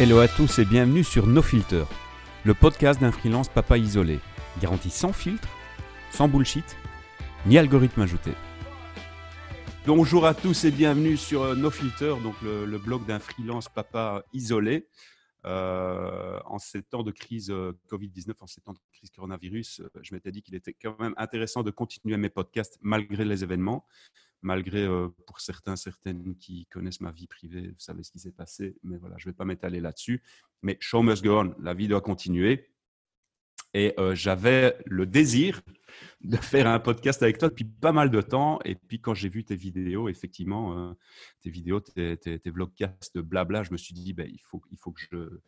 Hello à tous et bienvenue sur No Filter, le podcast d'un freelance papa isolé, garanti sans filtre, sans bullshit, ni algorithme ajouté. Bonjour à tous et bienvenue sur euh, No Filter, donc le, blog d'un freelance papa isolé. Euh, en ces temps de crise euh, Covid-19, en ces temps de crise coronavirus, je m'étais dit qu'il était quand même intéressant de continuer mes podcasts malgré les événements malgré pour certains, certaines qui connaissent ma vie privée, vous savez ce qui s'est passé, mais voilà, je ne vais pas m'étaler là-dessus. Mais show must go on, la vie doit continuer. Et j'avais le désir de faire un podcast avec toi depuis pas mal de temps. Et puis quand j'ai vu tes vidéos, effectivement, tes vidéos, tes, tes, tes, vlogcasts, blabla, je me suis dit, ben, il, faut, il faut que je,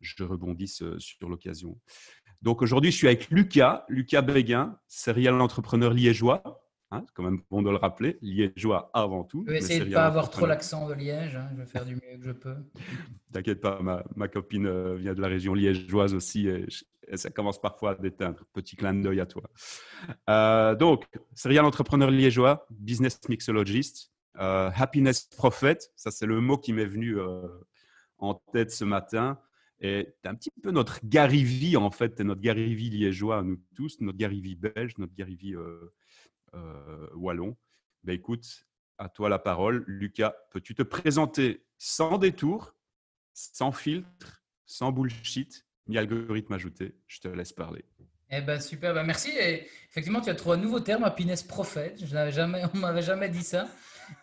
je rebondisse sur l'occasion. Donc aujourd'hui, je suis avec Lucas, Lucas Béguin, serial entrepreneur liégeois. Hein, c'est quand même bon de le rappeler, liégeois avant tout. Je vais essayer de ne pas avoir trop l'accent de Liège, hein, je vais faire du mieux que je peux. T'inquiète pas, ma, copine euh, vient de la région liégeoise aussi et, ça commence parfois à déteindre. Petit clin d'œil à toi. Euh, donc, serial entrepreneur liégeois, business mixologist, euh, happiness prophet, ça c'est le mot qui m'est venu en tête ce matin. Et un petit peu notre Gary en fait, notre Gary liégeois, nous tous, notre Gary belge, notre Gary euh, wallon. Ben, écoute, à toi la parole. Lucas, peux-tu te présenter sans détour, sans filtre, sans bullshit, ni algorithme ajouté Je te laisse parler. Eh ben super, ben merci. Et effectivement, tu as trouvé un nouveau terme, happiness prophète. Je n'avais jamais, on m'avait jamais dit ça.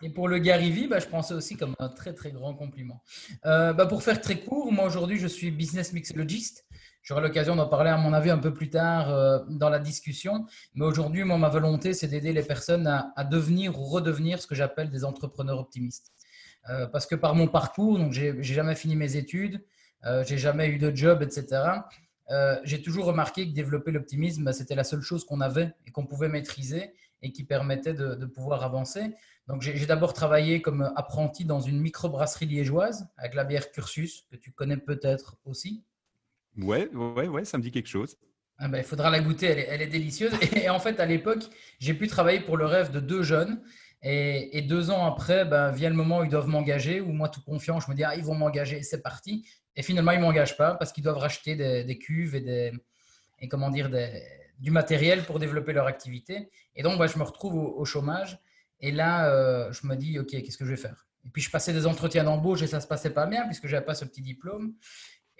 Et pour le Gary ben, je pensais aussi comme un très très grand compliment. Euh, ben, pour faire très court, moi aujourd'hui je suis business mixologist. J'aurai l'occasion d'en parler, à mon avis, un peu plus tard euh, dans la discussion. Mais aujourd'hui, moi, ma volonté, c'est d'aider les personnes à, devenir ou redevenir ce que j'appelle des entrepreneurs optimistes. Euh, parce que par mon parcours, donc j'ai jamais fini mes études, euh, j'ai jamais eu de job, etc. Euh, j'ai toujours remarqué que développer l'optimisme, bah, c'était la seule chose qu'on avait et qu'on pouvait maîtriser et qui permettait de, de pouvoir avancer. Donc, j'ai d'abord travaillé comme apprenti dans une microbrasserie liégeoise avec la bière Cursus, que tu connais peut-être aussi. Ouais, ouais, ouais, ça me dit quelque chose. Ah ben, il faudra la goûter, elle est, délicieuse. Et, en fait, à l'époque, j'ai pu travailler pour le rêve de deux jeunes. Et, deux ans après, ben, vient le moment où ils doivent m'engager, où moi, tout confiant, je me dis, ah, ils vont m'engager, c'est parti. Et finalement, ils ne m'engagent pas parce qu'ils doivent racheter des, cuves et, des, et comment dire, du matériel pour développer leur activité. Et donc, ben, je me retrouve au, chômage. Et là, euh, je me dis, OK, qu'est-ce que je vais faire? Et puis, je passais des entretiens d'embauche et ça ne se passait pas bien puisque je n'avais pas ce petit diplôme.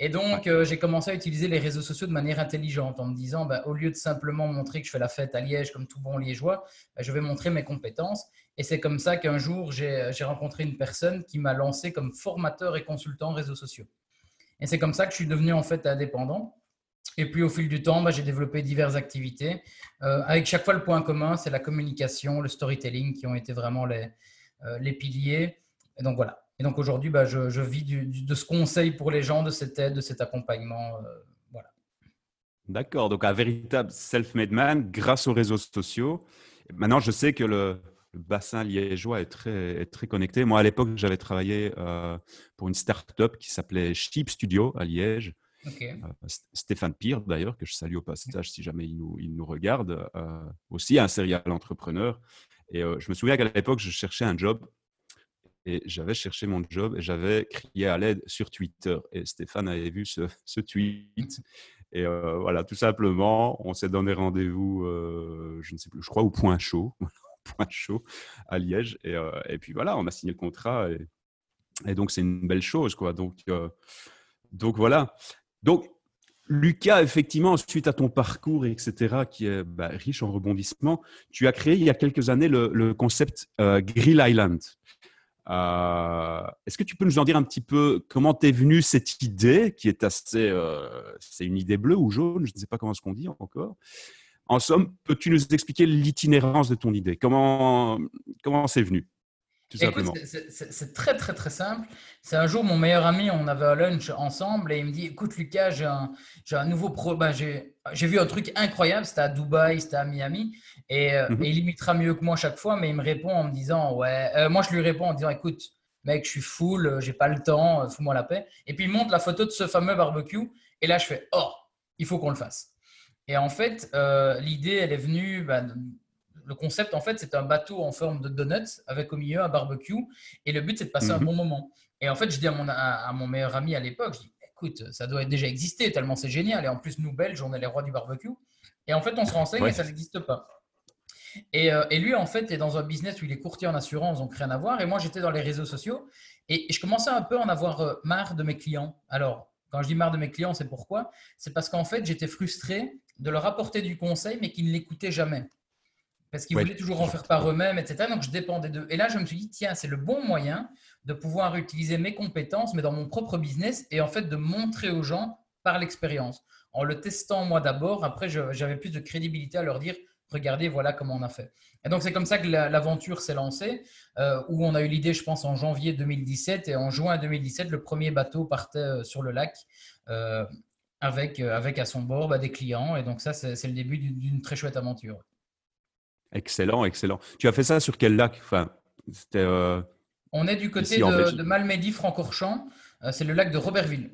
Et donc, euh, j'ai commencé à utiliser les réseaux sociaux de manière intelligente en me disant, bah, au lieu de simplement montrer que je fais la fête à Liège comme tout bon liégeois, bah, je vais montrer mes compétences. Et c'est comme ça qu'un jour, j'ai rencontré une personne qui m'a lancé comme formateur et consultant réseaux sociaux. Et c'est comme ça que je suis devenu en fait indépendant. Et puis au fil du temps, bah, j'ai développé diverses activités. Euh, avec chaque fois le point commun, c'est la communication, le storytelling qui ont été vraiment les, euh, les piliers. Et donc voilà, et donc aujourd'hui, bah, je, vis de ce conseil pour les gens, de cette aide, de cet accompagnement. Euh, voilà. D'accord, donc un véritable self-made man grâce aux réseaux sociaux. Maintenant, je sais que le, bassin liégeois est très, est très connecté. Moi, à l'époque, j'avais travaillé euh, pour une start-up qui s'appelait Sheep Studio à Liège. Euh, Stéphane Pire, d'ailleurs, que je salue au passage si jamais il nous, il nous regarde, aussi un serial entrepreneur. Et je me souviens qu'à l'époque, je cherchais un job et j'avais cherché mon job et j'avais crié à l'aide sur Twitter. Et Stéphane avait vu ce, tweet. Et euh, voilà, tout simplement, on s'est donné rendez-vous, euh, je ne sais plus, je crois au Point Chaud, Point Chaud à Liège. Et, euh, et, puis voilà, on a signé le contrat. Et, donc, c'est une belle chose. Quoi. Donc, donc voilà. Donc, Lucas, effectivement, suite à ton parcours, etc., qui est bah, riche en rebondissements, tu as créé il y a quelques années le concept Grill Island. Euh, est-ce que tu peux nous en dire un petit peu comment t'es venue cette idée qui est assez, euh, c'est une idée bleue ou jaune, je ne sais pas comment ce qu'on dit encore. En somme, peux-tu nous expliquer l'itinérance de ton idée? Comment comment c'est venu? C'est très, très, très simple. C'est un jour, mon meilleur ami, on avait un lunch ensemble et il me dit Écoute, Lucas, j'ai un, un, nouveau pro. Ben, j'ai vu un truc incroyable. C'était à Dubaï, c'était à Miami. Et, euh, mhm. il imitera mieux que moi chaque fois, mais il me répond en me disant Ouais. Euh, moi, je lui réponds en disant Écoute, mec, je suis full, euh, j'ai pas le temps, fous-moi la paix. Et puis il montre la photo de ce fameux barbecue. Et là, je fais Oh, il faut qu'on le fasse. Et en fait, l'idée, elle est venue. Ben, le concept, en fait, c'est un bateau en forme de donuts avec au milieu un barbecue. Et le but, c'est de passer un mhm. bon moment. Et en fait, je dis à mon, à, mon meilleur ami à l'époque, je dis, écoute, ça doit déjà exister tellement c'est génial. Et en plus, nous, Belges, on est les rois du barbecue. Et en fait, on se renseigne et ça n'existe pas. Et, euh, et, lui, en fait, est dans un business où il est courtier en assurance, donc rien à voir. Et moi, j'étais dans les réseaux sociaux et je commençais un peu à en avoir euh, marre de mes clients. Alors, quand je dis marre de mes clients, c'est pourquoi? C'est parce qu'en fait, j'étais frustré de leur apporter du conseil, mais qu'ils ne l'écoutaient jamais. Parce qu'ils voulaient toujours en faire par eux-mêmes, etc. Donc, je dépendais d'eux. Et là, je me suis dit, tiens, c'est le bon moyen de pouvoir utiliser mes compétences, mais dans mon propre business, et en fait, de montrer aux gens par l'expérience. En le testant moi d'abord, après, j'avais plus de crédibilité à leur dire, regardez, voilà comment on a fait. Et donc, c'est comme ça que l'aventure s'est lancée, euh, où on a eu l'idée, je pense, en janvier 2017. Et en juin 2017, le premier bateau partait euh, sur le lac euh, avec, avec à son bord bah, des clients. Et donc, ça, c'est le début d'une très chouette aventure. Excellent, excellent. Tu as fait ça sur quel lac? Enfin, On est du côté de, de Malmedy, Francorchamps. c'est le lac de Robertville.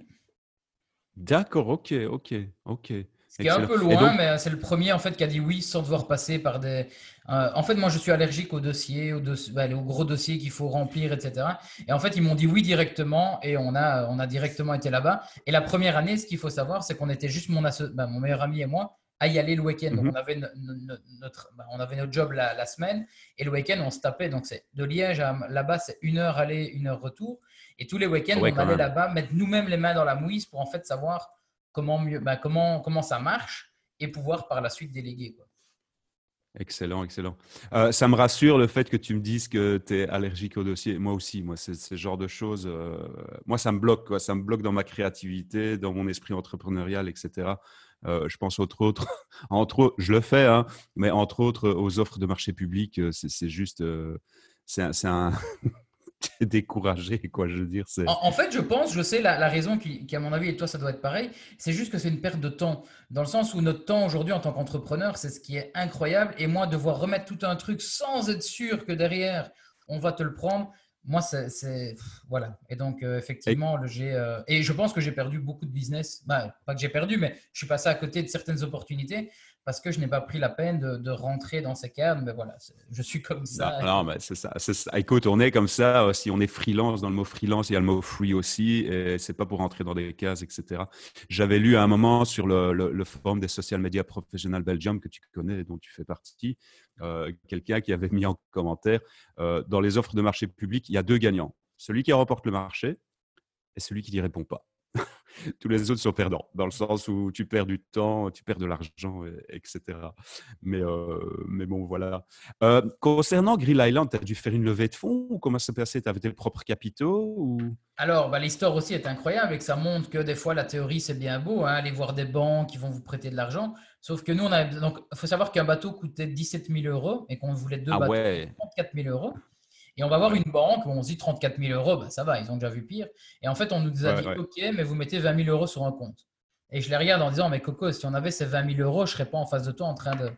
D'accord, ok, ok, ok. Ce qui est un peu loin, mais c'est le premier en fait qui a dit oui sans devoir passer par des. Euh, en fait, moi, je suis allergique aux dossiers, aux, gros dossiers qu'il faut remplir, etc. Et en fait, ils m'ont dit oui directement et on a, on a directement été là-bas. Et la première année, ce qu'il faut savoir, c'est qu'on était juste mon, bah, mon meilleur ami et moi à y aller le week-end. Donc, mhm. on avait, notre, bah, on avait notre job la, semaine et le week-end, on se tapait. Donc, c'est de Liège à là-bas, c'est une heure aller, une heure retour. Et tous les week-ends, on allait là-bas mettre nous-mêmes les mains dans la mouise pour en fait savoir comment, mieux, bah, comment, comment ça marche et pouvoir par la suite déléguer. Quoi. Excellent, excellent. Euh, ça me rassure le fait que tu me dises que tu es allergique au dossier. Moi aussi, moi, c'est ce genre de choses. Euh, moi, ça me bloque, quoi. ça me bloque dans ma créativité, dans mon esprit entrepreneurial, etc. Euh, je pense entre autres, entre autres, je le fais, hein, mais entre autres aux offres de marché public, c'est juste, c'est un, découragé, quoi, je veux dire. En, fait, je pense, je sais la, raison qui, qui, à mon avis, et toi, ça doit être pareil, c'est juste que c'est une perte de temps. Dans le sens où notre temps aujourd'hui en tant qu'entrepreneur, c'est ce qui est incroyable. Et moi, devoir remettre tout un truc sans être sûr que derrière, on va te le prendre, moi, c'est. Voilà. Et donc, euh, effectivement, le, j'ai. Euh, et je pense que j'ai perdu beaucoup de business. Bah, pas que j'ai perdu, mais je suis passé à côté de certaines opportunités parce que je n'ai pas pris la peine de, rentrer dans ces cadres. Mais voilà, je suis comme ça. Non, mais c'est ça, ça, Écoute, on est comme ça. Si on est freelance, dans le mot freelance, il y a le mot free aussi. Et c'est pas pour rentrer dans des cases, etc. J'avais lu à un moment sur le, le, forum des social media professionnels Belgium que tu connais, dont tu fais partie, euh, quelqu'un qui avait mis en commentaire euh, dans les offres de marché public, il y a deux gagnants. Celui qui remporte le marché et celui qui n'y répond pas. tous les autres sont perdants, dans le sens où tu perds du temps, tu perds de l'argent, etc. Mais, euh, mais bon, voilà. Euh, concernant Grill Island, tu as dû faire une levée de fonds ou comment ça s'est passé? Tu avais tes propres capitaux ou... Alors, bah, l'histoire aussi est incroyable et que ça montre que des fois, la théorie, c'est bien beau, hein, aller voir des banques qui vont vous prêter de l'argent. Sauf que nous, on a... donc, il faut savoir qu'un bateau coûtait 17 000 euros et qu'on voulait deux ah bateaux 34 000 euros. Et on va voir une banque où on se dit 34 000 euros, bah, ça va, ils ont déjà vu pire. Et en fait, on nous a dit, OK, mais vous mettez 20 000 euros sur un compte. Et je les regarde en disant, mais Coco, si on avait ces 20 000 euros, je ne serais pas en face de toi en train de.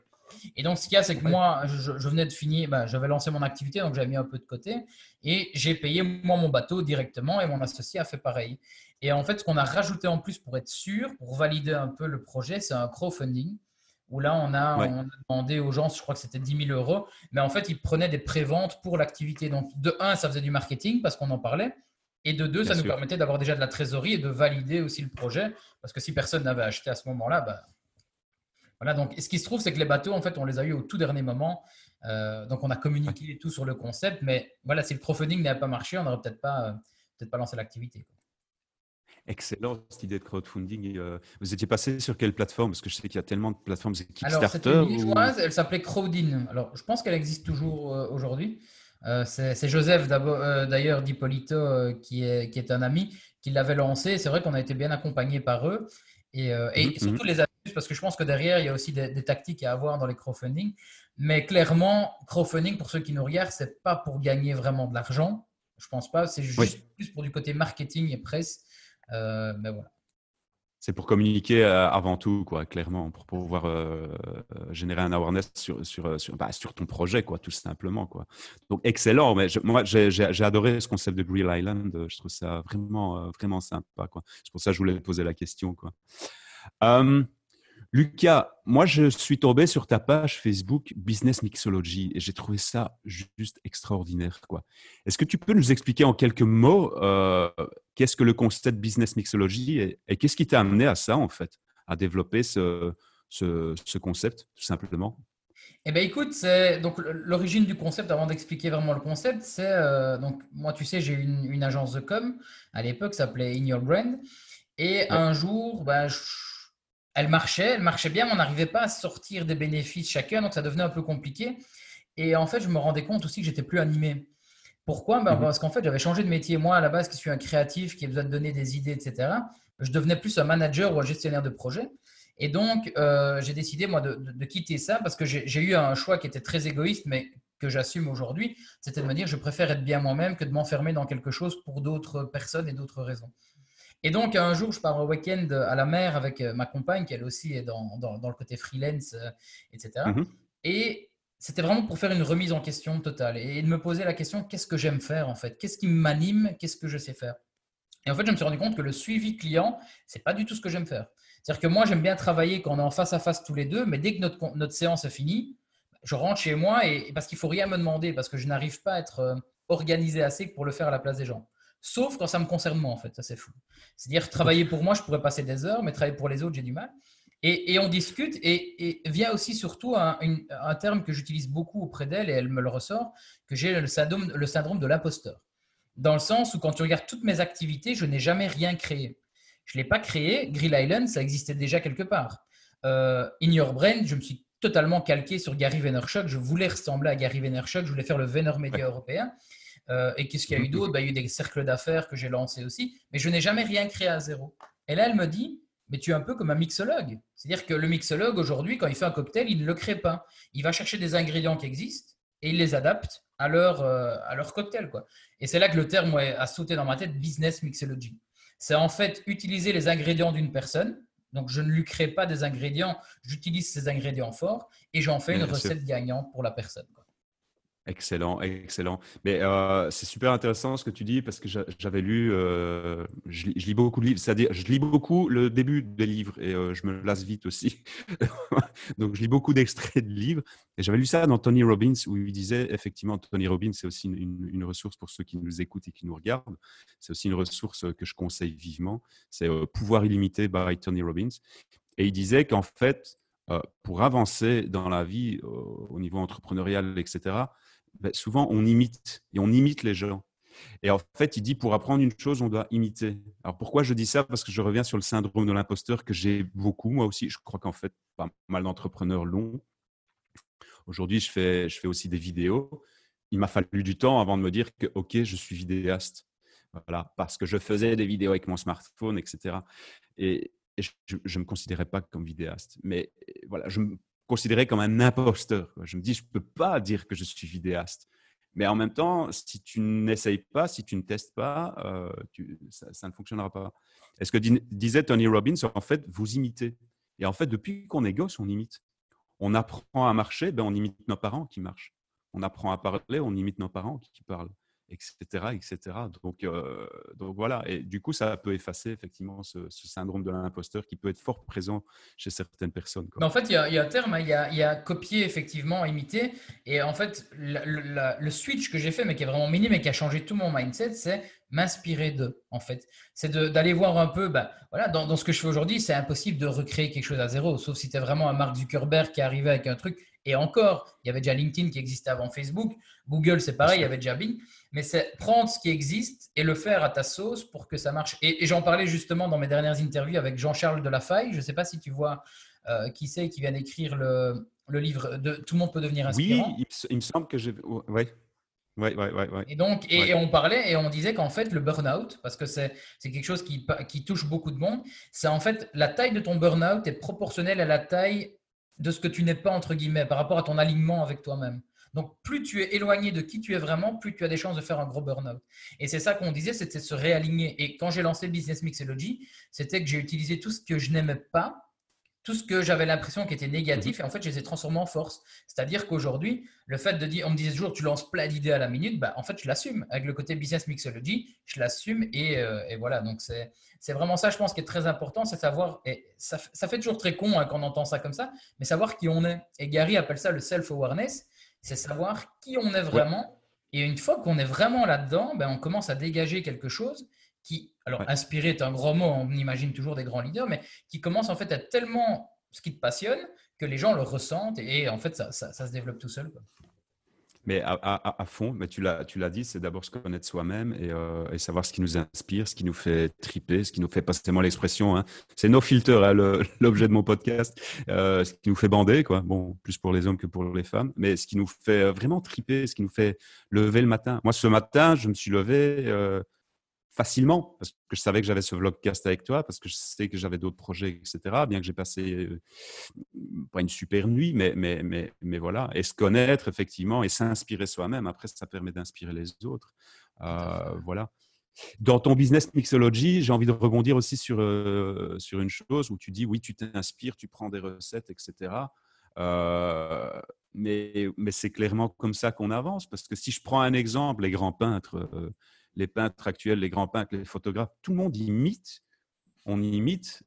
Et donc, ce qu'il y a, c'est que moi, je, venais de finir, bah, j'avais lancé mon activité, donc j'avais mis un peu de côté. Et j'ai payé, moi, mon bateau directement et mon associé a fait pareil. Et en fait, ce qu'on a rajouté en plus pour être sûr, pour valider un peu le projet, c'est un crowdfunding où là, on a, demandé aux gens, je crois que c'était 10 000 euros, mais en fait, ils prenaient des préventes pour l'activité. Donc, de un, ça faisait du marketing parce qu'on en parlait. Et de deux, ça nous permettait d'avoir déjà de la trésorerie et de valider aussi le projet. Parce que si personne n'avait acheté à ce moment-là, bah, voilà. Donc, ce qui se trouve, c'est que les bateaux, en fait, on les a eu au tout dernier moment. Euh, donc, on a communiqué tout sur le concept. Mais voilà, si le crowdfunding n'avait pas marché, on n'aurait peut-être pas, euh, peut pas lancé l'activité. Excellent cette idée de crowdfunding. Euh, vous étiez passé sur quelle plateforme? Parce que je sais qu'il y a tellement de plateformes Kickstarter. Alors, c'était elle s'appelait Crowdin. Alors, je pense qu'elle existe toujours euh, aujourd'hui. Euh, c'est Joseph d'ailleurs d'Hippolito qui, est, qui est un ami qui l'avait lancé. C'est vrai qu'on a été bien accompagné par eux. Et, et mmh, surtout mmh. les astuces, parce que je pense que derrière, il y a aussi des, tactiques à avoir dans les crowdfunding. Mais clairement, crowdfunding, pour ceux qui nous regardent, c'est pas pour gagner vraiment de l'argent. Je pense pas. C'est juste plus pour du côté marketing et presse. Euh, voilà. C'est pour communiquer euh, avant tout, quoi, clairement, pour pouvoir euh, générer un awareness bah, sur, ton projet, quoi, tout simplement. Quoi. Donc, excellent. Mais moi, j'ai adoré ce concept de Grill Island. Je trouve ça vraiment, vraiment sympa. C'est pour ça que je voulais poser la question. Quoi. Lucas, moi, je suis tombé sur ta page Facebook Business Mixology et j'ai trouvé ça juste extraordinaire. Quoi. Est-ce que tu peux nous expliquer en quelques mots euh, qu'est-ce que le concept Business Mixology et, qu'est-ce qui t'a amené à ça, en fait, à développer ce, ce, concept, tout simplement? Eh bien, écoute, c'est donc l'origine du concept, avant d'expliquer vraiment le concept, c'est euh, donc moi, tu sais, j'ai une, une agence de com à l'époque, s'appelait In Your Brand. Et un jour, bah, elle marchait, elle marchait bien, mais on n'arrivait pas à sortir des bénéfices chacun, donc ça devenait un peu compliqué. Et en fait, je me rendais compte aussi que j'étais plus animé. Pourquoi? Ben, mhm. Parce qu'en fait, j'avais changé de métier. Moi, à la base, qui suis un créatif, qui a besoin de donner des idées, etc., je devenais plus un manager ou un gestionnaire de projet. Et donc, euh, j'ai décidé, moi, de, quitter ça parce que j'ai eu un choix qui était très égoïste, mais que j'assume aujourd'hui. C'était de me dire, je préfère être bien moi-même que de m'enfermer dans quelque chose pour d'autres personnes et d'autres raisons. Et donc, un jour, je pars au week-end à la mer avec euh, ma compagne, qui elle aussi est dans, dans, le côté freelance, euh, etc. Et mhm. c'était vraiment pour faire une remise en question totale et de me poser la question qu'est-ce que j'aime faire en fait? Qu'est-ce qui m'anime? Qu'est-ce que je sais faire? Et en fait, je me suis rendu compte que le suivi client, c'est pas du tout ce que j'aime faire. C'est-à-dire que moi, j'aime bien travailler quand on est en face à face tous les deux, mais dès que notre, notre séance est finie, je rentre chez moi et, parce qu'il faut rien me demander, parce que je n'arrive pas à être euh, organisé assez pour le faire à la place des gens. Sauf quand ça me concerne moi, en fait. Ça, c'est fou. C'est-à-dire, travailler pour moi, je pourrais passer des heures, mais travailler pour les autres, j'ai du mal. Et, on discute, et, vient aussi surtout un, terme que j'utilise beaucoup auprès d'elle, et elle me le ressort, que j'ai le syndrome, le syndrome de l'imposteur. Dans le sens où quand tu regardes toutes mes activités, je n'ai jamais rien créé. Je ne l'ai pas créé. Grill Island, ça existait déjà quelque part. Euh, In Your Brain, je me suis totalement calqué sur Gary Vaynerchuk. Je voulais ressembler à Gary Vaynerchuk. Je voulais faire le Média européen. Euh, et qu'est-ce qu'il y a eu d'autre? Bah, Il y a eu des cercles d'affaires que j'ai lancés aussi, mais je n'ai jamais rien créé à zéro. Et là, elle me dit, mais tu es un peu comme un mixologue. C'est-à-dire que le mixologue, aujourd'hui, quand il fait un cocktail, il ne le crée pas. Il va chercher des ingrédients qui existent et il les adapte à leur, euh, à leur cocktail. Quoi. Et c'est là que le terme a sauté dans ma tête, business mixology. C'est en fait utiliser les ingrédients d'une personne. Donc, je ne lui crée pas des ingrédients, j'utilise ces ingrédients forts et j'en fais une recette gagnante pour la personne. Excellent, excellent. Mais euh, c'est super intéressant ce que tu dis parce que j'avais lu, euh, je, lis beaucoup de livres, c'est-à-dire je lis beaucoup le début des livres et euh, je me lasse vite aussi. Donc je lis beaucoup d'extraits de livres et j'avais lu ça dans Tony Robbins où il disait effectivement Tony Robbins c'est aussi une, ressource pour ceux qui nous écoutent et qui nous regardent. C'est aussi une ressource que je conseille vivement. C'est Pouvoir illimité by Tony Robbins et il disait qu'en fait pour avancer dans la vie au niveau entrepreneurial etc ben, souvent on imite et on imite les gens. Et en fait, il dit pour apprendre une chose, on doit imiter. Alors pourquoi je dis ça? Parce que je reviens sur le syndrome de l'imposteur que j'ai beaucoup, moi aussi. Je crois qu'en fait, pas mal d'entrepreneurs l'ont. Aujourd'hui, je fais, je fais aussi des vidéos. Il m'a fallu du temps avant de me dire que, OK, je suis vidéaste. Voilà, parce que je faisais des vidéos avec mon smartphone, etc. Et, je ne me considérais pas comme vidéaste. Mais voilà, je considéré comme un imposteur. Je me dis, je ne peux pas dire que je suis vidéaste. Mais en même temps, si tu n'essayes pas, si tu ne testes pas, euh, ça, ne fonctionnera pas. est ce que disait Tony Robbins, en fait, vous imitez. Et en fait, depuis qu'on est gosse, on imite. On apprend à marcher, ben on imite nos parents qui marchent. On apprend à parler, on imite nos parents qui parlent etc. etc. Donc, euh, donc voilà, et du coup, ça peut effacer effectivement ce, syndrome de l'imposteur qui peut être fort présent chez certaines personnes. en fait, il y, a, un terme, hein, il y a, il y a copier, effectivement, imiter. Et en fait, le switch que j'ai fait, mais qui est vraiment minime et qui a changé tout mon mindset, c'est m'inspirer d'eux, en fait. C'est d'aller voir un peu, ben, voilà, dans, dans, ce que je fais aujourd'hui, c'est impossible de recréer quelque chose à zéro, sauf si tu es vraiment un Mark Zuckerberg qui est arrivé avec un truc. Et encore, il y avait déjà LinkedIn qui existait avant Facebook. Google, c'est pareil, il y avait déjà Bing mais c'est prendre ce qui existe et le faire à ta sauce pour que ça marche. Et, j'en parlais justement dans mes dernières interviews avec Jean-Charles Delafaille. Je ne sais pas si tu vois euh, qui c'est qui vient d'écrire le, le, livre de Tout le monde peut devenir inspirant. Oui, il, me semble que j'ai. Oui. Ouais, ouais, ouais, et donc, et, on parlait et on disait qu'en fait, le burn-out, parce que c'est quelque chose qui, qui touche beaucoup de monde, c'est en fait la taille de ton burn-out est proportionnelle à la taille de ce que tu n'es pas, entre guillemets, par rapport à ton alignement avec toi-même. Donc, plus tu es éloigné de qui tu es vraiment, plus tu as des chances de faire un gros burn-out. Et c'est ça qu'on disait, c'était se réaligner. Et quand j'ai lancé Business Mixology, c'était que j'ai utilisé tout ce que je n'aimais pas, tout ce que j'avais l'impression qui était négatif, Mhm. et en fait, je les ai transformés en force. C'est-à-dire qu'aujourd'hui, le fait de dire, on me disait toujours, tu lances plein d'idées à la minute, bah, en fait, je l'assume. Avec le côté business mixology, je l'assume, et, euh, et voilà. Donc, c'est vraiment ça, je pense, qui est très important, c'est savoir, et ça fait toujours très con hein, quand on entend ça comme ça, mais savoir qui on est. Et Gary appelle ça le self-awareness, c'est savoir qui on est vraiment. Et une fois qu'on est vraiment là-dedans, ben, on commence à dégager quelque chose qui, alors Ouais. inspiré est un grand mot, on imagine toujours des grands leaders, mais qui commence en fait à être tellement ce qui te passionne que les gens le ressentent et, en fait ça, ça- ça se développe tout seul. quoi. Mais à, à- à fond, mais tu l'as, dit, c'est d'abord se connaître soi-même et, euh, et savoir ce qui nous inspire, ce qui nous fait triper, ce qui nous fait, pas seulement l'expression, hein, c'est nos filters, hein, l'objet de mon podcast, euh, ce qui nous fait bander, quoi. Bon, plus pour les hommes que pour les femmes, mais ce qui nous fait euh, vraiment triper, ce qui nous fait lever le matin. Moi, ce matin, je me suis levé euh, facilement parce que je savais que j'avais ce vlogcast avec toi, parce que je sais que j'avais d'autres projets, etc. Bien que j'ai passé euh, pas une super nuit, mais, mais, mais, mais voilà. Et se connaître, effectivement, et s'inspirer soi-même. Après, ça permet d'inspirer les autres. Euh, voilà. Dans ton business mixology, j'ai envie de rebondir aussi sur, euh, sur une chose où tu dis oui, tu t'inspires, tu prends des recettes, etc. Euh, mais mais c'est clairement comme ça qu'on avance. Parce que si je prends un exemple, les grands peintres, euh, les peintres actuels, les grands peintres, les photographes, tout le monde imite. On imite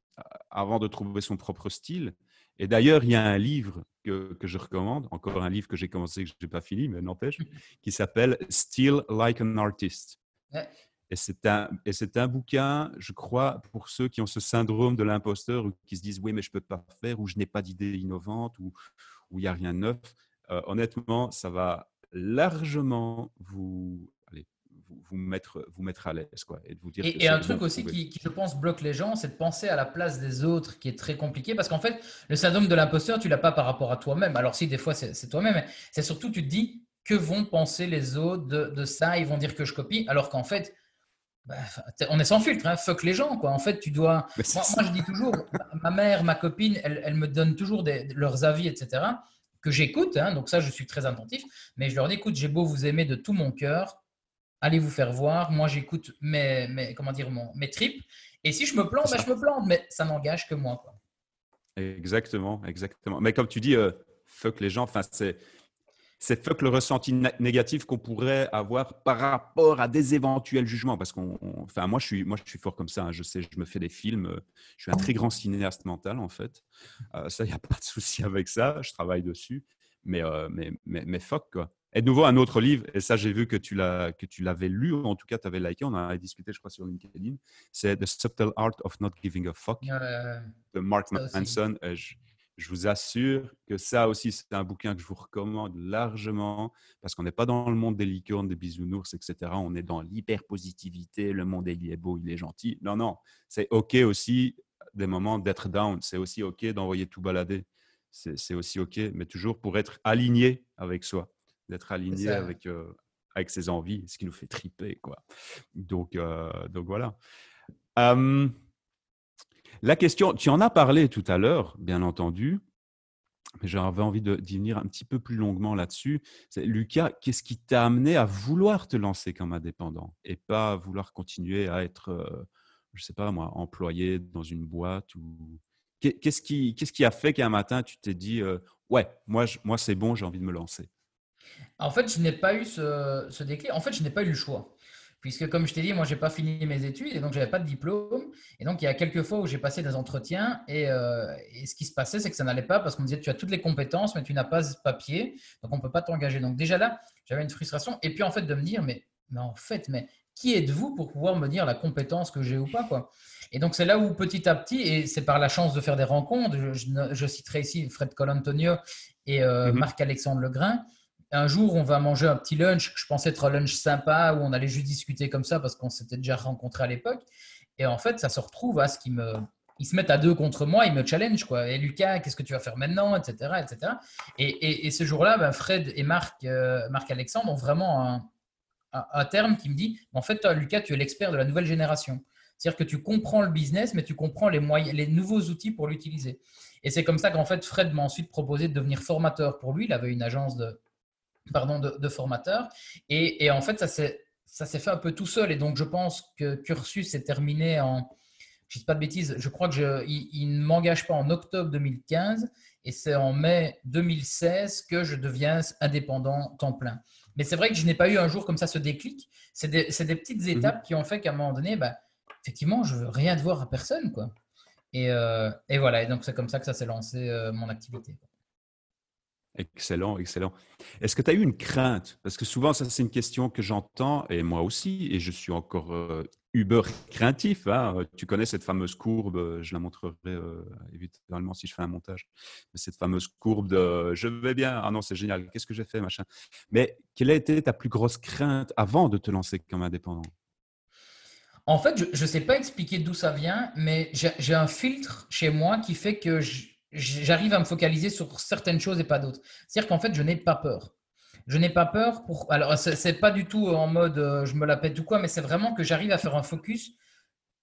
avant de trouver son propre style. Et d'ailleurs, il y a un livre que, que je recommande, encore un livre que j'ai commencé, que je n'ai pas fini, mais n'empêche, qui s'appelle Still Like an Artist. Ouais. Et c'est un, un bouquin, je crois, pour ceux qui ont ce syndrome de l'imposteur ou qui se disent oui, mais je ne peux pas faire, ou je n'ai pas d'idée innovante, ou il n'y a rien de neuf. Euh, honnêtement, ça va largement vous, vous, vous mettre, vous mettre à l'aise quoi, et de vous dire que Et, un truc aussi qui, qui, je pense, bloque les gens, c'est de penser à la place des autres, qui est très compliqué. Parce qu'en fait, le syndrome de l'imposteur, tu l'as pas par rapport à toi-même. Alors si, des fois, c'est c'est toi-même, mais c'est surtout, tu te dis, que vont penser les autres de, de ça? Ils vont dire que je copie, alors qu'en fait, bah, on est sans filtre, hein, fuck les gens. Quoi. En fait, tu dois. Moi, je dis toujours, ma- ma mère, ma copine, elle, elle me donne toujours des- leurs avis, etc., que j'écoute. hein, donc ça, je suis très attentif. Mais je leur dis, écoute, j'ai beau vous aimer de tout mon cœur, allez vous faire voir. Moi, j'écoute mes, mes, comment dire, mon, mes tripes. Et si je me plante, ben, je me plante, mais ça n'engage que moi. Quoi. Exactement, exactement. Mais comme tu dis, euh, fuck les gens, enfin, c'est, c'est fuck le ressenti négatif qu'on pourrait avoir par rapport à des éventuels jugements. Parce qu'on, on- enfin, moi, je suis, moi, je suis fort comme ça. hein. Je sais, je me fais des films. euh, Je suis un très grand cinéaste mental, en fait. Euh, ça, il n'y a pas de souci avec ça. Je travaille dessus. Mais, euh, mais, mais, mais fuck, quoi. Et de nouveau, un autre livre, et ça, j'ai vu que tu, l'as, que tu l'avais lu, ou en tout cas, tu avais liké, on en a discuté, je crois, sur LinkedIn. C'est The Subtle Art of Not Giving a Fuck Euh, de Mark. Manson. Je, je vous assure que ça aussi, c'est un bouquin que je vous recommande largement parce qu'on n'est pas dans le monde des licornes, des bisounours, etc. On est dans l'hyper-positivité, le monde il est beau, il est gentil. Non, non, c'est OK aussi des moments d'être down. C'est aussi OK d'envoyer tout balader. C'est c'est aussi OK, mais toujours pour être aligné avec soi, d'être aligné avec, euh, avec ses envies, ce qui nous fait triper. Quoi. Donc, euh, donc voilà. La question, tu en as parlé tout à l'heure, bien entendu, mais j'avais envie d'y venir un petit peu plus longuement là-dessus. Lucas, qu'est-ce qui t'a amené à vouloir te lancer comme indépendant et pas vouloir continuer à être, euh, je sais pas moi, employé dans une boîte ou Qu'est- qu'est-ce qui, a fait qu'un matin tu t'es dit, euh, ouais, moi, je- moi c'est bon, j'ai envie de me lancer. En fait, je n'ai pas eu ce, ce déclic. En fait, je n'ai pas eu le choix. Puisque, comme je t'ai dit, moi, j'ai pas fini mes études et donc, j'avais pas de diplôme. Et donc, il y a quelques fois où j'ai passé des entretiens et, euh, et ce qui se passait, c'est que ça n'allait pas parce qu'on me disait, tu as toutes les compétences, mais tu n'as pas ce papier, donc on peut pas t'engager. Donc, déjà là, j'avais une frustration. Et puis, en fait, de me dire, mais, mais en fait, mais qui êtes-vous pour pouvoir me dire la compétence que j'ai ou pas, quoi? Et donc, c'est là où petit à petit, et c'est par la chance de faire des rencontres, je, je- je citerai ici Fred Colantonio et euh, Mhm. Marc-Alexandre Legrain. Un jour, on va manger un petit lunch. Je pensais être un lunch sympa où on allait juste discuter comme ça parce qu'on s'était déjà rencontrés à l'époque. Et en fait, ça se retrouve à ce qu'ils se mettent à deux contre moi, ils me challenge quoi. Et Lucas, qu'est-ce que tu vas faire maintenant, etc., etc. Et, ce jour-là, ben, Fred et Marc, euh, Marc Alexandre ont vraiment un terme qui me dit en fait, toi, Lucas, tu es l'expert de la nouvelle génération. C'est-à-dire que tu comprends le business, mais tu comprends les moyens, les nouveaux outils pour l'utiliser. Et c'est comme ça qu'en fait, Fred m'a ensuite proposé de devenir formateur pour lui. Il avait une agence de, pardon, de, de formateurs. Et, et en fait, ça s'est fait un peu tout seul. Et donc, je pense que cursus s'est terminé en, je ne dis pas de bêtises, je crois que il, ne m'engage pas en octobre 2015 et c'est en mai 2016 que je deviens indépendant temps plein. Mais c'est vrai que je n'ai pas eu un jour comme ça ce déclic. C'est des, des, petites mhm. étapes qui ont fait qu'à un moment donné, bah, effectivement, je veux rien devoir à personne. Quoi. Et, euh, et voilà, et donc c'est comme ça que ça s'est lancé euh, mon activité. Excellent, excellent. Est-ce que tu as eu une crainte? Parce que souvent, ça, c'est une question que j'entends, et moi aussi, et je suis encore euh, uber craintif. Hein. Tu connais cette fameuse courbe, je la montrerai évidemment si je fais un montage, cette fameuse courbe de je vais bien, ah non, c'est génial, qu'est-ce que j'ai fait, machin. Mais quelle a été ta plus grosse crainte avant de te lancer comme indépendant? En fait, je ne sais pas expliquer d'où ça vient, mais j'ai un filtre chez moi qui fait que j'arrive à me focaliser sur certaines choses et pas d'autres. C'est-à-dire qu'en fait, je n'ai pas peur. Je n'ai pas peur pour. Alors, c'est pas du tout en mode euh, je me la pète ou quoi, mais c'est vraiment que j'arrive à faire un focus.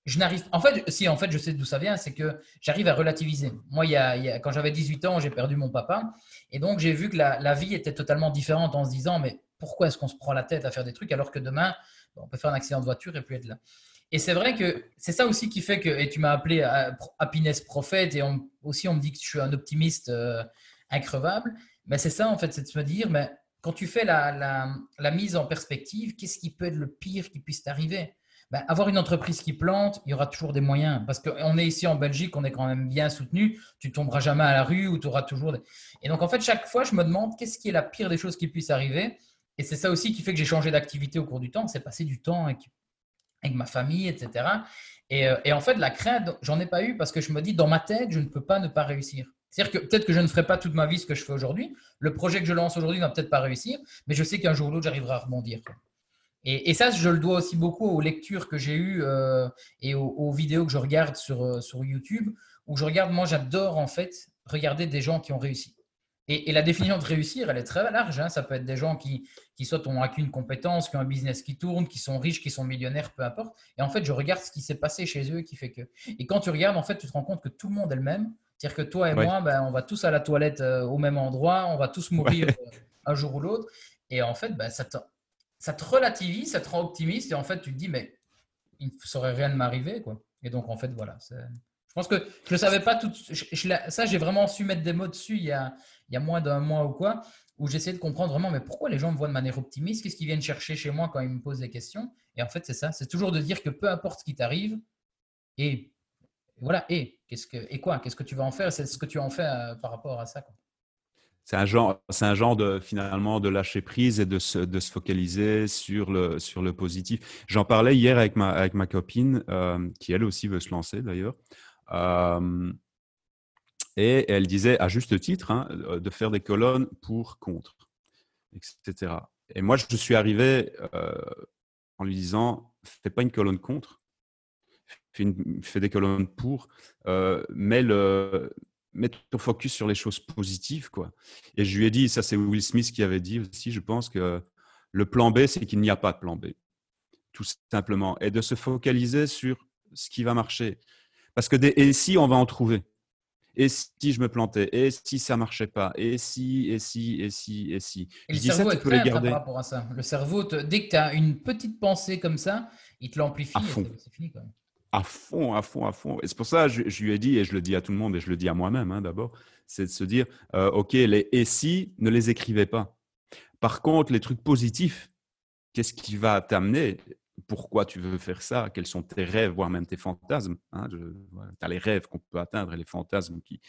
Je n'arrive. En fait, si, en fait, je sais d'où ça vient, c'est que j'arrive à relativiser. Moi, il y a, quand j'avais 18 ans, j'ai perdu mon papa. Et donc, j'ai vu que la, la, vie était totalement différente en se disant mais pourquoi est-ce qu'on se prend la tête à faire des trucs alors que demain, on peut faire un accident de voiture et puis être là? Et c'est vrai que c'est ça aussi qui fait que, et tu m'as appelé euh, Happiness Prophet, et aussi on me dit que je suis un optimiste euh, increvable, mais c'est ça en fait, c'est de se dire, mais quand tu fais la, la, mise en perspective, qu'est-ce qui peut être le pire qui puisse t'arriver? Ben, Avoir une entreprise qui plante, il y aura toujours des moyens, parce qu'on est ici en Belgique, on est quand même bien soutenu, tu tomberas jamais à la rue ou tu auras toujours des... Et donc en fait, chaque fois, je me demande qu'est-ce qui est la pire des choses qui puissent arriver. Et c'est ça aussi qui fait que j'ai changé d'activité au cours du temps, c'est passer du temps avec avec ma famille, etc. Euh, et, en fait, la crainte, j'en ai pas eu parce que je me dis, dans ma tête, je ne peux pas ne pas réussir. C'est-à-dire que peut-être que je ne ferai pas toute ma vie ce que je fais aujourd'hui. Le projet que je lance aujourd'hui va peut-être pas réussir, mais je sais qu'un jour ou l'autre, j'arriverai à rebondir. Et, ça, je le dois aussi beaucoup aux lectures que j'ai eues euh, et aux, vidéos que je regarde sur, euh, sur YouTube, où je regarde, moi, j'adore en fait regarder des gens qui ont réussi. Et, la définition de réussir, elle est très large. Hein. Ça peut être des gens qui, qui soit ont acquis une compétence, qui ont un business qui tourne, qui sont riches, qui sont millionnaires, peu importe. Et en fait, je regarde ce qui s'est passé chez eux qui fait que. Et quand tu regardes, en fait, tu te rends compte que tout le monde est le même. C'est-à-dire que toi et moi, ben, on va tous à la toilette euh, au même endroit, on va tous mourir euh, un jour ou l'autre. Et en fait, ben, ça, te, ça te relativise, ça te rend optimiste. Et en fait, tu te dis, mais il ne saurait rien de m'arriver. Et donc, en fait, voilà. Je pense que je ne savais pas tout. ça, j'ai vraiment su mettre des mots dessus il y a, moins d'un mois ou quoi, où j'essayais de comprendre vraiment, mais pourquoi les gens me voient de manière optimiste? Qu'est-ce qu'ils viennent chercher chez moi quand ils me posent des questions? Et en fait, c'est ça. C'est toujours de dire que peu importe ce qui t'arrive, et voilà, et qu'est-ce que et quoi? Qu'est-ce que tu vas en faire? C'est ce que tu en fais euh, par rapport à ça. C'est un genre, c'est un genre de finalement de lâcher prise et de se, de se focaliser sur le sur le positif. J'en parlais hier avec ma avec ma copine euh, qui elle aussi veut se lancer d'ailleurs. Euh, et elle disait, à juste titre, hein, euh, de faire des colonnes pour, contre, etc. Et moi, je suis arrivé euh, en lui disant, fais pas une colonne contre, fais, des colonnes pour, mets, le, mets ton focus sur les choses positives. Quoi. Et je lui ai dit, ça c'est Will Smith qui avait dit aussi, je pense que le plan B, c'est qu'il n'y a pas de plan B, tout simplement. Et de se focaliser sur ce qui va marcher. Parce que des et si, on va en trouver? Et si je me plantais? Et si ça marchait pas? Et si, et si, et si, et si? Et Le cerveau ça, tu peux les garder. par rapport à ça. Le cerveau, dès que tu as une petite pensée comme ça, il te l'amplifie. À fond. C'est fini quand même. À fond, à fond, à fond. Et c'est pour ça que je, lui ai dit, et je le dis à tout le monde, et je le dis à moi-même hein, d'abord, c'est de se dire, euh, OK, les et si, ne les écrivez pas. Par contre, les trucs positifs, qu'est-ce qui va t'amener pourquoi tu veux faire ça, quels sont tes rêves, voire même tes fantasmes. Hein, tu as les rêves qu'on peut atteindre et les fantasmes qui.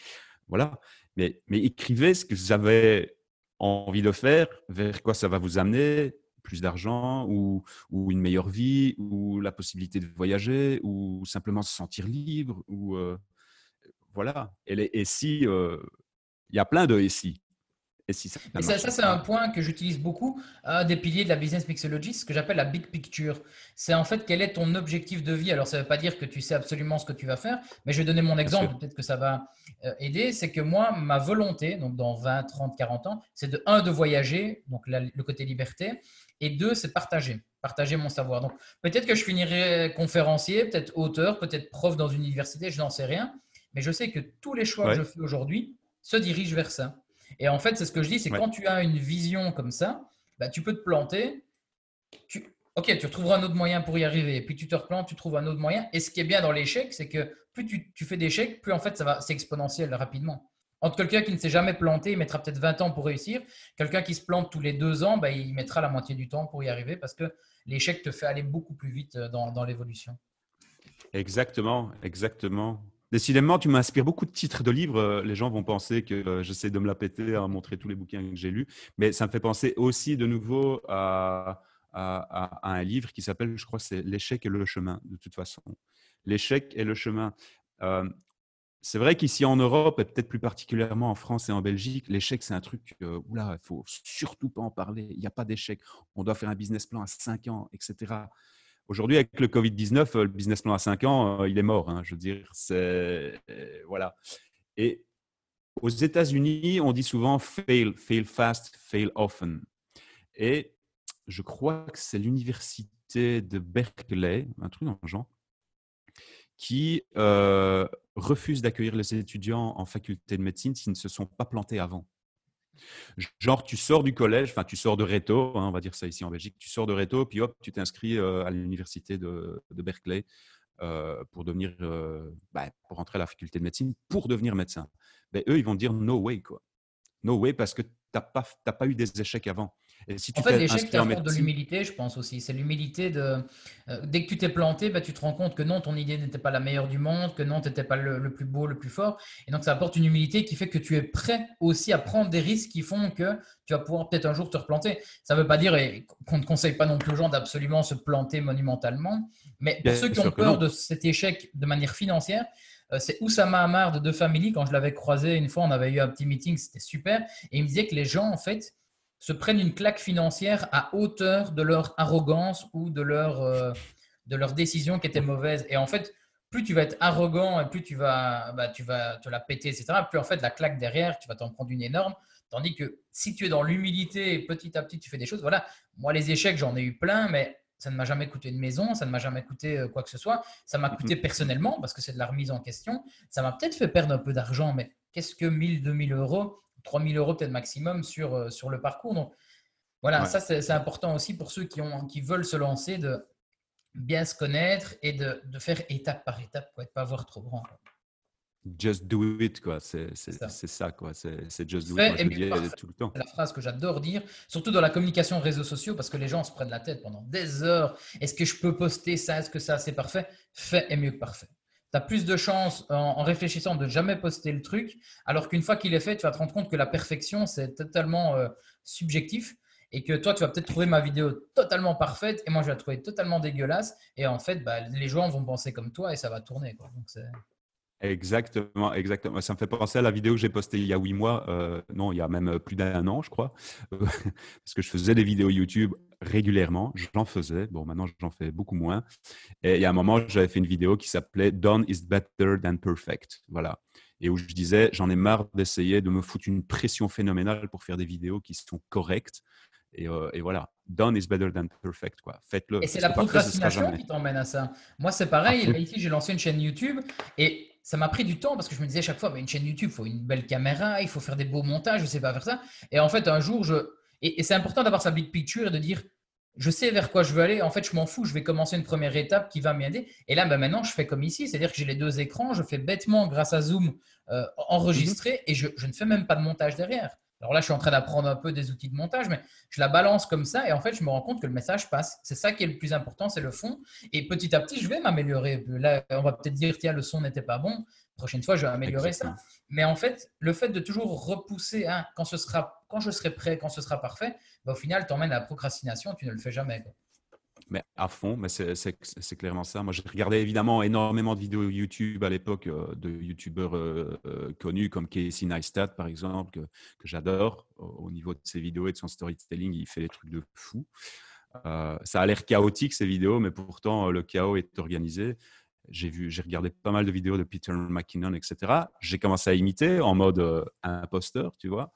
Voilà. Mais, mais écrivez ce que vous avez envie de faire, vers quoi ça va vous amener, plus d'argent ou, ou, une meilleure vie ou la possibilité de voyager ou simplement se sentir libre ou euh, voilà. Et, si, euh, il y a plein de et si ça, ça, c'est un point que j'utilise beaucoup, un des piliers de la business mixology, ce que j'appelle la big picture. C'est en fait quel est ton objectif de vie? Alors, ça ne veut pas dire que tu sais absolument ce que tu vas faire, mais je vais donner mon exemple, peut-être que ça va euh, aider. C'est que moi, ma volonté, donc dans 20, 30, 40 ans, c'est de, un, de voyager, donc le côté liberté, et deux, c'est partager, partager mon savoir. Donc, peut-être que je finirai conférencier, peut-être auteur, peut-être prof dans une université, je n'en sais rien, mais je sais que tous les choix que je fais aujourd'hui se dirigent vers ça. Et en fait, c'est ce que je dis, c'est quand tu as une vision comme ça, bah, tu peux te planter. Tu... Ok, tu retrouveras un autre moyen pour y arriver. Puis tu te replantes, tu trouves un autre moyen. Et ce qui est bien dans l'échec, c'est que plus tu, tu fais d'échecs, plus en fait, ça va, c'est exponentiel rapidement. Entre quelqu'un qui ne s'est jamais planté, il mettra peut-être 20 ans pour réussir. Quelqu'un qui se plante tous les deux ans, bah, il mettra la moitié du temps pour y arriver parce que l'échec te fait aller beaucoup plus vite euh, dans, dans l'évolution. Exactement, exactement. Décidément, tu m'inspires beaucoup de titres de livres. Euh, les gens vont penser que euh, j'essaie de me la péter à montrer tous les bouquins que j'ai lus. Mais ça me fait penser aussi de nouveau à, un livre qui s'appelle, je crois, c'est L'échec et le chemin, de toute façon. L'échec et le chemin. Euh, c'est vrai qu'ici en Europe, et peut-être plus particulièrement en France et en Belgique, l'échec, c'est un truc, euh, oula, il faut surtout pas en parler. Il n'y a pas d'échec. On doit faire un business plan à 5 ans, etc. Aujourd'hui, avec le Covid-19, euh, le business plan à 5 ans, il est mort. Hein, je veux dire, c'est. voilà. Et aux États-Unis, on dit souvent fail, fail fast, fail often. Et je crois que c'est l'université de Berkeley, un truc dans le genre, qui euh, refuse d'accueillir les étudiants en faculté de médecine s'ils ne se sont pas plantés avant. Genre, tu sors du collège, enfin, tu sors de Réto, hein, on va dire ça ici en Belgique, tu sors de Réto, puis hop, tu t'inscris euh, à l'université de, Berkeley euh, pour devenir, bah, pour entrer à la faculté de médecine, pour devenir médecin. Ben, eux, ils vont dire no way, quoi. No way, parce que tu n'as pas, pas eu des échecs avant en fait, l'échec, c'est de l'humilité, je pense aussi. C'est l'humilité de. Euh, dès que tu t'es planté, bah, tu te rends compte que non, ton idée n'était pas la meilleure du monde, que non, tu n'étais pas le, plus beau, le plus fort. Et donc, ça apporte une humilité qui fait que tu es prêt aussi à prendre des risques qui font que tu vas pouvoir peut-être un jour te replanter. Ça ne veut pas dire qu'on ne conseille pas non plus aux gens d'absolument se planter monumentalement. Mais pour ceux qui ont peur de cet échec de manière financière, euh, c'est Oussama Amar de deux Family. Quand je l'avais croisé une fois, on avait eu un petit meeting, c'était super. Et il me disait que les gens, en fait, se prennent une claque financière à hauteur de leur arrogance ou de leur, euh, de leur décision qui était mauvaise. Et en fait, plus tu vas être arrogant et plus tu vas, bah, tu vas te la péter, etc., plus en fait la claque derrière, tu vas t'en prendre une énorme. Tandis que si tu es dans l'humilité et petit à petit tu fais des choses, voilà, moi les échecs, j'en ai eu plein, mais ça ne m'a jamais coûté une maison, ça ne m'a jamais coûté euh, quoi que ce soit. Ça m'a coûté mhm. personnellement parce que c'est de la remise en question. Ça m'a peut-être fait perdre un peu d'argent, mais qu'est-ce que 1000, 2000 euros 3000 euros peut-être maximum sur, euh, sur le parcours. Donc voilà, ça c'est important aussi pour ceux qui, ont, qui veulent se lancer de bien se connaître et de, de faire étape par étape pour ne pas voir trop grand. Just do it, quoi. C'est ça. quoi. C'est just do it. je tout le temps. La phrase que j'adore dire, surtout dans la communication réseaux sociaux, parce que les gens se prennent la tête pendant des heures. Est-ce que je peux poster ça? Est-ce que ça, c'est parfait? Fait est mieux que parfait plus de chances en, réfléchissant de jamais poster le truc, alors qu'une fois qu'il est fait, tu vas te rendre compte que la perfection, c'est totalement euh, subjectif et que toi, tu vas peut-être trouver ma vidéo totalement parfaite et moi, je vais la trouver totalement dégueulasse. Et en fait, bah, les gens vont penser comme toi et ça va tourner. Quoi. Donc, Exactement, exactement. Ça me fait penser à la vidéo que j'ai postée il y a huit mois, euh, non, il y a même plus d'un an, je crois, parce que je faisais des vidéos YouTube régulièrement. J'en faisais. Bon, maintenant, j'en fais beaucoup moins. Et il y a un moment, j'avais fait une vidéo qui s'appelait Done is better than perfect. Voilà. Et où je disais, j'en ai marre d'essayer de me foutre une pression phénoménale pour faire des vidéos qui sont correctes. Et, euh, et, voilà, done is better than perfect. Quoi. Faites-le. Et c'est la procrastination qui t'emmène à ça. Moi, c'est pareil. Ici, j'ai lancé une chaîne YouTube et ça m'a pris du temps parce que je me disais chaque fois, mais une chaîne YouTube, il faut une belle caméra, il faut faire des beaux montages, je ne sais pas faire ça. Et en fait, un jour, je. Et, c'est important d'avoir sa big picture et de dire, je sais vers quoi je veux aller. En fait, je m'en fous, je vais commencer une première étape qui va m'aider. Et là, ben, maintenant, je fais comme ici, c'est-à-dire que j'ai les deux écrans, je fais bêtement grâce à Zoom euh, enregistrer mhm. et je, je ne fais même pas de montage derrière. Alors là, je suis en train d'apprendre un peu des outils de montage, mais je la balance comme ça et en fait, je me rends compte que le message passe. C'est ça qui est le plus important, c'est le fond. Et petit à petit, je vais m'améliorer. Là, on va peut-être dire, tiens, le son n'était pas bon. prochaine fois, je vais améliorer ça. Mais en fait, le fait de toujours repousser hein, quand, ce sera, quand je serai prêt, quand ce sera parfait, bah, au final, t'emmènes à la procrastination, tu ne le fais jamais. Mais à fond, mais c'est clairement ça. Moi, j'ai regardé évidemment énormément de vidéos YouTube à l'époque euh, de YouTubeurs euh, euh, connus comme Casey Neistat, par exemple, que, j'adore. Au, niveau de ses vidéos et de son storytelling, il fait des trucs de fou. ça a l'air chaotique ces vidéos, mais pourtant le chaos est organisé. J'ai vu, j'ai regardé pas mal de vidéos de Peter McKinnon, etc. J'ai commencé à imiter en mode imposteur, tu vois.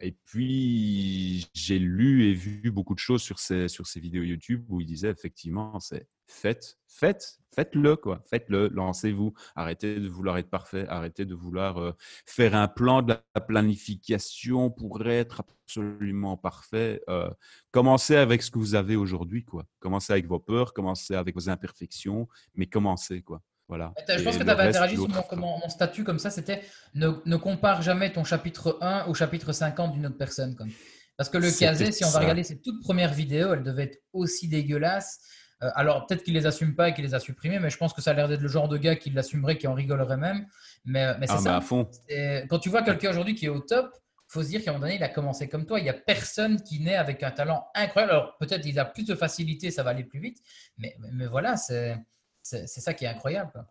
Et puis, j'ai lu et vu beaucoup de choses sur ces, sur ces vidéos YouTube où il disait effectivement, c'est faites, faites, faites-le, quoi. Faites-le, lancez-vous. Arrêtez de vouloir être parfait, arrêtez de vouloir euh, faire un plan de la planification pour être absolument parfait. Euh, commencez avec ce que vous avez aujourd'hui, quoi. Commencez avec vos peurs, commencez avec vos imperfections, mais commencez, quoi. Voilà. Je pense que tu avais interagi sur mon, statut comme ça, c'était ne, compare jamais ton chapitre 1 au chapitre 50 d'une autre personne. Comme. Parce que le casé, si on va regarder ses toutes premières vidéos, elles devaient être aussi dégueulasses. Euh, alors, peut-être qu'il les assume pas et qu'il les a supprimées, mais je pense que ça a l'air d'être le genre de gars qui l'assumerait, qui en rigolerait même. Mais, mais c'est ah, ça. À fond. Quand tu vois quelqu'un aujourd'hui qui est au top, il faut se dire qu'à un moment donné, il a commencé comme toi. Il n'y a personne qui naît avec un talent incroyable. Alors, peut-être qu'il a plus de facilité, ça va aller plus vite. Mais, mais voilà, c'est ça qui est incroyable.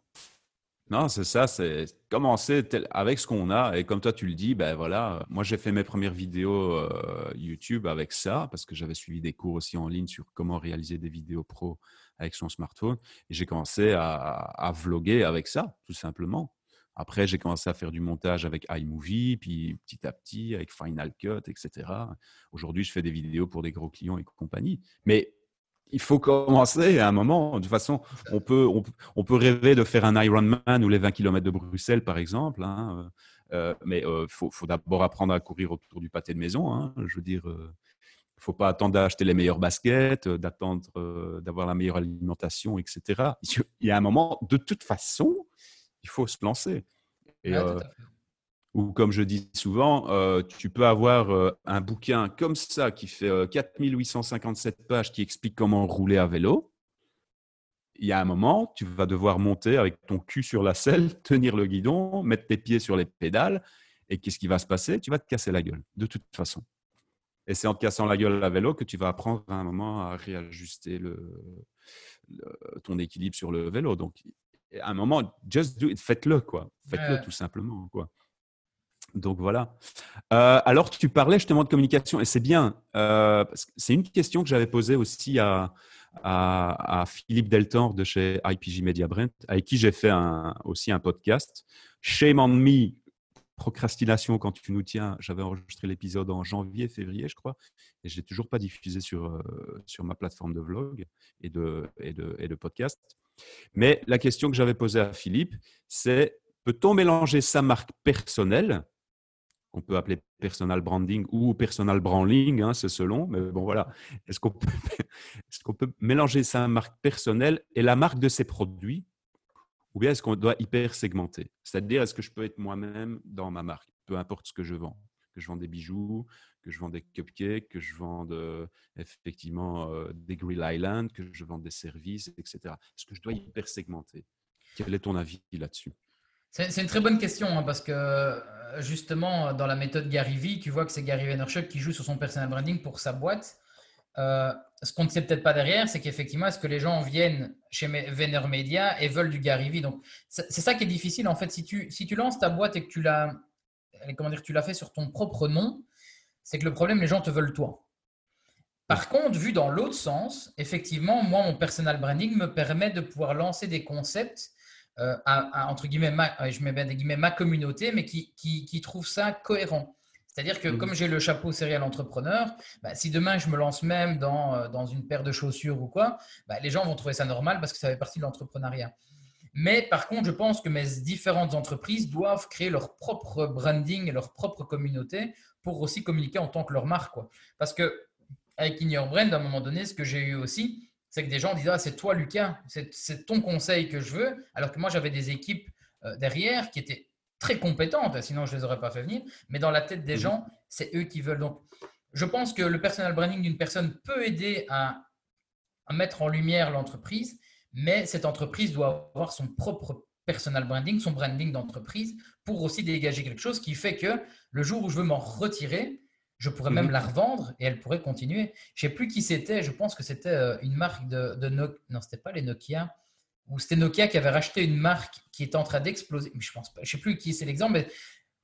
Non, c'est ça, c'est commencer avec ce qu'on a. Et comme toi, tu le dis, ben voilà, moi j'ai fait mes premières vidéos euh, YouTube avec ça, parce que j'avais suivi des cours aussi en ligne sur comment réaliser des vidéos pro avec son smartphone. Et j'ai commencé à, à, vloguer avec ça, tout simplement. Après, j'ai commencé à faire du montage avec iMovie, puis petit à petit avec Final Cut, etc. Aujourd'hui, je fais des vidéos pour des gros clients et compagnie. Mais il faut commencer à un moment. De toute façon, on peut, on, peut rêver de faire un Ironman ou les 20 km de Bruxelles, par exemple. Hein, euh, euh, mais il euh, faut, d'abord apprendre à courir autour du pâté de maison. Hein. je veux dire, il ne faut pas attendre d'acheter les meilleures baskets, d'attendre d'avoir la meilleure alimentation, etc. Il y a un moment, de toute façon, il faut se lancer. Et, ou comme je dis souvent, euh, tu peux avoir euh, un bouquin comme ça qui fait 4857 euh, pages qui explique comment rouler à vélo. Il y a un moment, tu vas devoir monter avec ton cul sur la selle, tenir le guidon, mettre tes pieds sur les pédales. Et qu'est-ce qui va se passer? Tu vas te casser la gueule, de toute façon. Et c'est en te cassant la gueule à vélo que tu vas apprendre à un moment à réajuster ton équilibre sur le vélo. Donc, à un moment, just do it, faites-le, quoi. Faites-le tout simplement, quoi. Donc voilà. Euh, alors tu parlais justement de communication et c'est bien. Euh, c'est une question que j'avais posée aussi à, à, Philippe Deltor de chez IPG Media Brent, avec qui j'ai fait aussi un podcast. Shame on me, procrastination quand tu nous tiens. J'avais enregistré l'épisode en janvier, février, je crois, et je l'ai toujours pas diffusé sur, euh, sur ma plateforme de vlog et de, et de, et de podcast. Mais la question que j'avais posée à Philippe, c'est peut-on mélanger sa marque personnelle qu'on peut appeler personal branding ou personal branding, hein, c'est selon. Mais bon, voilà. Est-ce qu'on peut, est qu'on peut mélanger sa marque personnelle et la marque de ses produits ou bien est-ce qu'on doit hyper segmenter? C'est-à-dire, est-ce que je peux être moi-même dans ma marque, peu importe ce que je vends que je vends des bijoux, que je vends des cupcakes, que je vends effectivement euh, des Grill Island, que je vends des services, etc. Est-ce que je dois hyper segmenter? Quel est ton avis là-dessus? C'est une très bonne question hein, parce que euh, justement, dans la méthode Gary Vee, tu vois que c'est Gary Vaynerchuk qui joue sur son personal branding pour sa boîte. Euh, ce qu'on ne sait peut-être pas derrière, c'est qu'effectivement, est-ce que les gens viennent chez Vayner Media et veulent du Gary Vee? Donc, c'est ça qui est difficile en fait. Si tu, si tu lances ta boîte et que tu l'as, comment dire, tu l'as fait sur ton propre nom, c'est que le problème, les gens te veulent toi. Par contre, vu dans l'autre sens, effectivement, moi, mon personal branding me permet de pouvoir lancer des concepts euh, à, entre guillemets, ma, je mets bien des guillemets, ma communauté, mais qui, qui, trouve ça cohérent. C'est-à-dire que mmh. comme j'ai le chapeau serial entrepreneur, bah, si demain je me lance même dans, euh, dans une paire de chaussures ou quoi, bah, les gens vont trouver ça normal parce que ça fait partie de l'entrepreneuriat. Mais par contre, je pense que mes différentes entreprises doivent créer leur propre branding et leur propre communauté pour aussi communiquer en tant que leur marque. Quoi. Parce que avec Your Brand, à un moment donné, ce que j'ai eu aussi, c'est que des gens disent ah, c'est toi, Lucas, c'est ton conseil que je veux. Alors que moi, j'avais des équipes euh, derrière qui étaient très compétentes, sinon je ne les aurais pas fait venir. Mais dans la tête des mhm. gens, c'est eux qui veulent. Donc, je pense que le personal branding d'une personne peut aider à, mettre en lumière l'entreprise, mais cette entreprise doit avoir son propre personal branding, son branding d'entreprise, pour aussi dégager quelque chose qui fait que le jour où je veux m'en retirer, je pourrais même mhm. la revendre et elle pourrait continuer. Je ne sais plus qui c'était. Je pense que c'était euh, une marque de, de Nokia. Non, c'était pas les Nokia. Ou c'était Nokia qui avait racheté une marque qui était en train d'exploser. Je pense pas. Je sais plus qui c'est l'exemple, mais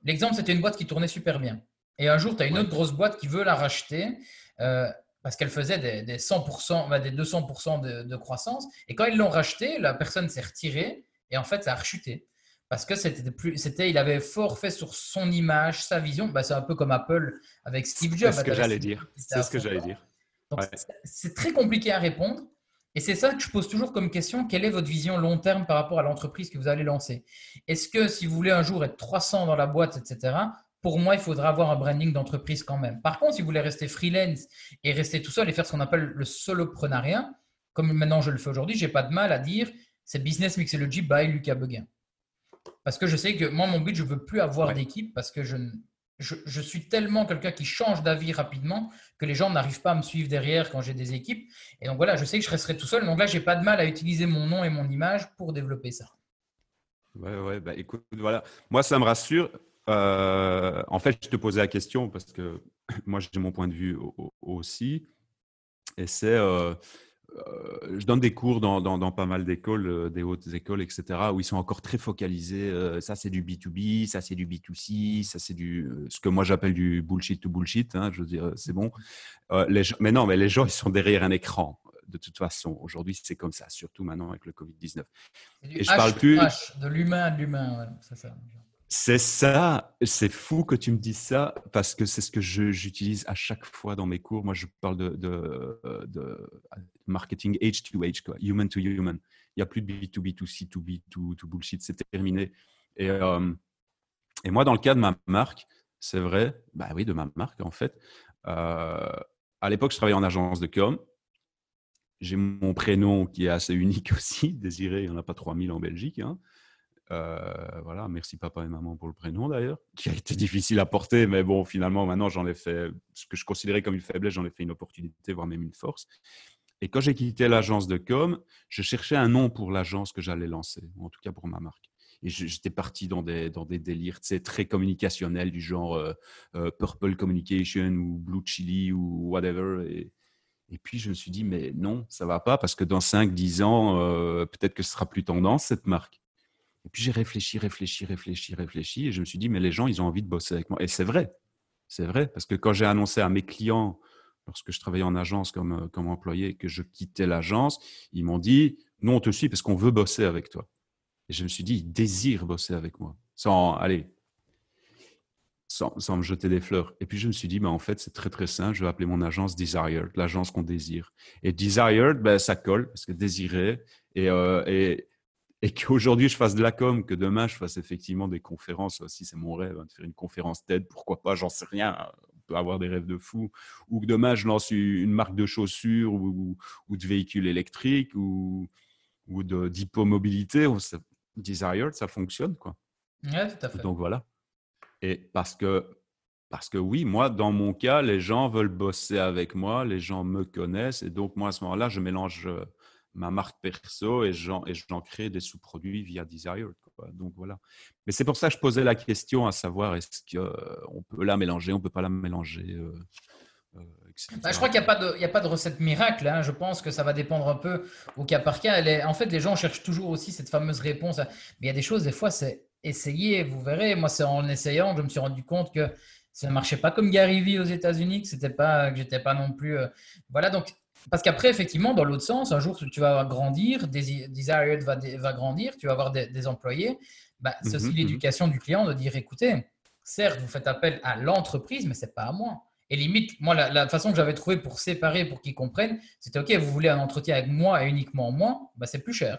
l'exemple c'était une boîte qui tournait super bien. Et un jour, tu as une autre grosse boîte qui veut la racheter euh, parce qu'elle faisait des, 100%, des 200% de, de, croissance. Et quand ils l'ont racheté, la personne s'est retirée et en fait, ça a rechuté parce que c'était plus, c'était, il avait fort fait sur son image, sa vision. Bah, c'est un peu comme Apple avec Steve Jobs. C'est ce que j'allais dire. C'est ce que j'allais dire. C'est très compliqué à répondre. Et c'est ça que je pose toujours comme question. Quelle est votre vision long terme par rapport à l'entreprise que vous allez lancer? Est-ce que si vous voulez un jour être 300 dans la boîte, etc., pour moi, il faudra avoir un branding d'entreprise quand même. Par contre, si vous voulez rester freelance et rester tout seul et faire ce qu'on appelle le soloprenariat, comme maintenant je le fais aujourd'hui, j'ai pas de mal à dire c'est business mixology by Lucas Beguin. Parce que je sais que moi, mon but, je veux plus avoir d'équipe parce que je, je, suis tellement quelqu'un qui change d'avis rapidement que les gens n'arrivent pas à me suivre derrière quand j'ai des équipes. Et donc voilà, je sais que je resterai tout seul. Donc là, j'ai pas de mal à utiliser mon nom et mon image pour développer ça. Ouais, ouais, bah écoute, voilà. Moi, ça me rassure. Euh, en fait, je te posais la question parce que moi, j'ai mon point de vue aussi. Et c'est, euh, je donne des cours dans, dans, pas mal d'écoles, euh, des hautes écoles, etc., où ils sont encore très focalisés. Euh, ça, c'est du B2B, ça, c'est du B2C, ça, c'est du ce que moi j'appelle du bullshit to bullshit. Hein, je veux dire, c'est bon. les, mais non, mais les gens, ils sont derrière un écran. De toute façon, aujourd'hui, c'est comme ça, surtout maintenant avec le Covid-19. Et je parle plus. de l'humain à l'humain, c'est ça. C'est ça, c'est fou que tu me dises ça parce que c'est ce que j'utilise à chaque fois dans mes cours. Moi, je parle de, marketing H2H, quoi, human to human. Il n'y a plus de B2B, to C, to B, to, to bullshit, c'est terminé. Et, euh, et, moi, dans le cas de ma marque, c'est vrai, bah oui, de ma marque en fait. Euh, à l'époque, je travaillais en agence de com. J'ai mon prénom qui est assez unique aussi, Désiré, il n'y en a pas 3000 en Belgique. Hein. Euh, voilà, merci papa et maman pour le prénom d'ailleurs, qui a été difficile à porter, mais bon, finalement, maintenant, j'en ai fait ce que je considérais comme une faiblesse, j'en ai fait une opportunité, voire même une force. Et quand j'ai quitté l'agence de com, je cherchais un nom pour l'agence que j'allais lancer, en tout cas pour ma marque. Et j'étais parti dans des, dans des délires très communicationnels du genre euh, euh, Purple Communication ou Blue Chili ou whatever. Et, et, puis je me suis dit, mais non, ça va pas parce que dans 5-10 ans, peut-être que ce sera plus tendance cette marque. Et puis j'ai réfléchi, réfléchi, réfléchi, réfléchi, et je me suis dit, mais les gens, ils ont envie de bosser avec moi. Et c'est vrai, c'est vrai, parce que quand j'ai annoncé à mes clients, lorsque je travaillais en agence comme, euh, comme employé, que je quittais l'agence, ils m'ont dit, nous, on te suit parce qu'on veut bosser avec toi. Et je me suis dit, ils désirent bosser avec moi, sans, allez, sans, sans, me jeter des fleurs. Et puis je me suis dit, mais en fait, c'est très très simple, je vais appeler mon agence Desired, l'agence qu'on désire. Et Desired, ben, ça colle, parce que désirer, et, euh, et, et qu'aujourd'hui je fasse de la com, que demain je fasse effectivement des conférences, si c'est mon rêve, hein, de faire une conférence TED, pourquoi pas, j'en sais rien, on peut avoir des rêves de fou, ou que demain je lance une marque de chaussures ou, de véhicules électriques ou, ou d'hypomobilité, Desired, ça fonctionne quoi. Ouais, tout à fait. Donc voilà. Et parce que, parce que oui, moi, dans mon cas, les gens veulent bosser avec moi, les gens me connaissent, et donc moi, à ce moment-là, je mélange euh, ma marque perso et j'en, crée des sous-produits via Desire. Donc voilà. Mais c'est pour ça que je posais la question à savoir est-ce qu'on euh, peut la mélanger, on peut pas la mélanger. Euh, euh, bah, je crois qu'il n'y a, pas de, recette miracle. Hein. Je pense que ça va dépendre un peu au cas par cas. Elle en fait, les gens cherchent toujours aussi cette fameuse réponse. Mais il y a des choses, des fois, c'est essayer, vous verrez. Moi, c'est en essayant je me suis rendu compte que ça ne marchait pas comme Gary Vee aux États-Unis, que c'était pas, que j'étais pas non plus. Voilà, donc parce qu'après, effectivement, dans l'autre sens, un jour, tu vas grandir, Desired va, va grandir, tu vas avoir des, employés. Bah, c'est aussi mhm, mhm. l'éducation du client de dire, écoutez, certes, vous faites appel à l'entreprise, mais ce n'est pas à moi. Et limite, moi, la, façon que j'avais trouvé pour séparer, pour qu'ils comprennent, c'était OK, vous voulez un entretien avec moi et uniquement moi, bah, c'est plus cher.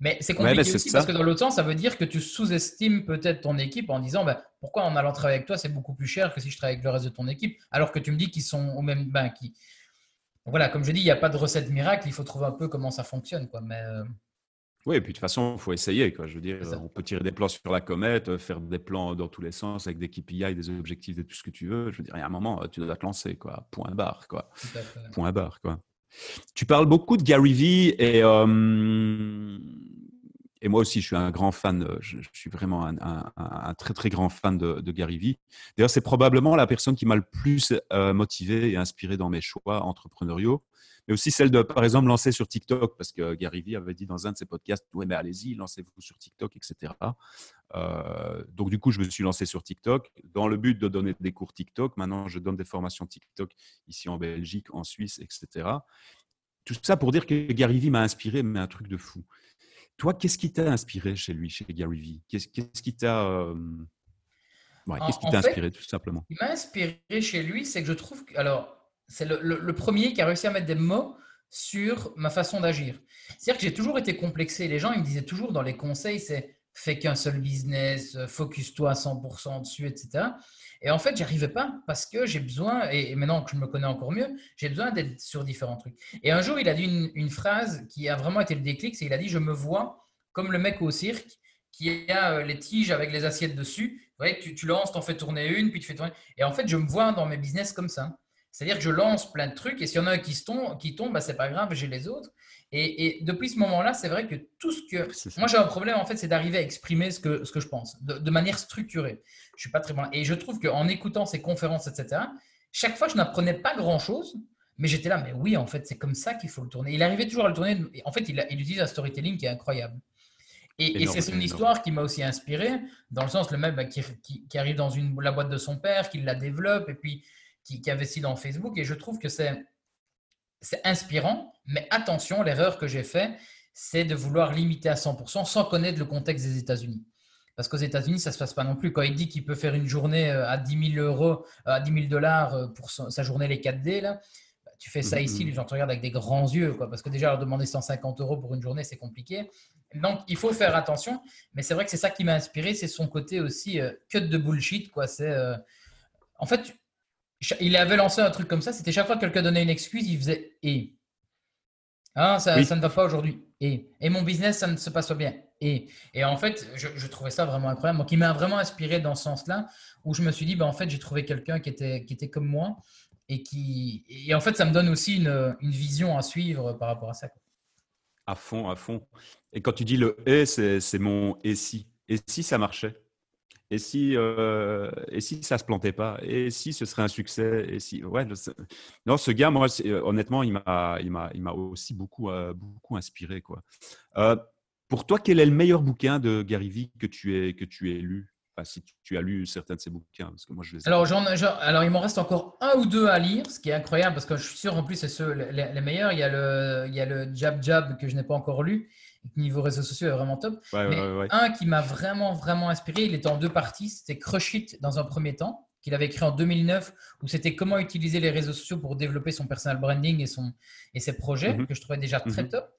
Mais c'est compliqué aussi parce que dans l'autre sens, ça veut dire que tu sous-estimes peut-être ton équipe en disant bah, pourquoi en allant travailler avec toi, c'est beaucoup plus cher que si je travaille avec le reste de ton équipe, alors que tu me dis qu'ils sont au même. Ben, qui, voilà, comme je dis, il n'y a pas de recette miracle, il faut trouver un peu comment ça fonctionne. Quoi. Mais, euh, Oui, et puis de toute façon, il faut essayer. Quoi. Je veux dire, on peut tirer des plans sur la comète, euh, faire des plans dans tous les sens avec des KPI, des objectifs, et tout ce que tu veux. Je veux dire, il y a un moment, euh, tu dois te lancer. Quoi. Point barre. Quoi. Point barre. Quoi. Tu parles beaucoup de Gary Vee et et moi aussi, je suis un grand fan, euh, je, suis vraiment un, très très grand fan de, Gary Vee. D'ailleurs, c'est probablement la personne qui m'a le plus euh, motivé et inspiré dans mes choix entrepreneuriaux, mais aussi celle de, par exemple, lancer sur TikTok, parce que Gary Vee avait dit dans un de ses podcasts, oui, mais allez-y, lancez-vous sur TikTok, etc. Euh, donc, du coup, je me suis lancé sur TikTok dans le but de donner des cours TikTok. Maintenant, je donne des formations TikTok ici en Belgique, en Suisse, etc. Tout ça pour dire que Gary Vee m'a inspiré, mais un truc de fou. Toi, qu'est-ce qui t'a inspiré chez lui, chez Gary Vee? Qu'est-ce qui t'a qu'est-ce qui t'a inspiré tout simplement? Ce qui m'a inspiré chez lui, c'est que je trouve que, alors, c'est le, premier qui a réussi à mettre des mots sur ma façon d'agir. C'est-à-dire que j'ai toujours été complexé. Les gens, ils me disaient toujours dans les conseils, c'est fais qu'un seul business, focus-toi à 100% dessus, etc. Et en fait, j'arrivais pas parce que j'ai besoin, et maintenant que je me connais encore mieux, j'ai besoin d'être sur différents trucs. Et un jour, il a dit une, phrase qui a vraiment été le déclic, c'est il a dit, je me vois comme le mec au cirque qui a euh, les tiges avec les assiettes dessus. Ouais, tu, lances, tu en fais tourner une, puis tu fais tourner. Et en fait, je me vois dans mes business comme ça. C'est-à-dire que je lance plein de trucs et s'il y en a un qui tombe, qui tombe bah, c'est pas grave, j'ai les autres. Et, depuis ce moment-là, c'est vrai que tout ce que. Moi, j'ai un problème, en fait, c'est d'arriver à exprimer ce que, ce que je pense de, manière structurée. Je suis pas très bon. Et je trouve qu'en écoutant ces conférences, etc., chaque fois, je n'apprenais pas grand-chose, mais j'étais là, mais oui, en fait, c'est comme ça qu'il faut le tourner. Il arrivait toujours à le tourner. En fait, il, il utilise un storytelling qui est incroyable. Et, c'est son histoire qui m'a aussi inspiré, dans le sens, le mec bah, qui, qui, arrive dans une, la boîte de son père, qui la développe et puis qui, qui investit dans Facebook. Et je trouve que c'est inspirant, mais attention, l'erreur que j'ai faite, c'est de vouloir limiter à 100% sans connaître le contexte des États-Unis. Parce qu'aux États-Unis, ça ne se passe pas non plus. Quand il dit qu'il peut faire une journée euh, à 10 000 euros, euh, à 10 000 dollars euh, pour sa journée les 4D, là, tu fais ça ici, mm-hmm. les gens te regardent avec des grands yeux, quoi, parce que déjà, leur demander 150 euros pour une journée, c'est compliqué. Donc, il faut faire attention. Mais c'est vrai que c'est ça qui m'a inspiré, c'est son côté aussi euh, cut de bullshit. Quoi. C'est, euh, En fait, il avait lancé un truc comme ça, c'était chaque fois que quelqu'un donnait une excuse, il faisait et. Ah, ça, ça, ne va pas aujourd'hui. Et. et mon business, ça ne se passe pas bien. Et, et en fait, je, trouvais ça vraiment incroyable. Donc, il m'a vraiment inspiré dans ce sens-là, où je me suis dit, ben, en fait, j'ai trouvé quelqu'un qui était, qui était comme moi et qui et en fait ça me donne aussi une, une vision à suivre par rapport à ça. À fond, à fond. Et quand tu dis le et, c'est mon et si. Et si ça marchait? Et si, euh, et si ça se plantait pas? Et si ce serait un succès? Et si, ouais, non, ce gars, moi, honnêtement, il m'a, aussi beaucoup, euh, beaucoup inspiré, quoi. Euh, pour toi, quel est le meilleur bouquin de Gary Vee que tu aies, que tu aies lu? Si tu as lu certains de ses bouquins, parce que moi je les ai alors, alors, il m'en reste encore un ou deux à lire, ce qui est incroyable, parce que je suis sûr, en plus, c'est ceux les, meilleurs. Il y, a le, il y a le Jab Jab que je n'ai pas encore lu, niveau réseaux sociaux est vraiment top. Mais un qui m'a vraiment, vraiment inspiré, il était en deux parties, c'était Crush It dans un premier temps, qu'il avait écrit en 2009, où c'était comment utiliser les réseaux sociaux pour développer son personal branding et, son, et ses projets, mhm. que je trouvais déjà très mhm. top.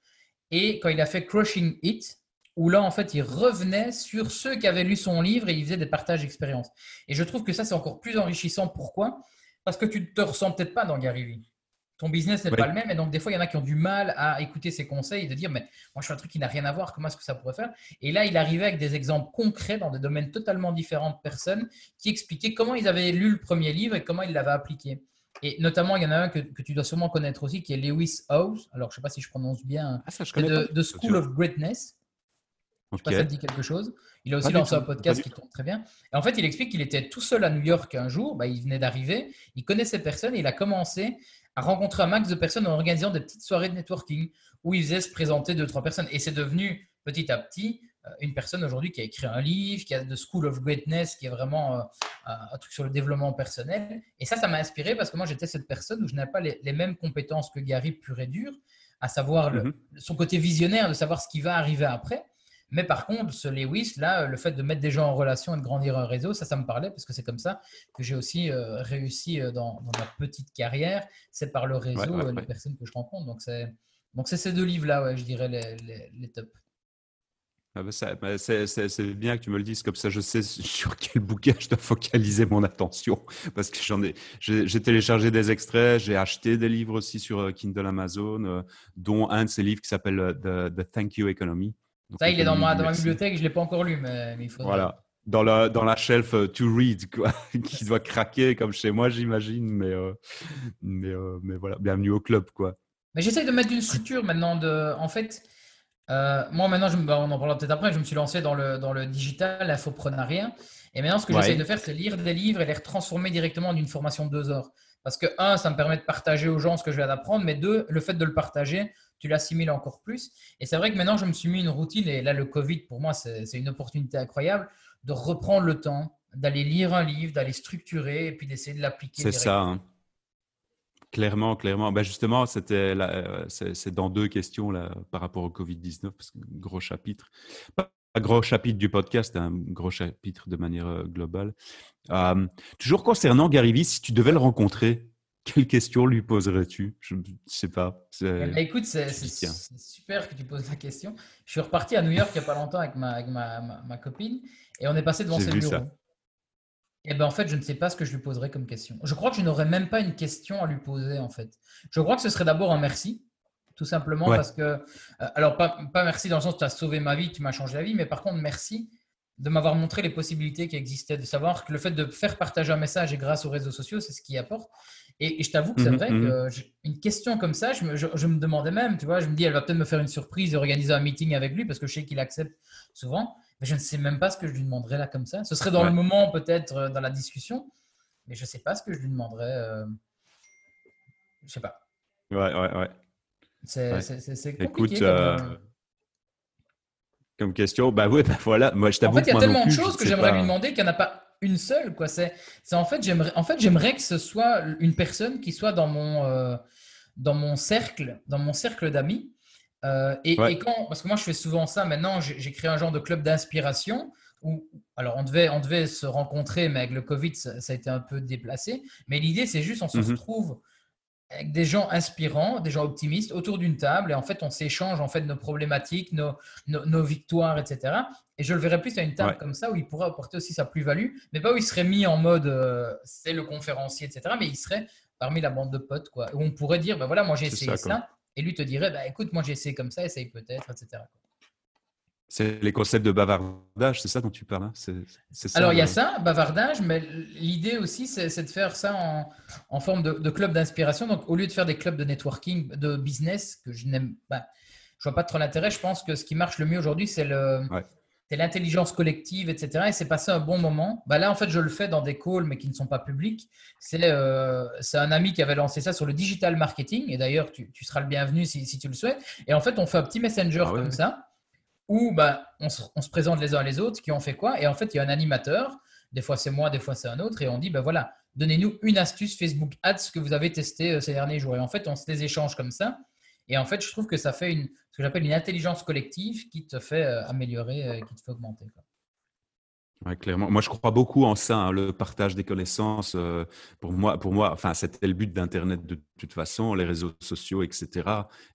Et quand il a fait Crushing It, où là, en fait, il revenait sur ceux qui avaient lu son livre et il faisait des partages d'expériences. Et je trouve que ça, c'est encore plus enrichissant. Pourquoi? Parce que tu ne te ressens peut-être pas dans Gary Vee. Ton business n'est pas le même. Et donc, des fois, il y en a qui ont du mal à écouter ses conseils et de dire, mais moi, je fais un truc qui n'a rien à voir. Comment est-ce que ça pourrait faire? Et là, il arrivait avec des exemples concrets dans des domaines totalement différents de personnes qui expliquaient comment ils avaient lu le premier livre et comment ils l'avaient appliqué. Et notamment, il y en a un que, tu dois sûrement connaître aussi, qui est Lewis Howes. Alors, je ne sais pas si je prononce bien. Ah, ça, je de, de, School of Greatness. Je sais pas si ça dit quelque chose. Il a aussi lancé un podcast qui tourne très bien. Et en fait, il explique qu'il était tout seul à New York un jour. Bah, il venait d'arriver. Il connaissait personne et il a commencé à rencontrer un max de personnes en organisant des petites soirées de networking où il faisait se présenter deux, trois personnes. Et c'est devenu petit à petit euh, une personne aujourd'hui qui a écrit un livre, qui a The School of Greatness, qui est vraiment euh, un truc sur le développement personnel. Et ça, ça m'a inspiré parce que moi, j'étais cette personne où je n'avais pas les, mêmes compétences que Gary pur et dur, à savoir mm-hmm. son côté visionnaire, de savoir ce qui va arriver après. Mais par contre, ce Lewis, là, le fait de mettre des gens en relation et de grandir un réseau, ça, ça me parlait parce que c'est comme ça que j'ai aussi euh, réussi euh, dans, ma petite carrière. C'est par le réseau, euh, les personnes que je rencontre. Donc, c'est, donc c'est ces deux livres-là, ouais, je dirais, les, les, les tops. Ah bah bah c'est bien que tu me le dises, comme ça je sais sur quel bouquin je dois focaliser mon attention. Parce que j'en ai, j'ai téléchargé des extraits, j'ai acheté des livres aussi sur Kindle Amazon, dont un de ces livres qui s'appelle The, Thank You Economy. Ça, il est dans ma, dans ma bibliothèque, je ne l'ai pas encore lu, mais, il faudrait. Voilà. Dans la, dans la shelf euh, to read, quoi, qui doit craquer comme chez moi, j'imagine. Mais, euh, mais, euh, mais voilà, bienvenue au club, quoi. Mais j'essaie de mettre une structure maintenant. De, en fait, moi maintenant, je, bah, on en parlera peut-être après, je me suis lancé dans le, dans le digital, l'infoprenariat. Et maintenant, ce que j'essaie de faire, c'est lire des livres et les transformer directement en une formation de deux heures. Parce que, un, ça me permet de partager aux gens ce que je viens d'apprendre, mais deux, le fait de le partager, tu l'assimiles encore plus. Et c'est vrai que maintenant, je me suis mis une routine, et là, le Covid, pour moi, c'est une opportunité incroyable de reprendre le temps, d'aller lire un livre, d'aller structurer, et puis d'essayer de l'appliquer. C'est ça. Hein. Clairement, clairement. Ben justement, c'était euh, c'est dans deux questions là, par rapport au Covid-19, parce que gros chapitre. Pas un gros chapitre du podcast, un gros chapitre de manière euh, globale. Euh, toujours concernant Gary Vee, si tu devais le rencontrer, quelle question lui poserais-tu? Je ne sais pas. Eh ben, écoute, c'est super que tu poses la question. Je suis reparti à New York il n'y a pas longtemps avec ma, avec ma, ma, copine et on est passé devant ses bureaux. Et eh ben en fait, je ne sais pas ce que je lui poserais comme question. Je crois que je n'aurais même pas une question à lui poser en fait. Je crois que ce serait d'abord un merci, tout simplement parce que, euh, alors pas, pas merci dans le sens tu as sauvé ma vie, tu m'as changé la vie, mais par contre merci de m'avoir montré les possibilités qui existaient, de savoir que le fait de faire partager un message et grâce aux réseaux sociaux, c'est ce qui apporte. Et, je t'avoue que c'est mhm, vrai mhm. que une question comme ça, je me, je, me, demandais même, tu vois, je me dis, elle va peut-être me faire une surprise et organiser un meeting avec lui parce que je sais qu'il accepte souvent, mais je ne sais même pas ce que je lui demanderais là comme ça. Ce serait dans le moment, peut-être euh, dans la discussion, mais je ne sais pas ce que je lui demanderais. Euh... Je sais pas. Ouais, ouais, ouais. C'est compliqué. Écoute, euh, comme question. Bah oui, bah voilà. Moi, je t'avoue. En fait, il y a tellement de choses que j'aimerais lui demander qu'il n'y en a pas une seule. Quoi. C'est, c'est en fait, j'aimerais, en fait, j'aimerais que ce soit une personne qui soit dans mon, euh, dans mon cercle, dans mon cercle d'amis. Euh, et, et, quand, parce que moi, je fais souvent ça. Maintenant, j'ai, créé un genre de club d'inspiration où, alors, on devait, on devait se rencontrer, mais avec le Covid, ça, a été un peu déplacé. Mais l'idée, c'est juste, on se mhm. retrouve avec des gens inspirants, des gens optimistes autour d'une table et en fait on s'échange en fait nos problématiques, nos, nos, victoires, etc. Et je le verrais plus à une table comme ça où il pourrait apporter aussi sa plus-value, mais pas où il serait mis en mode euh, c'est le conférencier, etc. Mais il serait parmi la bande de potes quoi. Où on pourrait dire ben voilà moi j'ai essayé ça, et lui te dirait bah écoute moi j'ai essayé comme ça, essaye peut-être, etc. C'est les concepts de bavardage, c'est ça dont tu parles hein? Alors, il y a ça, bavardage, mais l'idée aussi, c'est de faire ça en, forme de, club d'inspiration. Donc, au lieu de faire des clubs de networking, de business, que je n'aime pas, je vois pas trop l'intérêt. Je pense que ce qui marche le mieux aujourd'hui, c'est le. L'intelligence collective, etc. Et c'est passé un bon moment. Bah là, en fait, je le fais dans des calls, mais qui ne sont pas publics. C'est euh, un ami qui avait lancé ça sur le digital marketing. Et d'ailleurs, tu, seras le bienvenu si, tu le souhaites. Et en fait, on fait un petit messenger ah comme ça où bah, on, se, présente les uns les autres, qui ont fait quoi, et en fait, il y a un animateur, des fois c'est moi, des fois c'est un autre, et on dit, ben voilà, donnez-nous une astuce Facebook Ads que vous avez testé euh, ces derniers jours. Et en fait, on se les échange comme ça. Et en fait, je trouve que ça fait une, ce que j'appelle une intelligence collective qui te fait euh, améliorer, euh, qui te fait augmenter. Ouais, clairement. Moi, je crois beaucoup en ça, hein, le partage des connaissances. Euh, pour moi, pour moi, enfin, c'était le but d'Internet de toute façon, les réseaux sociaux, etc.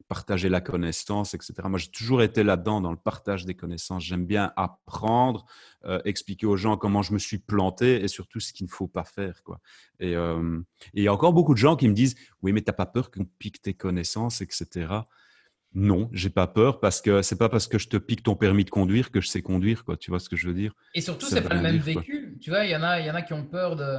Partager la connaissance, etc. Moi, j'ai toujours été là-dedans, dans le partage des connaissances. J'aime bien apprendre, euh, expliquer aux gens comment je me suis planté et surtout ce qu'il ne faut pas faire, quoi. Et euh, il y a encore beaucoup de gens qui me disent, oui, mais tu n'as pas peur qu'on pique tes connaissances, etc. Non, j'ai pas peur parce que c'est pas parce que je te pique ton permis de conduire que je sais conduire, quoi. Tu vois ce que je veux dire? Et surtout, c'est pas le même véhicule. Tu vois, il y en a, il y en a qui ont peur de,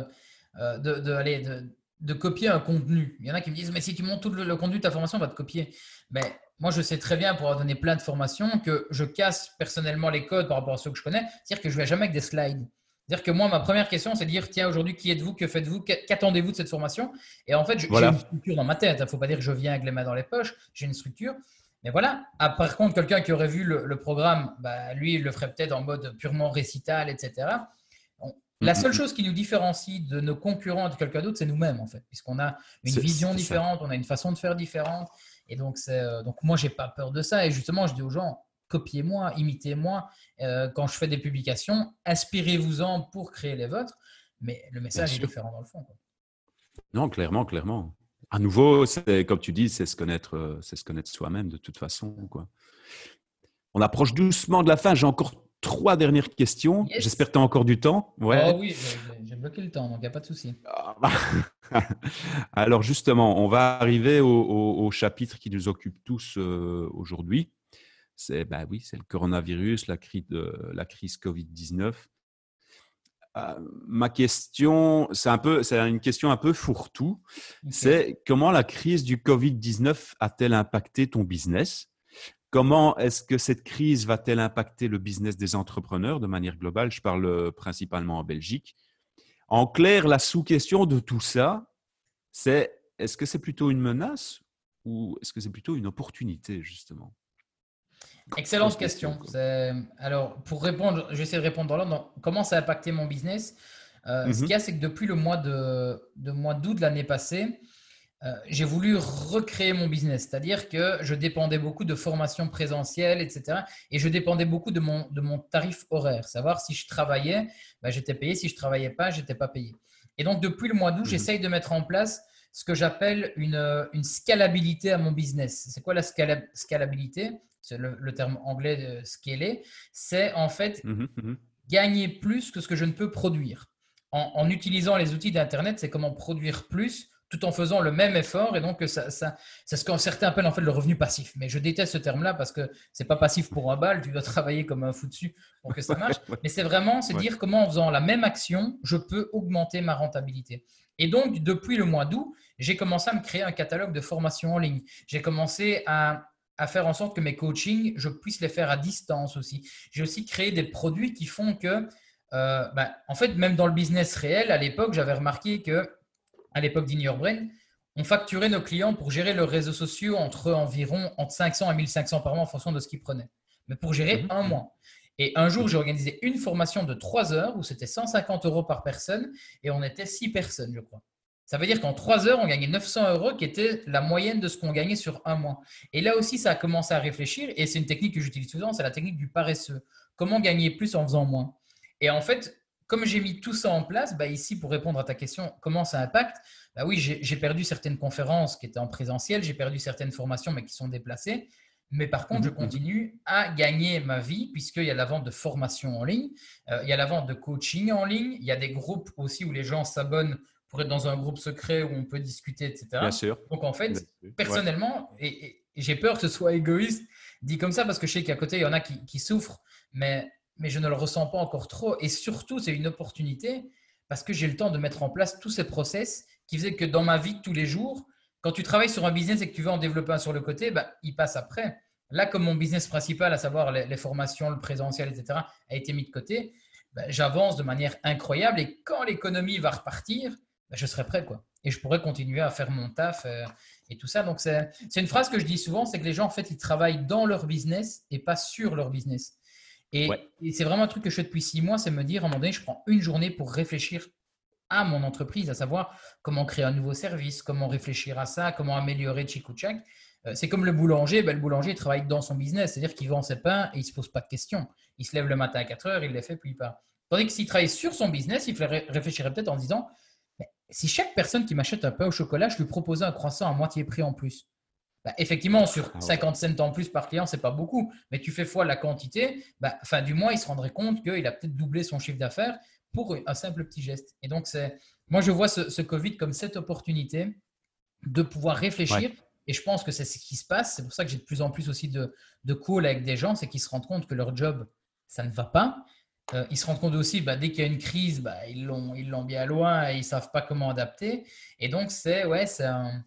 euh, de, de, de, copier un contenu. Il y en a qui me disent, mais si tu montes tout le, contenu de ta formation, on va te copier. Mais moi, je sais très bien, pour avoir donné plein de formations, que je casse personnellement les codes par rapport à ceux que je connais. C'est-à-dire que je vais jamais avec des slides. C'est-à-dire que moi, ma première question, c'est de dire tiens, aujourd'hui, qui êtes-vous? Que faites-vous? Qu'attendez-vous de cette formation? Et en fait, j'ai une structure dans ma tête. Il ne faut pas dire que je viens avec les mains dans les poches. J'ai une structure. Mais voilà. Ah, par contre, quelqu'un qui aurait vu le, programme, bah, lui, il le ferait peut-être en mode purement récital, etc. la seule chose qui nous différencie de nos concurrents et de quelqu'un d'autre, c'est nous-mêmes, en fait, puisqu'on a une vision différente, on a une façon de faire différente. Et donc, euh, donc moi, j'ai pas peur de ça. Et justement, je dis aux gens, copiez-moi, imitez-moi. Euh, quand je fais des publications, inspirez-vous-en pour créer les vôtres. Mais le message est différent dans le fond. Non, clairement, clairement à nouveau, c'est comme tu dis, c'est se connaître, euh, c'est se connaître soi-même de toute façon. Quoi. On approche doucement de la fin. J'ai encore trois dernières questions. J'espère que tu as encore du temps. Ouais. Oh oui, j'ai bloqué le temps, donc il n'y a pas de souci. Alors justement, on va arriver au, chapitre qui nous occupe tous euh, aujourd'hui. C'est bah oui, c'est le coronavirus, la crise, la crise Covid-19. Euh, ma question, c'est un peu, c'est une question un peu fourre-tout. C'est comment la crise du Covid-19 a-t-elle impacté ton business? Comment est-ce que cette crise va-t-elle impacter le business des entrepreneurs? De manière globale Je parle euh, principalement en Belgique. En clair, la sous-question de tout ça, c'est est-ce que c'est plutôt une menace ou est-ce que c'est plutôt une opportunité, justement? Excellente question. Alors, pour répondre, j'essaie de répondre dans l'ordre. Comment ça a impacté mon business? Euh, Ce mhm. qu'il y a, c'est que depuis le mois de, de mois d'août de l'année passée, euh, j'ai voulu recréer mon business. C'est-à-dire que je dépendais beaucoup de formations présentielles, etc. Et je dépendais beaucoup de mon, de mon tarif horaire. Savoir si je travaillais, bah, j'étais payé. Si je travaillais pas, j'étais pas payé. Et donc, depuis le mois d'août, mhm. j'essaye de mettre en place ce que j'appelle une, une, scalabilité à mon business. C'est quoi la scalabilité? C'est le, terme anglais de scaler. C'est en fait mmh mmh gagner plus que ce que je ne peux produire. En, en utilisant les outils d'Internet, c'est comment produire plus tout en faisant le même effort. Et donc, ça, ça c'est ce que certains appellent en fait le revenu passif. Mais je déteste ce terme-là parce que c'est pas passif pour un bal. Tu dois travailler comme un fou dessus pour que ça marche. Mais c'est vraiment, c'est dire comment en faisant la même action, je peux augmenter ma rentabilité. Et donc, depuis le mois d'août, j'ai commencé à me créer un catalogue de formation en ligne. J'ai commencé à, à faire en sorte que mes coachings, je puisse les faire à distance aussi. J'ai aussi créé des produits qui font que, euh, ben, en fait, même dans le business réel, à l'époque, j'avais remarqué que à l'époque d'InYourBrain, on facturait nos clients pour gérer leurs réseaux sociaux entre environ entre 500 et 1500 par mois en fonction de ce qu'ils prenaient. Mais pour gérer mhm. un mois. Et un jour, j'ai organisé une formation de 3 heures où c'était 150 euros par personne et on était 6 personnes, je crois. Ça veut dire qu'en 3 heures, on gagnait 900 euros, qui était la moyenne de ce qu'on gagnait sur un mois. Et là aussi, ça a commencé à réfléchir et c'est une technique que j'utilise souvent, c'est la technique du paresseux. Comment gagner plus en faisant moins? Et en fait, comme j'ai mis tout ça en place, bah ici, pour répondre à ta question, comment ça impacte? Bah Oui, j'ai perdu certaines conférences qui étaient en présentiel, j'ai perdu certaines formations, mais qui sont déplacées. Mais par contre, je mhm, continue à gagner ma vie puisqu'il y a la vente de formation en ligne, euh, il y a la vente de coaching en ligne, il y a des groupes aussi où les gens s'abonnent pour être dans un groupe secret où on peut discuter, etc. Bien sûr. Donc en fait, personnellement, et, j'ai peur que ce soit égoïste dit comme ça parce que je sais qu'à côté, il y en a qui, qui souffrent, mais mais je ne le ressens pas encore trop. Et surtout, c'est une opportunité parce que j'ai le temps de mettre en place tous ces process qui faisaient que dans ma vie de tous les jours, quand tu travailles sur un business et que tu veux en développer un sur le côté, bah, il passe après. Là, comme mon business principal, à savoir les, formations, le présentiel, etc., a été mis de côté, bah, j'avance de manière incroyable et quand l'économie va repartir, bah, je serai prêt. quoi. Et je pourrai continuer à faire mon taf euh, et tout ça. Donc, c'est une phrase que je dis souvent, c'est que les gens, en fait, ils travaillent dans leur business et pas sur leur business. Et, c'est vraiment un truc que je fais depuis six mois, c'est me dire, à un moment donné, je prends une journée pour réfléchir à mon entreprise, à savoir comment créer un nouveau service, comment réfléchir à ça, comment améliorer Chikuchak. Euh, c'est comme le boulanger, ben, le boulanger travaille dans son business, c'est-à-dire qu'il vend ses pains et il ne se pose pas de questions. Il se lève le matin à 4 heures, il les fait, puis il part. Tandis que s'il travaille sur son business, il réfléchirait peut-être en disant, si chaque personne qui m'achète un pain au chocolat, je lui proposais un croissant à moitié prix en plus. Bah, effectivement, sur 50 ah cents en plus par client, c'est pas beaucoup, mais tu fais fois la quantité, bah, fin du mois, il se rendrait compte qu'il a peut-être doublé son chiffre d'affaires pour un simple petit geste. Et donc, c'est, moi, je vois ce, Covid comme cette opportunité de pouvoir réfléchir. Et je pense que c'est ce qui se passe. C'est pour ça que j'ai de plus en plus aussi de, de calls avec des gens, c'est qu'ils se rendent compte que leur job, ça ne va pas. Euh, ils se rendent compte aussi, bah, dès qu'il y a une crise, bah, ils, l'ont, ils l'ont bien loin et ils ne savent pas comment adapter. Et donc, c'est, ouais, c'est un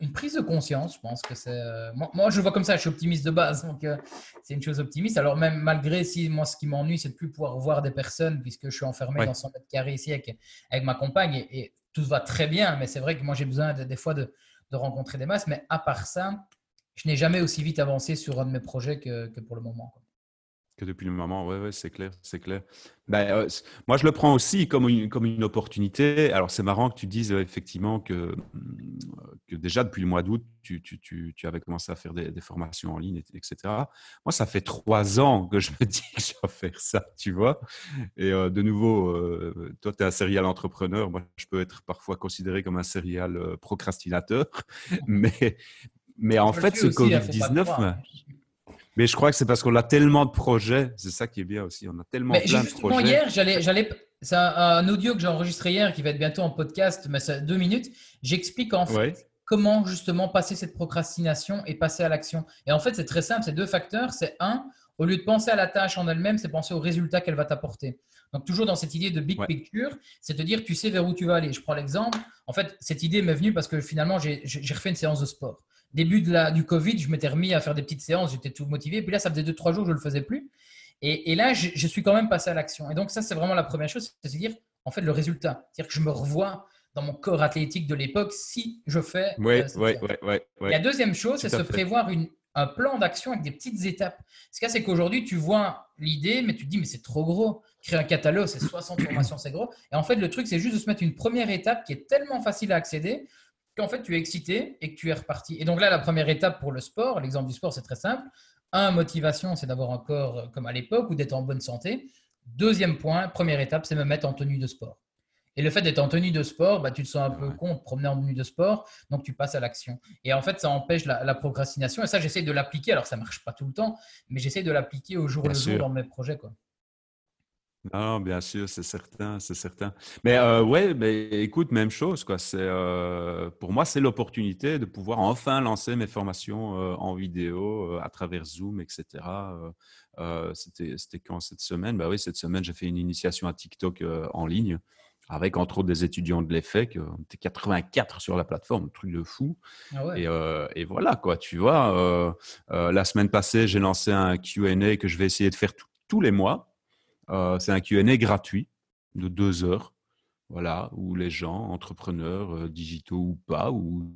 une prise de conscience, je pense que c'est. Euh, moi, je le vois comme ça, je suis optimiste de base, donc euh, c'est une chose optimiste. Alors, même malgré si moi, ce qui m'ennuie, c'est de plus pouvoir voir des personnes, puisque je suis enfermé dans 100 mètres carrés ici avec, avec ma compagne, et, tout va très bien, mais c'est vrai que moi, j'ai besoin des fois de, de, rencontrer des masses, mais à part ça, je n'ai jamais aussi vite avancé sur un de mes projets que, que pour le moment. Que depuis le moment, oui, ouais, c'est clair, c'est clair. Ben, euh, moi, je le prends aussi comme une, comme une opportunité. Alors, c'est marrant que tu dises euh, effectivement que, mm, que déjà depuis le mois d'août, tu, tu, tu, tu, avais commencé à faire des, des, formations en ligne, etc. Moi, ça fait trois ans que je me dis que je vais faire ça, tu vois. Et euh, de nouveau, toi, tu es un serial entrepreneur. Moi, je peux être parfois considéré comme un serial procrastinateur. Mais, mais en fait, ce Covid-19, mais je crois que c'est parce qu'on a tellement de projets. C'est ça qui est bien aussi. On a tellement plein de projets. hier, j'allais, j'allais, c'est un, audio que j'ai enregistré hier qui va être bientôt en podcast, mais c'est deux minutes. J'explique en fait comment justement passer cette procrastination et passer à l'action. Et en fait, c'est très simple. C'est deux facteurs. C'est un, au lieu de penser à la tâche en elle-même, c'est penser au résultat qu'elle va t'apporter. Donc, toujours dans cette idée de big picture, c'est te dire, tu sais vers où tu vas aller. Je prends l'exemple. En fait, cette idée m'est venue parce que finalement, j'ai refait une séance de sport début de la, du Covid, je m'étais remis à faire des petites séances, j'étais tout motivé. Puis là, ça faisait deux, trois jours que je ne le faisais plus. Et, là, je, suis quand même passé à l'action. Et donc, ça, c'est vraiment la première chose, c'est à dire, en fait, le résultat. C'est-à-dire que je me revois dans mon corps athlétique de l'époque si je fais. Oui, oui, oui. La deuxième chose, c'est se prévoir une, un plan d'action avec des petites étapes. Ce qu'il y a, c'est qu'aujourd'hui, tu vois l'idée, mais tu te dis, mais c'est trop gros. Créer un catalogue, c'est 60 formations, c'est gros. Et en fait, le truc, c'est juste de se mettre une première étape qui est tellement facile à accéder qu'en fait, tu es excité et que tu es reparti. Et donc là, la première étape pour le sport, l'exemple du sport, c'est très simple. Un, motivation, c'est d'avoir un corps comme à l'époque ou d'être en bonne santé. Deuxième point, première étape, c'est me mettre en tenue de sport. Et le fait d'être en tenue de sport, bah, tu te sens un peu con de promener en tenue de sport, donc tu passes à l'action. Et en fait, ça empêche la, procrastination. Et ça, j'essaie de l'appliquer. Alors, ça ne marche pas tout le temps, mais j'essaie de l'appliquer au jour le jour dans mes projets. Quoi. Non, bien sûr, c'est certain, c'est certain. Mais euh, ouais, mais écoute, même chose, quoi. C'est euh, pour moi, c'est l'opportunité de pouvoir enfin lancer mes formations euh, en vidéo à travers Zoom, etc. c'était, c'était quand cette semaine? Bah oui, cette semaine, j'ai fait une initiation à TikTok en ligne avec entre autres des étudiants de l'EFEC. On était 84 sur la plateforme, truc de fou. Ah et, et, voilà, quoi. Tu vois, la semaine passée, j'ai lancé un Q&A que je vais essayer de faire tous les mois. Euh, c'est un Q&A gratuit de deux heures, voilà, où les gens, entrepreneurs, euh, digitaux ou pas, ou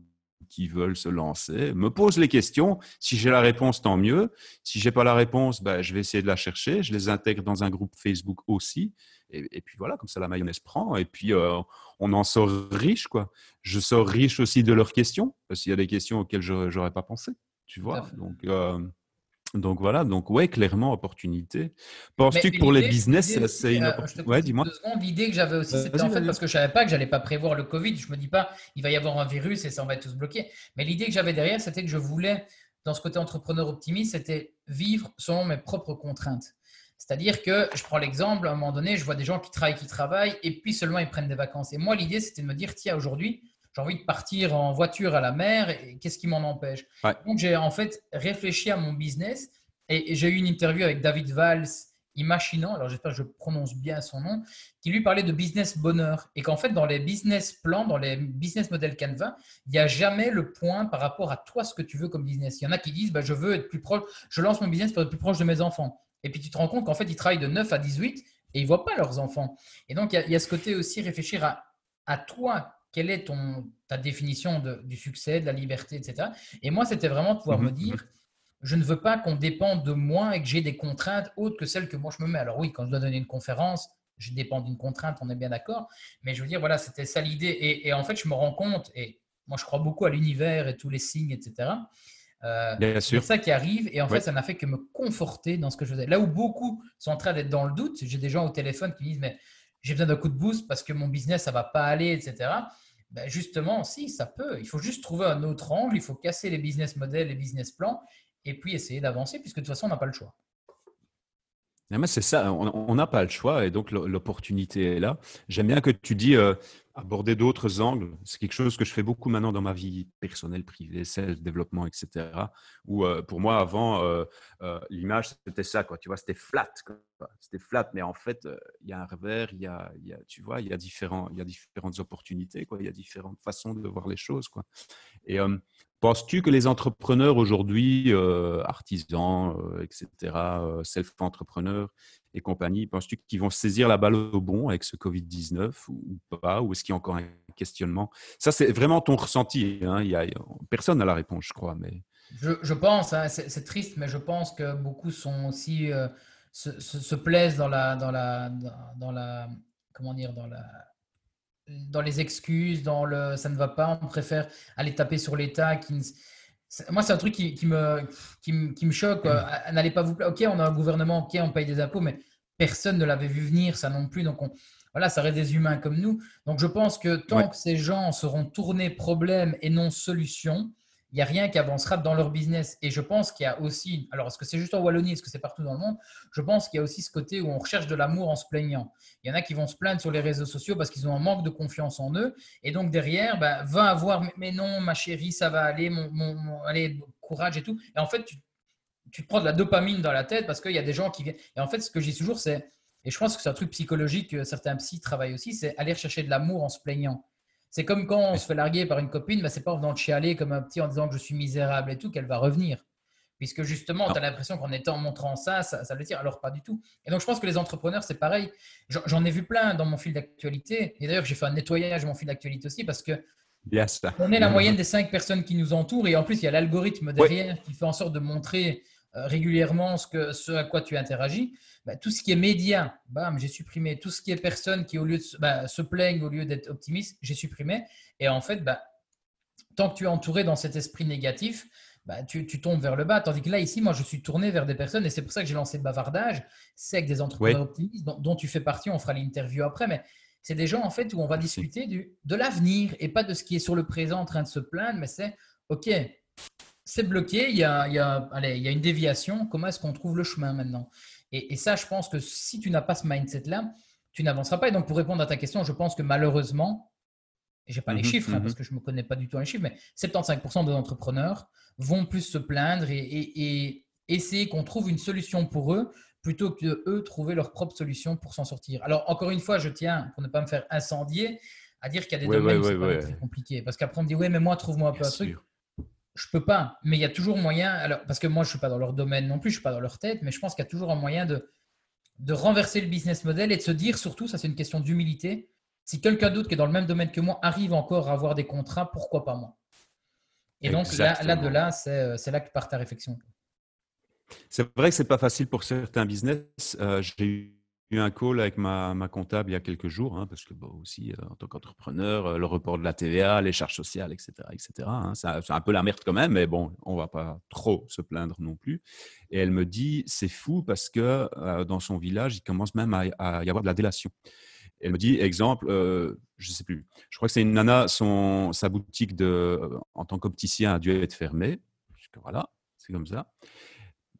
qui veulent se lancer, me posent les questions. Si j'ai la réponse, tant mieux. Si j'ai pas la réponse, ben, je vais essayer de la chercher. Je les intègre dans un groupe Facebook aussi. Et, puis voilà, comme ça la mayonnaise prend. Et puis euh, on en sort riche, quoi. Je sors riche aussi de leurs questions, parce qu'il y a des questions auxquelles je n'aurais pas pensé. Tu vois. Donc donc voilà, donc ouais, clairement, opportunité. Penses-tu que pour les business, c'est une euh, opportunité Ouais, dis-moi. L'idée que j'avais aussi, c'était en fait parce que je savais pas que j'allais pas prévoir le Covid. Je me dis pas, il va y avoir un virus et ça, on va être tous bloqués. Mais l'idée que j'avais derrière, c'était que je voulais, dans ce côté entrepreneur optimiste, c'était vivre selon mes propres contraintes. C'est-à-dire que je prends l'exemple, à un moment donné, je vois des gens qui travaillent, qui travaillent, et puis seulement ils prennent des vacances. Et moi, l'idée, c'était de me dire, tiens, aujourd'hui, j'ai envie de partir en voiture à la mer et qu'est-ce qui m'en empêche? Donc, j'ai en fait réfléchi à mon business et j'ai eu une interview avec David Valls, Imaginant, alors j'espère que je prononce bien son nom, qui lui parlait de business bonheur et qu'en fait, dans les business plans, dans les business models Canva, il n'y a jamais le point par rapport à toi, ce que tu veux comme business. Il y en a qui disent, bah, je veux être plus proche, je lance mon business pour être plus proche de mes enfants. Et puis tu te rends compte qu'en fait, ils travaillent de 9 à 18 et ils ne voient pas leurs enfants. Et donc, il y, a, ce côté aussi réfléchir à, à toi, quelle est ton, ta définition du succès, de la liberté, etc. Et moi, c'était vraiment de pouvoir mhm, me dire, mhm. je ne veux pas qu'on dépende de moi et que j'ai des contraintes autres que celles que moi je me mets. Alors oui, quand je dois donner une conférence, je dépends d'une contrainte, on est bien d'accord. Mais je veux dire, voilà, c'était ça l'idée. Et, en fait, je me rends compte, et moi je crois beaucoup à l'univers et tous les signes, etc. Euh, c'est ça qui arrive. Et en fait, ça n'a fait que me conforter dans ce que je faisais. Là où beaucoup sont en train d'être dans le doute, j'ai des gens au téléphone qui me disent, mais j'ai besoin d'un coup de boost parce que mon business, ça va pas aller, etc. Ben justement, si, ça peut. Il faut juste trouver un autre angle, il faut casser les business models, les business plans, et puis essayer d'avancer, puisque de toute façon, on n'a pas le choix. C'est ça, on n'a pas le choix et donc l'opportunité est là. J'aime bien que tu dis euh, aborder d'autres angles. C'est quelque chose que je fais beaucoup maintenant dans ma vie personnelle, privée, self-développement, etc. Où euh, pour moi, avant, euh, l'image, c'était ça, quoi. Tu vois, c'était flat. C'était flat, mais en fait, il y a un revers, il y a, y a, tu vois, il y a, différents, y a différentes opportunités, quoi. Il y a différentes façons de voir les choses, quoi. Et Penses-tu que les entrepreneurs aujourd'hui, euh, artisans, euh, etc., euh, self-entrepreneurs et compagnie, penses-tu qu'ils vont saisir la balle au bon avec ce Covid-19 ou, pas Ou est-ce qu'il y a encore un questionnement? Ça, c'est vraiment ton ressenti. Hein, personne n'a la réponse, je crois. Mais... Je, pense, hein, c'est triste, mais je pense que beaucoup se, se, plaisent dans la, dans dans la, comment dire, dans la dans les excuses, dans le ça ne va pas, on préfère aller taper sur l'État. Qui... Moi, c'est un truc qui, me, qui, me, choque. Mm. N'allez pas vous Ok, on a un gouvernement, ok, on paye des impôts, mais personne ne l'avait vu venir, ça non plus. Donc, voilà, ça reste des humains comme nous. Donc, je pense que tant que ces gens seront tournés problème et non solution, il n'y a rien qui avancera dans leur business. Et je pense qu'il y a aussi, alors est-ce que c'est juste en Wallonie, est-ce que c'est partout dans le monde? Je pense qu'il y a aussi ce côté où on recherche de l'amour en se plaignant. Il y en a qui vont se plaindre sur les réseaux sociaux parce qu'ils ont un manque de confiance en eux. Et donc derrière, ben, va avoir, mais non, ma chérie, ça va aller, mon, allez, courage et tout. Et en fait, tu, tu te prends de la dopamine dans la tête parce qu'il y a des gens qui viennent. Et en fait, ce que je dis toujours, c'est, et je pense que c'est un truc psychologique que certains psys travaillent aussi, c'est aller chercher de l'amour en se plaignant. C'est comme quand on se fait larguer par une copine, bah, c'est pas en venant chialer comme un petit en disant que je suis misérable et tout qu'elle va revenir. Puisque justement, tu as l'impression qu'en étant en montrant ça, ça, ça le tire. Alors, pas du tout. Et donc, je pense que les entrepreneurs, c'est pareil. J'en ai vu plein dans mon fil d'actualité. Et d'ailleurs, j'ai fait un nettoyage de mon fil d'actualité aussi parce que on est la moyenne des cinq personnes qui nous entourent. Et en plus, il y a l'algorithme derrière qui fait en sorte de montrer régulièrement ce, que, ce à quoi tu interagis. Bah, tout ce qui est média, bam, j'ai supprimé. Tout ce qui est personne qui, au lieu de bah, se plaignent, au lieu d'être optimiste, j'ai supprimé. Et en fait, bah, tant que tu es entouré dans cet esprit négatif, bah, tu, tombes vers le bas. Tandis que là, ici, moi, je suis tourné vers des personnes, et c'est pour ça que j'ai lancé Bavardage, c'est avec des entrepreneurs optimistes dont, tu fais partie, on fera l'interview après, mais C'est des gens en fait où on va discuter du, de l'avenir et pas de ce qui est sur le présent en train de se plaindre, mais c'est OK, c'est bloqué, il y, a, il, y a, allez, il y a une déviation, comment est-ce qu'on trouve le chemin maintenant? Et, ça, je pense que si tu n'as pas ce mindset-là, tu n'avanceras pas. Et donc, pour répondre à ta question, je pense que malheureusement, je n'ai pas les mhm, chiffres hein, parce mhm. que je ne me connais pas du tout les chiffres, mais 75% des entrepreneurs vont plus se plaindre et, essayer qu'on trouve une solution pour eux plutôt que eux trouver leur propre solution pour s'en sortir. Alors, encore une fois, je tiens, pour ne pas me faire incendier, à dire qu'il y a des domaines où c'est très compliqué. Parce qu'après, on me dit, oui, mais moi, trouve-moi un peu un truc. Je peux pas, mais il y a toujours moyen. Alors, parce que moi, je suis pas dans leur domaine non plus, je suis pas dans leur tête, mais je pense qu'il y a toujours un moyen de, de renverser le business model et de se dire surtout, ça c'est une question d'humilité. Si quelqu'un d'autre qui est dans le même domaine que moi arrive encore à avoir des contrats, pourquoi pas moi? Et donc là, là, de là, euh, c'est là que part ta réflexion. C'est vrai que c'est pas facile pour certains business. Euh, j'ai eu eu un call avec ma, comptable il y a quelques jours, hein, parce que aussi, euh, en tant qu'entrepreneur, euh, le report de la TVA, les charges sociales, etc., etc. C'est un peu la merde quand même, mais bon, on va pas trop se plaindre non plus. Et elle me dit, c'est fou parce que euh, dans son village, il commence même à, y avoir de la délation. Elle me dit, exemple, je ne sais plus, je crois que c'est une nana, son, sa boutique de, en tant qu'opticien a dû être fermée. Voilà, c'est comme ça.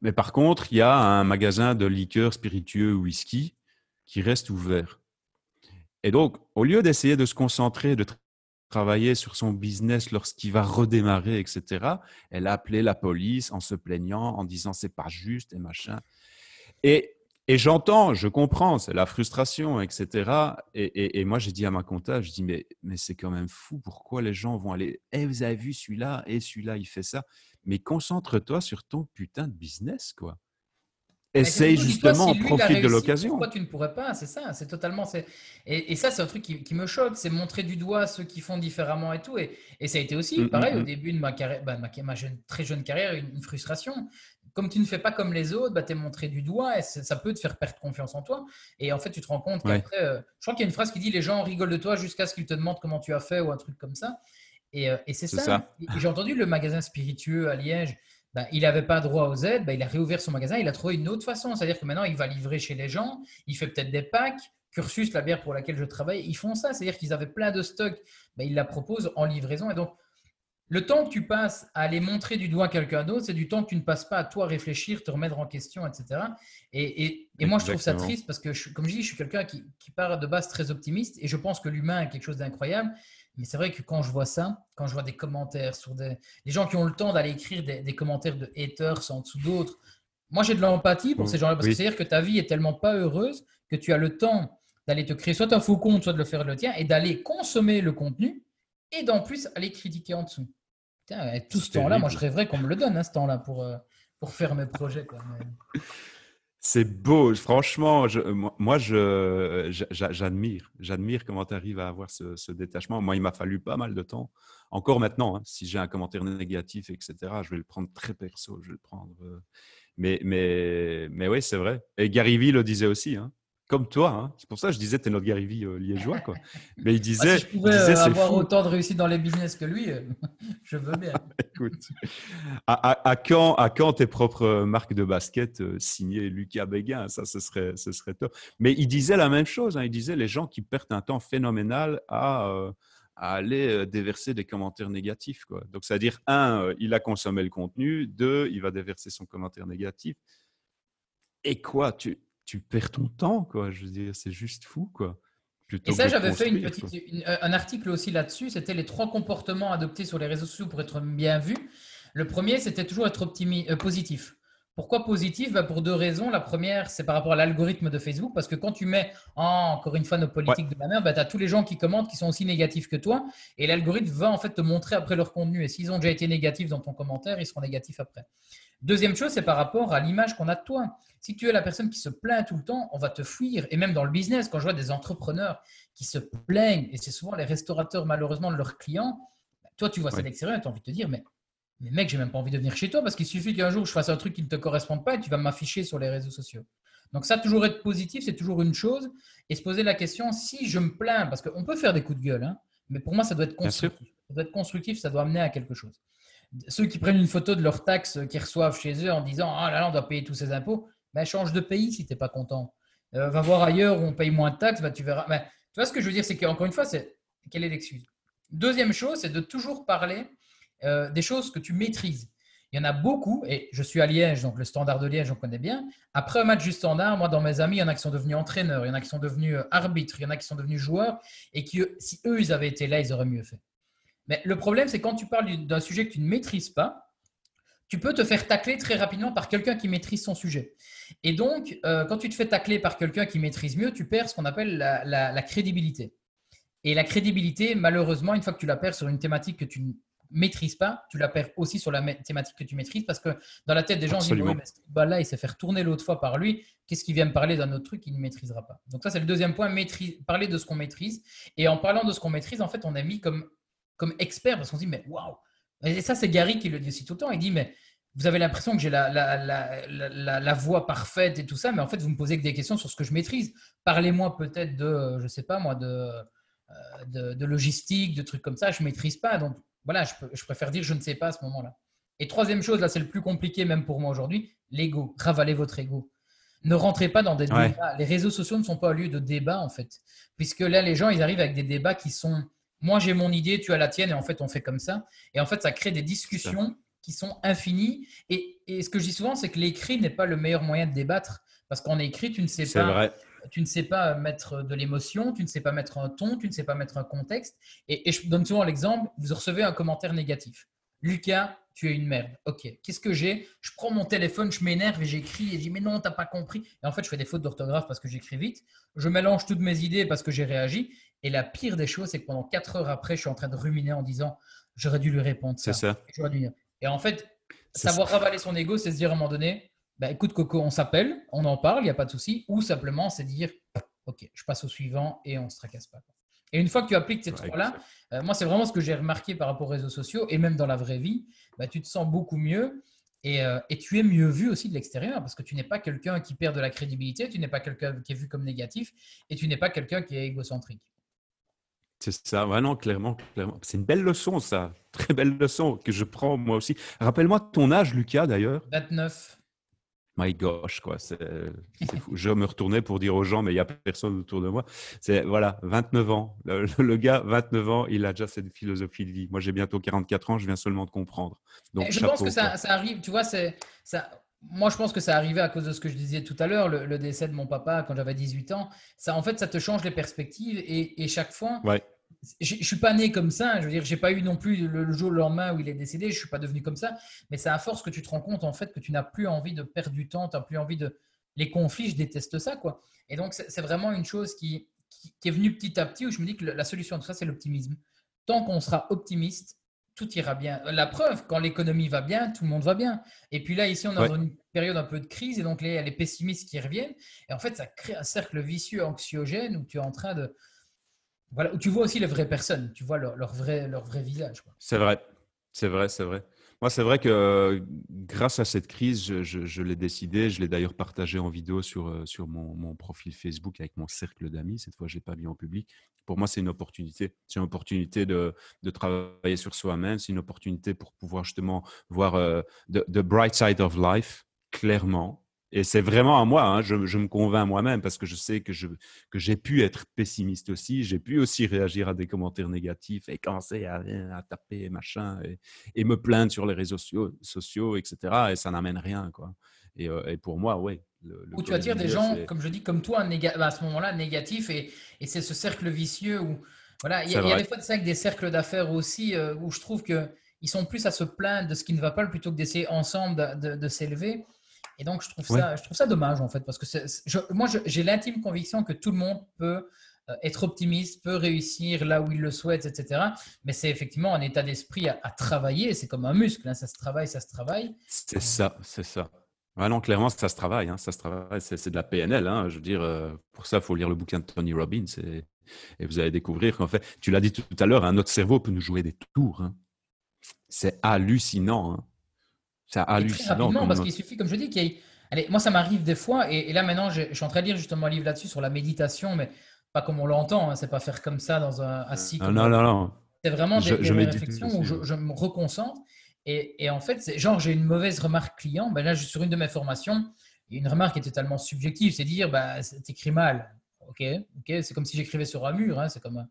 Mais par contre, il y a un magasin de liqueurs spiritueux whisky qui reste ouvert. Et donc, au lieu d'essayer de se concentrer, de travailler sur son business lorsqu'il va redémarrer, etc., elle a appelé la police en se plaignant, en disant c'est pas juste et machin. Et, et j'entends, je comprends, c'est la frustration, etc. Et, et, moi, j'ai dit à ma comptable, je dis mais, mais c'est quand même fou, pourquoi les gens vont aller, eh, vous avez vu celui-là, et celui-là, il fait ça. Mais concentre-toi sur ton putain de business, quoi. Essaye justement, profite de l'occasion. Pourquoi tu ne pourrais pas? C'est ça, c'est totalement. Et, et, ça, c'est un truc qui, me choque, c'est montrer du doigt ceux qui font différemment et tout. Et, et ça a été aussi, mm, pareil, mm, au mm. début de ma, carrière, bah, ma, jeune, très jeune carrière, une, frustration. Comme tu ne fais pas comme les autres, bah, tu es montré du doigt et ça peut te faire perdre confiance en toi. Et en fait, tu te rends compte qu'après, euh, je crois qu'il y a une phrase qui dit les gens rigolent de toi jusqu'à ce qu'ils te demandent comment tu as fait ou un truc comme ça. Et, euh, et c'est ça. ça. J'ai entendu le magasin spiritueux à Liège. Ben, il n'avait pas droit aux aides, ben, il a réouvert son magasin, il a trouvé une autre façon. C'est-à-dire que maintenant, il va livrer chez les gens, il fait peut-être des packs. Cursus, la bière pour laquelle je travaille, ils font ça. C'est-à-dire qu'ils avaient plein de stocks, ben, ils la proposent en livraison. Et donc, le temps que tu passes à aller montrer du doigt quelqu'un d'autre, c'est du temps que tu ne passes pas à toi réfléchir, te remettre en question, etc. Et, moi, je trouve ça triste parce que, comme je dis, je suis quelqu'un qui, qui part de base très optimiste et je pense que l'humain est quelque chose d'incroyable. Mais c'est vrai que quand je vois ça, quand je vois des commentaires sur des, gens qui ont le temps d'aller écrire des, commentaires de haters en dessous d'autres, moi j'ai de l'empathie pour ces gens-là parce que c'est-à-dire que ta vie est tellement pas heureuse que tu as le temps d'aller te créer soit un faux compte, soit de le faire le tien et d'aller consommer le contenu et d'en plus aller critiquer en dessous. tout ce temps-là, moi je rêverais qu'on me le donne, hein, ce temps-là, pour, euh, pour faire mes projets. Quoi. C'est beau, franchement, moi, j'admire, j'admire comment tu arrives à avoir ce, détachement. Moi, il m'a fallu pas mal de temps. Encore maintenant, hein, si j'ai un commentaire négatif, etc., je vais le prendre très perso, je vais le prendre. Euh, mais, mais, mais oui, c'est vrai. Et Gary Vee le disait aussi. Hein comme toi. Hein. C'est pour ça que je disais, tu es notre Gary Vee euh, liégeois. Quoi. Mais il disait. si je pouvais euh, avoir autant de réussite dans les business que lui, euh, je veux bien. Écoute, à, quand, à quand tes propres marques de basket signées Lucas Béguin? Ça, ce serait, ce serait top. Mais il disait la même chose. Hein. Il disait les gens qui perdent un temps phénoménal à. à aller déverser des commentaires négatifs. Quoi. Donc, c'est-à-dire, un, il a consommé le contenu, deux, il va déverser son commentaire négatif. Et quoi tu, tu perds ton temps, quoi. Je veux dire, c'est juste fou, quoi. et ça, j'avais fait une petite, euh, un article aussi là-dessus. C'était les trois comportements adoptés sur les réseaux sociaux pour être bien vu. Le premier, c'était toujours être euh, positif. Pourquoi positif? Bah, Pour deux raisons. La première, c'est par rapport à l'algorithme de Facebook, parce que quand tu mets, encore une fois, nos politiques de la mer, bah, tu as tous les gens qui commentent qui sont aussi négatifs que toi, et l'algorithme va en fait te montrer après leur contenu. Et s'ils ont déjà été négatifs dans ton commentaire, ils seront négatifs après. Deuxième chose, c'est par rapport à l'image qu'on a de toi. Si tu es la personne qui se plaint tout le temps, on va te fuir. Et même dans le business, quand je vois des entrepreneurs qui se plaignent, et c'est souvent les restaurateurs malheureusement de leurs clients, toi tu vois ça d'extérieur et tu as envie de te dire, mais, mais mec, j'ai même pas envie de venir chez toi parce qu'il suffit qu'un jour je fasse un truc qui ne te correspond pas et tu vas m'afficher sur les réseaux sociaux. Donc ça, toujours être positif, c'est toujours une chose. Et se poser la question, si je me plains, parce qu'on peut faire des coups de gueule, hein, mais pour moi, ça doit être constructif. Ça doit être constructif, ça doit amener à quelque chose ceux qui prennent une photo de leurs taxes qu'ils reçoivent chez eux en disant Ah là là, on doit payer tous ces impôts, ben, change de pays si tu n'es pas content. Euh, va voir ailleurs où on paye moins de taxes, ben, tu verras. Ben, Tu vois ce que je veux dire C'est qu'encore une fois, c'est quelle est l'excuse? Deuxième chose, c'est de toujours parler euh, des choses que tu maîtrises. Il y en a beaucoup, et je suis à Liège, donc le standard de Liège, on connaît bien. Après un match du standard, moi, dans mes amis, il y en a qui sont devenus entraîneurs, il y en a qui sont devenus euh, arbitres, il y en a qui sont devenus joueurs, et qui, si eux, ils avaient été là, ils auraient mieux fait. Mais le problème, c'est quand tu parles d'un sujet que tu ne maîtrises pas, tu peux te faire tacler très rapidement par quelqu'un qui maîtrise son sujet. Et donc, euh, quand tu te fais tacler par quelqu'un qui maîtrise mieux, tu perds ce qu'on appelle la, crédibilité. Et la crédibilité, malheureusement, une fois que tu la perds sur une thématique que tu ne maîtrises pas, tu la perds aussi sur la thématique que tu maîtrises parce que dans la tête des gens, on dit bah là, il s'est fait retourner l'autre fois par lui. Qu'est-ce qu'il vient me parler d'un autre truc qu'il ne maîtrisera pas? Donc, ça, c'est le deuxième point, maîtrise, parler de ce qu'on maîtrise. Et en parlant de ce qu'on maîtrise, en fait, on est mis comme, comme expert parce qu'on se dit, mais waouh Et ça, c'est Gary qui le dit aussi tout le temps. Il dit, mais vous avez l'impression que j'ai la, la, la, voix parfaite et tout ça, mais en fait, vous me posez que des questions sur ce que je maîtrise. Parlez-moi peut-être de, je sais pas moi, de, euh, de, logistique, de trucs comme ça. Je ne maîtrise pas. Donc, voilà, je, je, préfère dire je ne sais pas à ce moment-là. Et troisième chose, là, c'est le plus compliqué même pour moi aujourd'hui, l'ego. Ravalez votre ego. Ne rentrez pas dans des débats. Les réseaux sociaux ne sont pas un lieu de débat, en fait. Puisque là, les gens, ils arrivent avec des débats qui sont moi, j'ai mon idée, tu as la tienne, et en fait, on fait comme ça. Et en fait, ça crée des discussions qui sont infinis. Et, ce que je dis souvent, c'est que l'écrit n'est pas le meilleur moyen de débattre. Parce qu'en écrit, tu ne sais pas. Tu ne sais pas mettre de l'émotion, tu ne sais pas mettre un ton, tu ne sais pas mettre un contexte. Et, je donne souvent l'exemple, vous recevez un commentaire négatif. Lucas, tu es une merde. Ok, qu'est-ce que j'ai? Je prends mon téléphone, je m'énerve et j'écris et je dis mais non, t'as pas compris. Et en fait, je fais des fautes d'orthographe parce que j'écris vite. Je mélange toutes mes idées parce que j'ai réagi. Et la pire des choses, c'est que pendant quatre heures après, je suis en train de ruminer en disant j'aurais dû lui répondre. C'est ça. Et en fait, savoir ravaler son ego, c'est se dire à un moment donné, bah, écoute Coco, on s'appelle, on en parle, il n'y a pas de souci. Ou simplement, c'est dire, ok, je passe au suivant et on ne se tracasse pas. Et une fois que tu appliques ces trois-là, euh, moi, c'est vraiment ce que j'ai remarqué par rapport aux réseaux sociaux et même dans la vraie vie, bah, tu te sens beaucoup mieux et, euh, et, tu es mieux vu aussi de l'extérieur parce que tu n'es pas quelqu'un qui perd de la crédibilité, tu n'es pas quelqu'un qui est vu comme négatif et tu n'es pas quelqu'un qui est égocentrique. C'est ça, ouais, non, clairement, clairement. C'est une belle leçon, ça. Très belle leçon que je prends moi aussi. Rappelle-moi ton âge, Lucas, d'ailleurs. 29. My gosh, quoi. C'est, fou. Je me retournais pour dire aux gens, mais il n'y a personne autour de moi. C'est, voilà, 29 ans. Le, gars, 29 ans, il a déjà cette philosophie de vie. Moi, j'ai bientôt 44 ans, je viens seulement de comprendre. Donc, je pense que ça, ça, arrive, tu vois, c'est, ça, moi, je pense que ça arrivait à cause de ce que je disais tout à l'heure, le, décès de mon papa quand j'avais 18 ans. Ça, en fait, ça te change les perspectives et, chaque fois, ouais. Je, ne suis pas né comme ça. Je veux dire, j'ai pas eu non plus le, jour le lendemain où il est décédé. Je suis pas devenu comme ça. Mais c'est à force que tu te rends compte en fait que tu n'as plus envie de perdre du temps, tu n'as plus envie de les conflits. Je déteste ça, quoi. Et donc, c'est vraiment une chose qui, qui, est venue petit à petit où je me dis que la solution à tout ça, c'est l'optimisme. Tant qu'on sera optimiste, tout ira bien. La preuve, quand l'économie va bien, tout le monde va bien. Et puis là, ici, on est dans une période un peu de crise et donc il y a les pessimistes qui reviennent. Et en fait, ça crée un cercle vicieux, anxiogène où tu es en train de. Où tu vois aussi les vraies personnes, tu vois leur, vrai, leur vrai visage. C'est vrai, c'est vrai, c'est vrai. Moi, c'est vrai que grâce à cette crise, je, l'ai décidé. Je l'ai d'ailleurs partagé en vidéo sur, sur mon, profil Facebook avec mon cercle d'amis. Cette fois, je ne l'ai pas mis en public. Pour moi, c'est une opportunité. C'est une opportunité de, travailler sur soi-même. C'est une opportunité pour pouvoir justement voir the, the, bright side of life clairement et c'est vraiment à moi, hein, je, me convainc moi-même parce que je sais que, je, que j'ai pu être pessimiste aussi, j'ai pu aussi réagir à des commentaires négatifs et commencer à, à taper machin et, me plaindre sur les réseaux sociaux, sociaux etc. Et ça n'amène rien. Quoi. Et, euh, et pour moi, oui. Ou tu vas dire des gens, comme je dis, comme toi, bah, à ce moment-là, négatifs et, et c'est ce cercle vicieux où. Voilà, il y, a, des fois ça avec des cercles d'affaires aussi euh, où je trouve qu'ils sont plus à se plaindre de ce qui ne va pas plutôt que d'essayer ensemble de, de s'élever. Et donc, je trouve, ça, je trouve ça dommage, en fait, parce que moi, j'ai l'intime conviction que tout le monde peut euh, être optimiste, peut réussir là où il le souhaite, etc. Mais c'est effectivement un état d'esprit à, travailler. C'est comme un muscle, hein. ça se travaille, ça se travaille. C'est ça, c'est ça. Ah non, clairement, ça se travaille. Hein, ça se travaille. C'est, de la PNL. Hein, je veux dire, euh, pour ça, il faut lire le bouquin de Tony Robbins et, et vous allez découvrir qu'en fait, tu l'as dit tout à l'heure, notre cerveau peut nous jouer des tours. C'est hallucinant. C'est hallucinant. parce qu'il suffit, comme je dis, qu'il y ait... Allez, moi, ça m'arrive des fois, et, là maintenant, je, suis en train de lire justement un livre là-dessus sur la méditation, mais pas comme on l'entend, hein, c'est pas faire comme ça dans un assis. Non, non, non, non. C'est vraiment des, réflexions où je, me reconcentre. Et, en fait, genre, j'ai une mauvaise remarque client. Ben là, sur une de mes formations, une remarque est totalement subjective, c'est dire, bah, écrit mal. ok, ok, c'est comme si j'écrivais sur un mur. Hein, c'est comme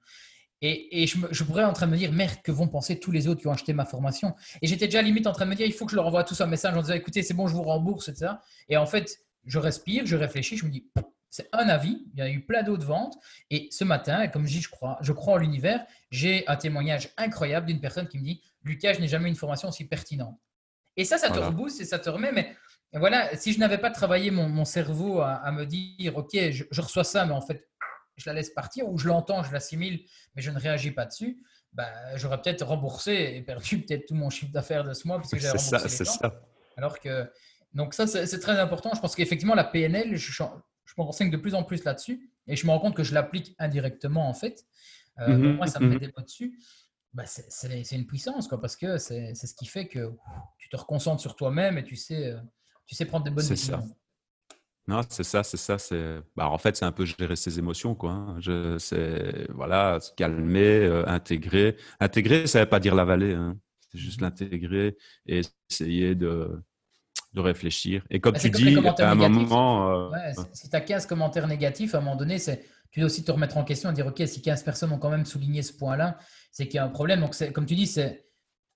et, et je, je, pourrais en train de me dire, merde, que vont penser tous les autres qui ont acheté ma formation? Et j'étais déjà limite en train de me dire, il faut que je leur envoie tout ça un message en disant, écoutez, c'est bon, je vous rembourse, etc. Et en fait, je respire, je réfléchis, je me dis, c'est un avis, il y a eu plein d'autres ventes. Et ce matin, comme je dis, je crois, je crois en l'univers, j'ai un témoignage incroyable d'une personne qui me dit, Lucas, je n'ai jamais eu une formation aussi pertinente. Et ça, ça te rebooste et ça te remet. Mais voilà, si je n'avais pas travaillé mon, cerveau à, me dire, OK, je, reçois ça, mais en fait, je la laisse partir, ou je l'entends, je l'assimile, mais je ne réagis pas dessus, bah, j'aurais peut-être remboursé et perdu peut-être tout mon chiffre d'affaires de ce mois parce que j'ai remboursé ça, c'est Ça. Alors que, donc ça, c'est très important. Je pense qu'effectivement, la PNL, je, je me renseigne de plus en plus là-dessus et je me rends compte que je l'applique indirectement en fait. Euh, mhm, moi, ça me met mhm. des mots dessus. Bah, c'est une puissance, quoi, parce que c'est ce qui fait que tu te reconcentres sur toi-même et tu sais, euh, tu sais prendre des bonnes décisions. Non, c'est ça, c'est ça. C'est bah, en fait, c'est un peu gérer ses émotions, quoi. Hein. Je, c'est voilà, se calmer, euh, intégrer. Intégrer, ça ne veut pas dire l'avaler. Hein. C'est juste mmh l'intégrer et essayer de, de réfléchir. Et comme bah, tu dis, à un moment, euh, si tu as 15 commentaires négatifs, à un moment donné, c'est tu dois aussi te remettre en question et dire ok, si 15 personnes ont quand même souligné ce point-là, c'est qu'il y a un problème. Donc, comme tu dis, c'est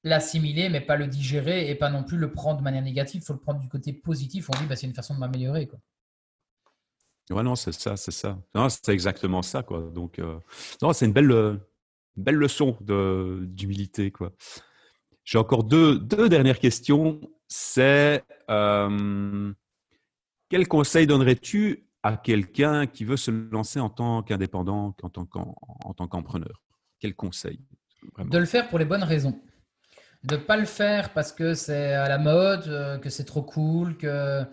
l'assimiler, mais pas le digérer et pas non plus le prendre de manière négative. Il faut le prendre du côté positif. On dit, bah, c'est une façon de m'améliorer. Quoi. Ouais, non, c'est ça, c'est ça. c'est exactement ça, quoi. Donc, euh, non, c'est une belle, belle leçon d'humilité, quoi. J'ai encore deux, deux, dernières questions. C'est euh, quel conseil donnerais-tu à quelqu'un qui veut se lancer en tant qu'indépendant, en tant qu'entrepreneur? Quel conseil De le faire pour les bonnes raisons. De ne pas le faire parce que c'est à la mode, euh, que c'est trop cool, que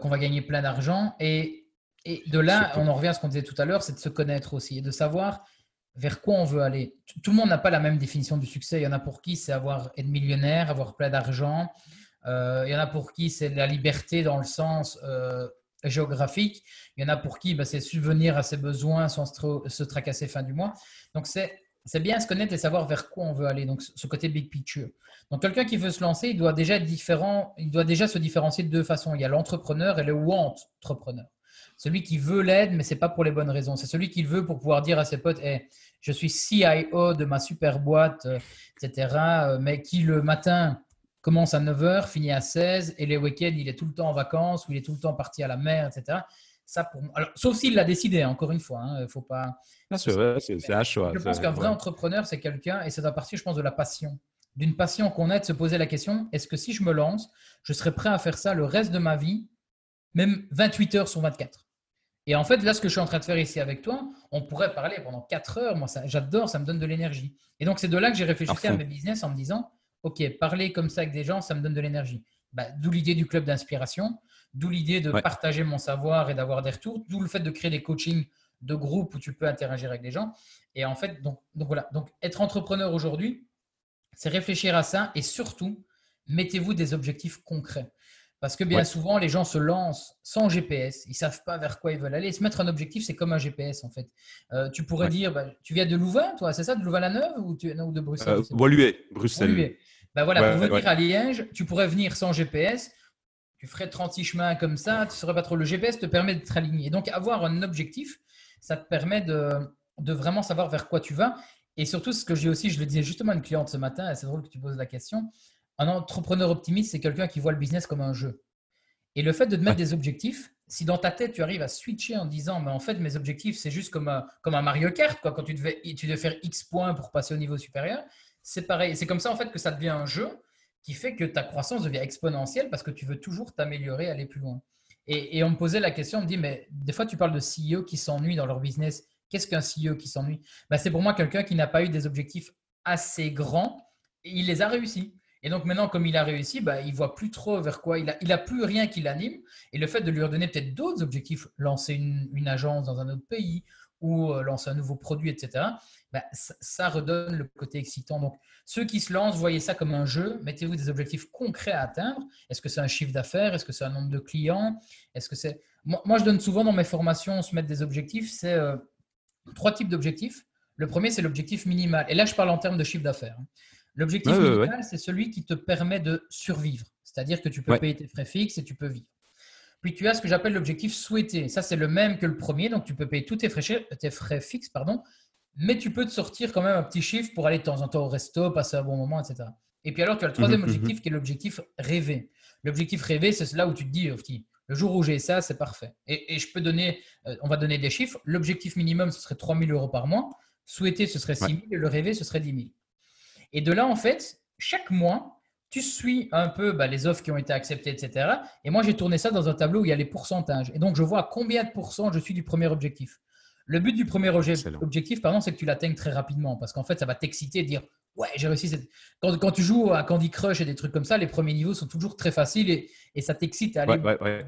qu'on va gagner plein d'argent. Et et de là, on en revient à ce qu'on disait tout à l'heure, c'est de se connaître aussi et de savoir vers quoi on veut aller. Tout le monde n'a pas la même définition du succès. Il y en a pour qui c'est avoir être millionnaire, avoir plein d'argent. Euh, il y en a pour qui c'est la liberté dans le sens euh, géographique. Il y en a pour qui bah, c'est subvenir à ses besoins sans se, tracasser fin du mois. Donc c'est c'est bien se connaître et savoir vers quoi on veut aller. Donc ce côté big picture. Donc quelqu'un qui veut se lancer, il doit déjà être différent. Il doit déjà se différencier de deux façons. Il y a l'entrepreneur et le want entrepreneur. Celui qui veut l'aide, mais ce n'est pas pour les bonnes raisons. C'est celui qui le veut pour pouvoir dire à ses potes Je suis CIO de ma super boîte, euh, etc. Euh, mais qui le matin commence à 9h, finit à 16 et les week-ends, il est tout le temps en vacances ou il est tout le temps parti à la mer, etc. Ça pour... Alors, sauf s'il l'a décidé, encore une fois. Il hein, faut pas. c'est un choix. Je pense qu'un vrai entrepreneur, c'est quelqu'un, et ça doit partir, je pense, de la passion. D'une passion qu'on a de se poser la question est-ce que si je me lance, je serais prêt à faire ça le reste de ma vie, même 28 heures sur 24 et en fait, là, ce que je suis en train de faire ici avec toi, on pourrait parler pendant 4 heures. Moi, j'adore, ça me donne de l'énergie. Et donc, c'est de là que j'ai réfléchi à mes business en me disant, OK, parler comme ça avec des gens, ça me donne de l'énergie. Bah, d'où l'idée du club d'inspiration, d'où l'idée de partager mon savoir et d'avoir des retours, d'où le fait de créer des coachings de groupe où tu peux interagir avec des gens. Et en fait, donc, donc voilà. Donc, être entrepreneur aujourd'hui, c'est réfléchir à ça et surtout, mettez-vous des objectifs concrets. Parce que bien souvent, les gens se lancent sans GPS. Ils ne savent pas vers quoi ils veulent aller. se mettre un objectif, c'est comme un GPS en fait. Euh, tu pourrais dire, bah, tu viens de Louvain, toi, c'est ça, de Louvain-la-Neuve ou, tu... de Bruxelles euh, Bruxelles. Ben voilà, pour venir à Liège, tu pourrais venir sans GPS. Tu ferais 36 chemins comme ça, tu ne saurais pas trop. Le GPS te permet d'être aligné. Donc, avoir un objectif, ça te permet de, de vraiment savoir vers quoi tu vas. Et surtout, ce que j'ai aussi, je le disais justement à une cliente ce matin, et c'est drôle que tu poses la question, un entrepreneur optimiste, c'est quelqu'un qui voit le business comme un jeu. Et le fait de te mettre des objectifs, si dans ta tête tu arrives à switcher en disant, mais en fait mes objectifs c'est juste comme un, comme un Mario Kart, quoi, quand tu devais, tu devais faire X points pour passer au niveau supérieur, c'est pareil. C'est comme ça en fait que ça devient un jeu qui fait que ta croissance devient exponentielle parce que tu veux toujours t'améliorer, aller plus loin. Et, on me posait la question, on me dit, mais des fois tu parles de CEO qui s'ennuient dans leur business. Qu'est-ce qu'un CEO qui s'ennuie? Bah, C'est pour moi quelqu'un qui n'a pas eu des objectifs assez grands et il les a réussis. Et donc maintenant, comme il a réussi, bah, il voit plus trop vers quoi. Il a, il plus rien qui l'anime. Et le fait de lui redonner peut-être d'autres objectifs, lancer une, agence dans un autre pays ou euh, lancer un nouveau produit, etc., bah, ça, redonne le côté excitant. Donc ceux qui se lancent, voyez ça comme un jeu. Mettez-vous des objectifs concrets à atteindre. Est-ce que c'est un chiffre d'affaires? Est-ce que c'est un nombre de clients? Est-ce que c'est moi, je donne souvent dans mes formations, se mettre des objectifs. C'est euh, trois types d'objectifs. Le premier, c'est l'objectif minimal. Et là, je parle en termes de chiffre d'affaires. L'objectif minimal, c'est celui qui te permet de survivre. C'est-à-dire que tu peux payer tes frais fixes et tu peux vivre. Puis tu as ce que j'appelle l'objectif souhaité. Ça, c'est le même que le premier. Donc, tu peux payer tous tes frais, tes frais fixes, pardon, mais tu peux te sortir quand même un petit chiffre pour aller de temps en temps au resto, passer un bon moment, etc. Et puis alors, tu as le troisième Mhm, mhm. objectif qui est l'objectif rêvé. L'objectif rêvé, c'est là où tu te dis, petit, le jour où j'ai ça, c'est parfait. Et, et je peux donner, euh, on va donner des chiffres. L'objectif minimum, ce serait 3 000 euros par mois. Souhaité, ce serait 6 000. Et le rêvé, ce serait 10 000. Et de là, en fait, chaque mois, tu suis un peu bah, les offres qui ont été acceptées, etc. Et moi, j'ai tourné ça dans un tableau où il y a les pourcentages. Et donc, je vois à combien de pourcents je suis du premier objectif. Le but du premier Excellent. objectif, pardon, c'est que tu l'atteignes très rapidement parce qu'en fait, ça va t'exciter de dire Ouais, j'ai réussi. Cette... Quand, quand tu joues à Candy Crush et des trucs comme ça, les premiers niveaux sont toujours très faciles et, et ça t'excite à aller. Ouais, ouais, ouais.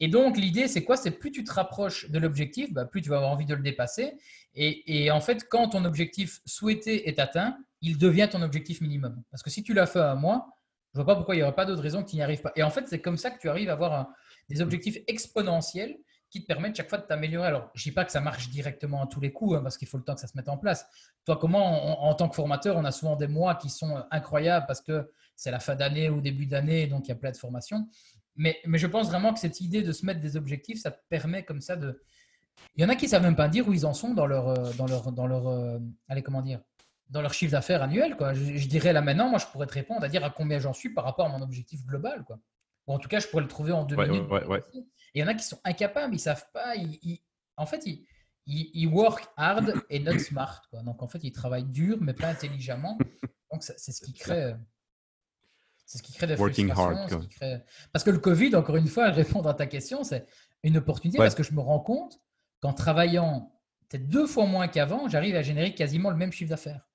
Et donc, l'idée, c'est quoi? C'est plus tu te rapproches de l'objectif, bah, plus tu vas avoir envie de le dépasser. Et, et en fait, quand ton objectif souhaité est atteint, il devient ton objectif minimum. Parce que si tu l'as fait à un mois, je vois pas pourquoi il n'y aurait pas d'autre raison que n'y arrives pas. Et en fait, c'est comme ça que tu arrives à avoir des objectifs exponentiels qui te permettent chaque fois de t'améliorer. Alors, je dis pas que ça marche directement à tous les coups, hein, parce qu'il faut le temps que ça se mette en place. Toi, comment, en, tant que formateur, on a souvent des mois qui sont incroyables parce que c'est la fin d'année ou début d'année, donc il y a plein de formations. Mais, mais je pense vraiment que cette idée de se mettre des objectifs, ça permet comme ça de. Il y en a qui ne savent même pas dire où ils en sont dans leur, euh, dans leur, dans leur, euh, allez, comment dire, dans leur chiffre d'affaires annuel. Quoi. Je, je dirais là maintenant, moi, je pourrais te répondre à dire à combien j'en suis par rapport à mon objectif global. Quoi. Ou en tout cas, je pourrais le trouver en deux Ouais, minutes. ouais, ouais. Et il y en a qui sont incapables, ils savent pas. Ils, ils- en fait, ils, ils, work hard et not smart. Quoi. Donc, en fait, ils travaillent dur, mais pas intelligemment. Donc, c'est ce qui crée. C'est ce qui crée des Working frustrations. hard, ce quoi. qui crée- Parce que le Covid, encore une fois, répondre à ta question, c'est une opportunité parce que je me rends compte qu'en travaillant peut-être deux fois moins qu'avant, j'arrive à générer quasiment le même chiffre d'affaires.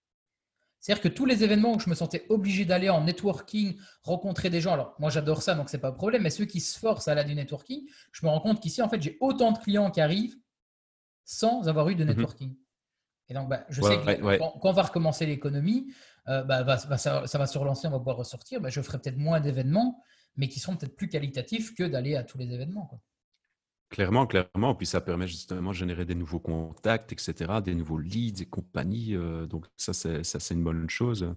C'est-à-dire que tous les événements où je me sentais obligé d'aller en networking, rencontrer des gens, alors moi j'adore ça, donc c'est pas un problème, mais ceux qui se forcent à aller du networking, je me rends compte qu'ici, en fait, j'ai autant de clients qui arrivent sans avoir eu de Mhm. networking. Et donc, bah, je Ouais, sais que ouais, ouais. quand, va recommencer l'économie, euh, bah, ça, ça va se relancer, on va pouvoir ressortir. Bah, je ferai peut-être moins d'événements, mais qui seront peut-être plus qualitatifs que d'aller à tous les événements. quoi. Clairement, clairement. Puis ça permet justement de générer des nouveaux contacts, etc., des nouveaux leads et compagnie. euh, donc ça, c'est ça, c'est une bonne chose.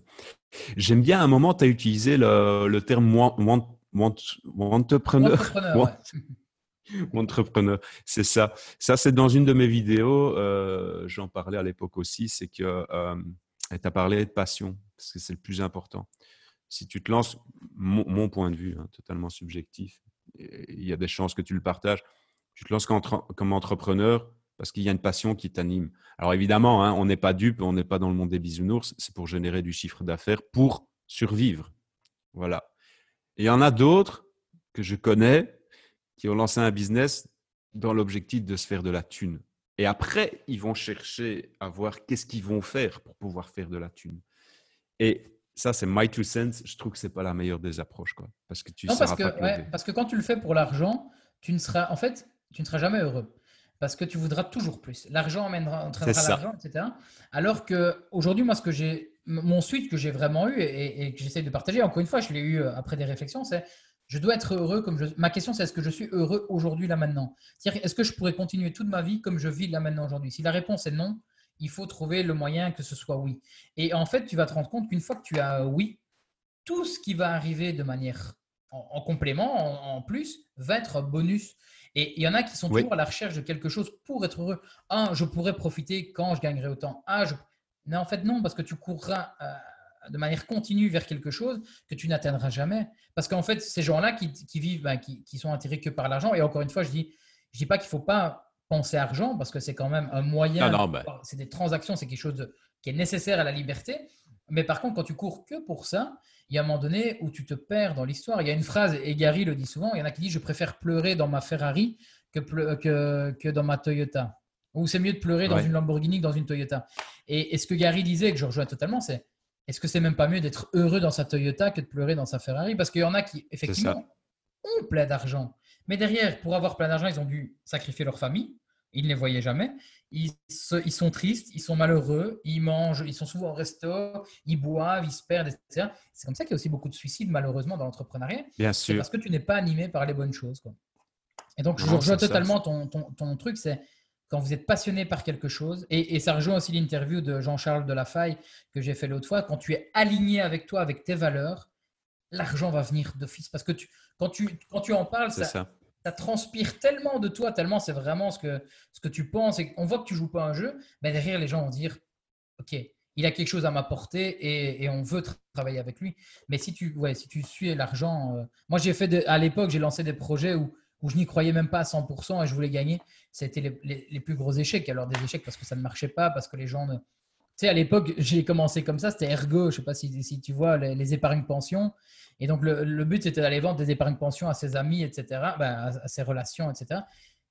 J'aime bien, à un moment, tu as utilisé le, le terme want, want, want, entrepreneur. Entrepreneur, ouais. entrepreneur, c'est ça. Ça, c'est dans une de mes vidéos. euh, J'en parlais à l'époque aussi. C'est que tu as parlé de passion, parce que c'est le plus important. Si tu te lances, mon, mon point de vue, hein, totalement subjectif, il y a des chances que tu le partages. Tu te lances comme entrepreneur parce qu'il y a une passion qui t'anime. Alors évidemment, hein, on n'est pas dupe, on n'est pas dans le monde des bisounours. C'est pour générer du chiffre d'affaires, pour survivre. Voilà. Et il y en a d'autres que je connais qui ont lancé un business dans l'objectif de se faire de la thune. Et après, ils vont chercher à voir qu'est-ce qu'ils vont faire pour pouvoir faire de la thune. Et ça, c'est my two cents. Je trouve que c'est pas la meilleure des approches, quoi. Parce que tu Non, parce que, ouais, parce que quand tu le fais pour l'argent, tu ne seras, en fait, tu ne seras jamais heureux. Parce que tu voudras toujours plus. L'argent amènera, entraînera l'argent, etc. Alors que aujourd'hui, moi, ce que j'ai, mon suite que j'ai vraiment eu et, et que j'essaie de partager, encore une fois, je l'ai eu euh, après des réflexions, c'est je dois être heureux comme je. Ma question, c'est est-ce que je suis heureux aujourd'hui, là, maintenant? C'est-à-dire, est-ce que je pourrais continuer toute ma vie comme je vis là, maintenant, aujourd'hui? Si la réponse est non, il faut trouver le moyen que ce soit oui. Et en fait, tu vas te rendre compte qu'une fois que tu as oui, tout ce qui va arriver de manière en, en complément, en, en plus, va être bonus. Et il y en a qui sont Oui. toujours à la recherche de quelque chose pour être heureux. Ah, je pourrais profiter quand je gagnerai autant. Ah, je... Mais en fait, non, parce que tu courras euh, de manière continue vers quelque chose que tu n'atteindras jamais. Parce qu'en fait, ces gens-là qui, qui vivent, ben, qui, qui sont attirés que par l'argent, et encore une fois, je dis, je dis pas qu'il ne faut pas penser à argent, parce que c'est quand même un moyen, Non, non, ben. c'est des transactions, c'est quelque chose de- qui est nécessaire à la liberté. Mais par contre, quand tu cours que pour ça, il y a un moment donné où tu te perds dans l'histoire. Il y a une phrase, et Gary le dit souvent, il y en a qui disent, je préfère pleurer dans ma Ferrari que, pleu- que, que dans ma Toyota. Ou c'est mieux de pleurer dans Ouais. une Lamborghini que dans une Toyota. Et, et ce que Gary disait, que je rejoins totalement, c'est est-ce que c'est même pas mieux d'être heureux dans sa Toyota que de pleurer dans sa Ferrari? Parce qu'il y en a qui, effectivement, ont plein d'argent. Mais derrière, pour avoir plein d'argent, ils ont dû sacrifier leur famille. Ils ne les voyaient jamais. Ils, se- ils sont tristes, ils sont malheureux, ils mangent, ils sont souvent au resto, ils boivent, ils se perdent, etc. C'est comme ça qu'il y a aussi beaucoup de suicides, malheureusement, dans l'entrepreneuriat. Bien sûr. parce que tu n'es pas animé par les bonnes choses. quoi. Et donc, je Non, rejoins totalement ton, ton, ton truc, c'est quand vous êtes passionné par quelque chose, et, et ça rejoint aussi l'interview de Jean-Charles Delafaille que j'ai fait l'autre fois, quand tu es aligné avec toi, avec tes valeurs, l'argent va venir d'office. Parce que tu, quand, tu, quand tu en parles, C'est ça, ça. Ça transpire tellement de toi, tellement c'est vraiment ce que, tu penses. On voit que tu joues pas un jeu, mais derrière, les gens vont dire Ok, il a quelque chose à m'apporter et, on veut travailler avec lui. Mais si tu, ouais, si tu suis l'argent, euh, moi j'ai fait à l'époque, j'ai lancé des projets où, je n'y croyais même pas à 100% et je voulais gagner. C'était les, les, plus gros échecs. Alors des échecs parce que ça ne marchait pas, parce que les gens ne. À l'époque, j'ai commencé comme ça, c'était Ergo, je sais pas si, tu vois, les, épargnes pensions. Et donc le, but, c'était d'aller vendre des épargnes pensions à ses amis, etc., ben, à, ses relations, etc.